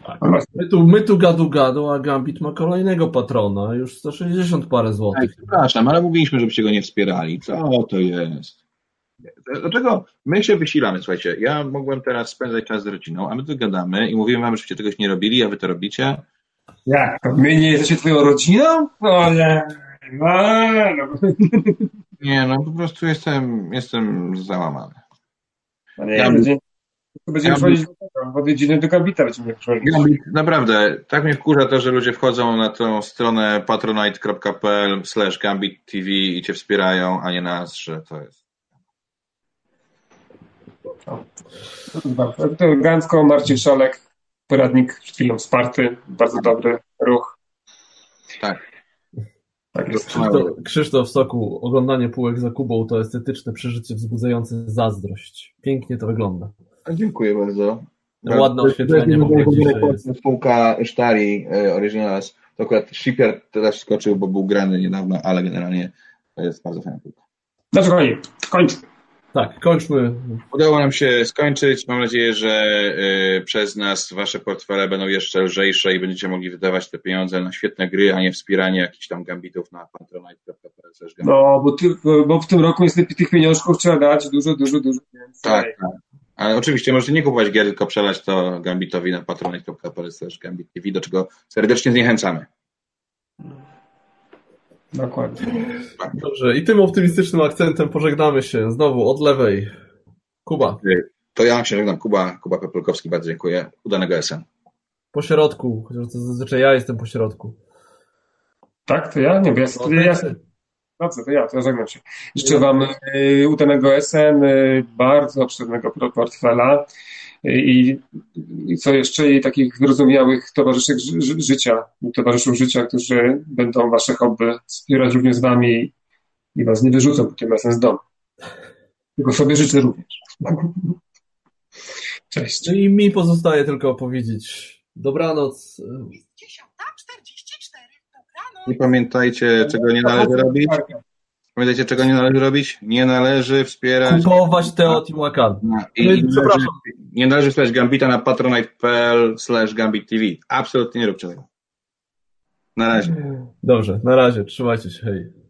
Tak. My tu, my tu gadu gadu, a Gambit ma kolejnego patrona, już 160 parę złotych. przepraszam, ale mówiliśmy, żebyście go nie wspierali. Co to jest? Dlaczego my się wysilamy? Słuchajcie, ja mogłem teraz spędzać czas z rodziną, a my tu gadamy i mówimy wam, żebyście czegoś nie robili, a wy to robicie. Jak? My nie jesteście twoją rodziną? No nie. No, no. Nie, no po prostu jestem, jestem załamany. No będziemy wchodzić do odwiedziny do Gambita. Będziemy Gambit, naprawdę, tak mnie wkurza to, że ludzie wchodzą na tą stronę patronite.pl slash gambit TV i cię wspierają, a nie nas, że to jest Gęcko, Marcin Szalek, poradnik przed chwilą wsparty, bardzo dobry ruch. Tak. Tak. Krzysztof, Krzysztof Soku, oglądanie półek za Kubą to estetyczne przeżycie wzbudzające zazdrość. Pięknie to wygląda. Dziękuję bardzo. Ładne oświetlenie. Spółka Sztari e, Originals, to akurat Shipyard też skoczył, bo był grany niedawno, ale generalnie to jest bardzo fajna półka. Znaczy, kończ. Tak, kończmy. Udało nam się skończyć. Mam nadzieję, że y, przez nas wasze portfele będą jeszcze lżejsze i będziecie mogli wydawać te pieniądze na świetne gry, a nie wspieranie jakichś tam gambitów na patronite.pl. No, bo, ty, bo w tym roku niestety tych pieniążków trzeba dać dużo, dużo, dużo więcej. Tak, tak. Ale oczywiście możecie nie kupować gier, tylko przelać to gambitowi na patronite.pl gambit do czego serdecznie zniechęcamy. Dokładnie. Dobrze, i tym optymistycznym akcentem pożegnamy się znowu od lewej. Kuba. To ja się żegnam. Kuba, Kuba Pepelkowski, bardzo dziękuję. Udanego SN. Po środku, chociaż to zazwyczaj ja jestem po środku. Tak, to ja? Nie, bo ja, no, ja, Dobrze, to ja, to żegnam się. Życzę Wam y, udanego SN, y, bardzo obszernego portfela i, i co jeszcze, i takich wyrozumiałych towarzyszy życia, towarzyszów życia, którzy będą Wasze hobby wspierać również z Wami i Was nie wyrzucą po tym razem z domu. Tylko sobie życzę również. Cześć. No i mi pozostaje tylko powiedzieć dobranoc. I pamiętajcie, czego nie należy robić. Pamiętajcie, czego nie należy robić? Nie należy wspierać... Kupować Teotihuacan. No, I, i przepraszam. Nie należy wspierać Gambita na patronite.pl slash Gambit TV. Absolutnie nie róbcie tego. Na razie. Dobrze, na razie. Trzymajcie się. Hej.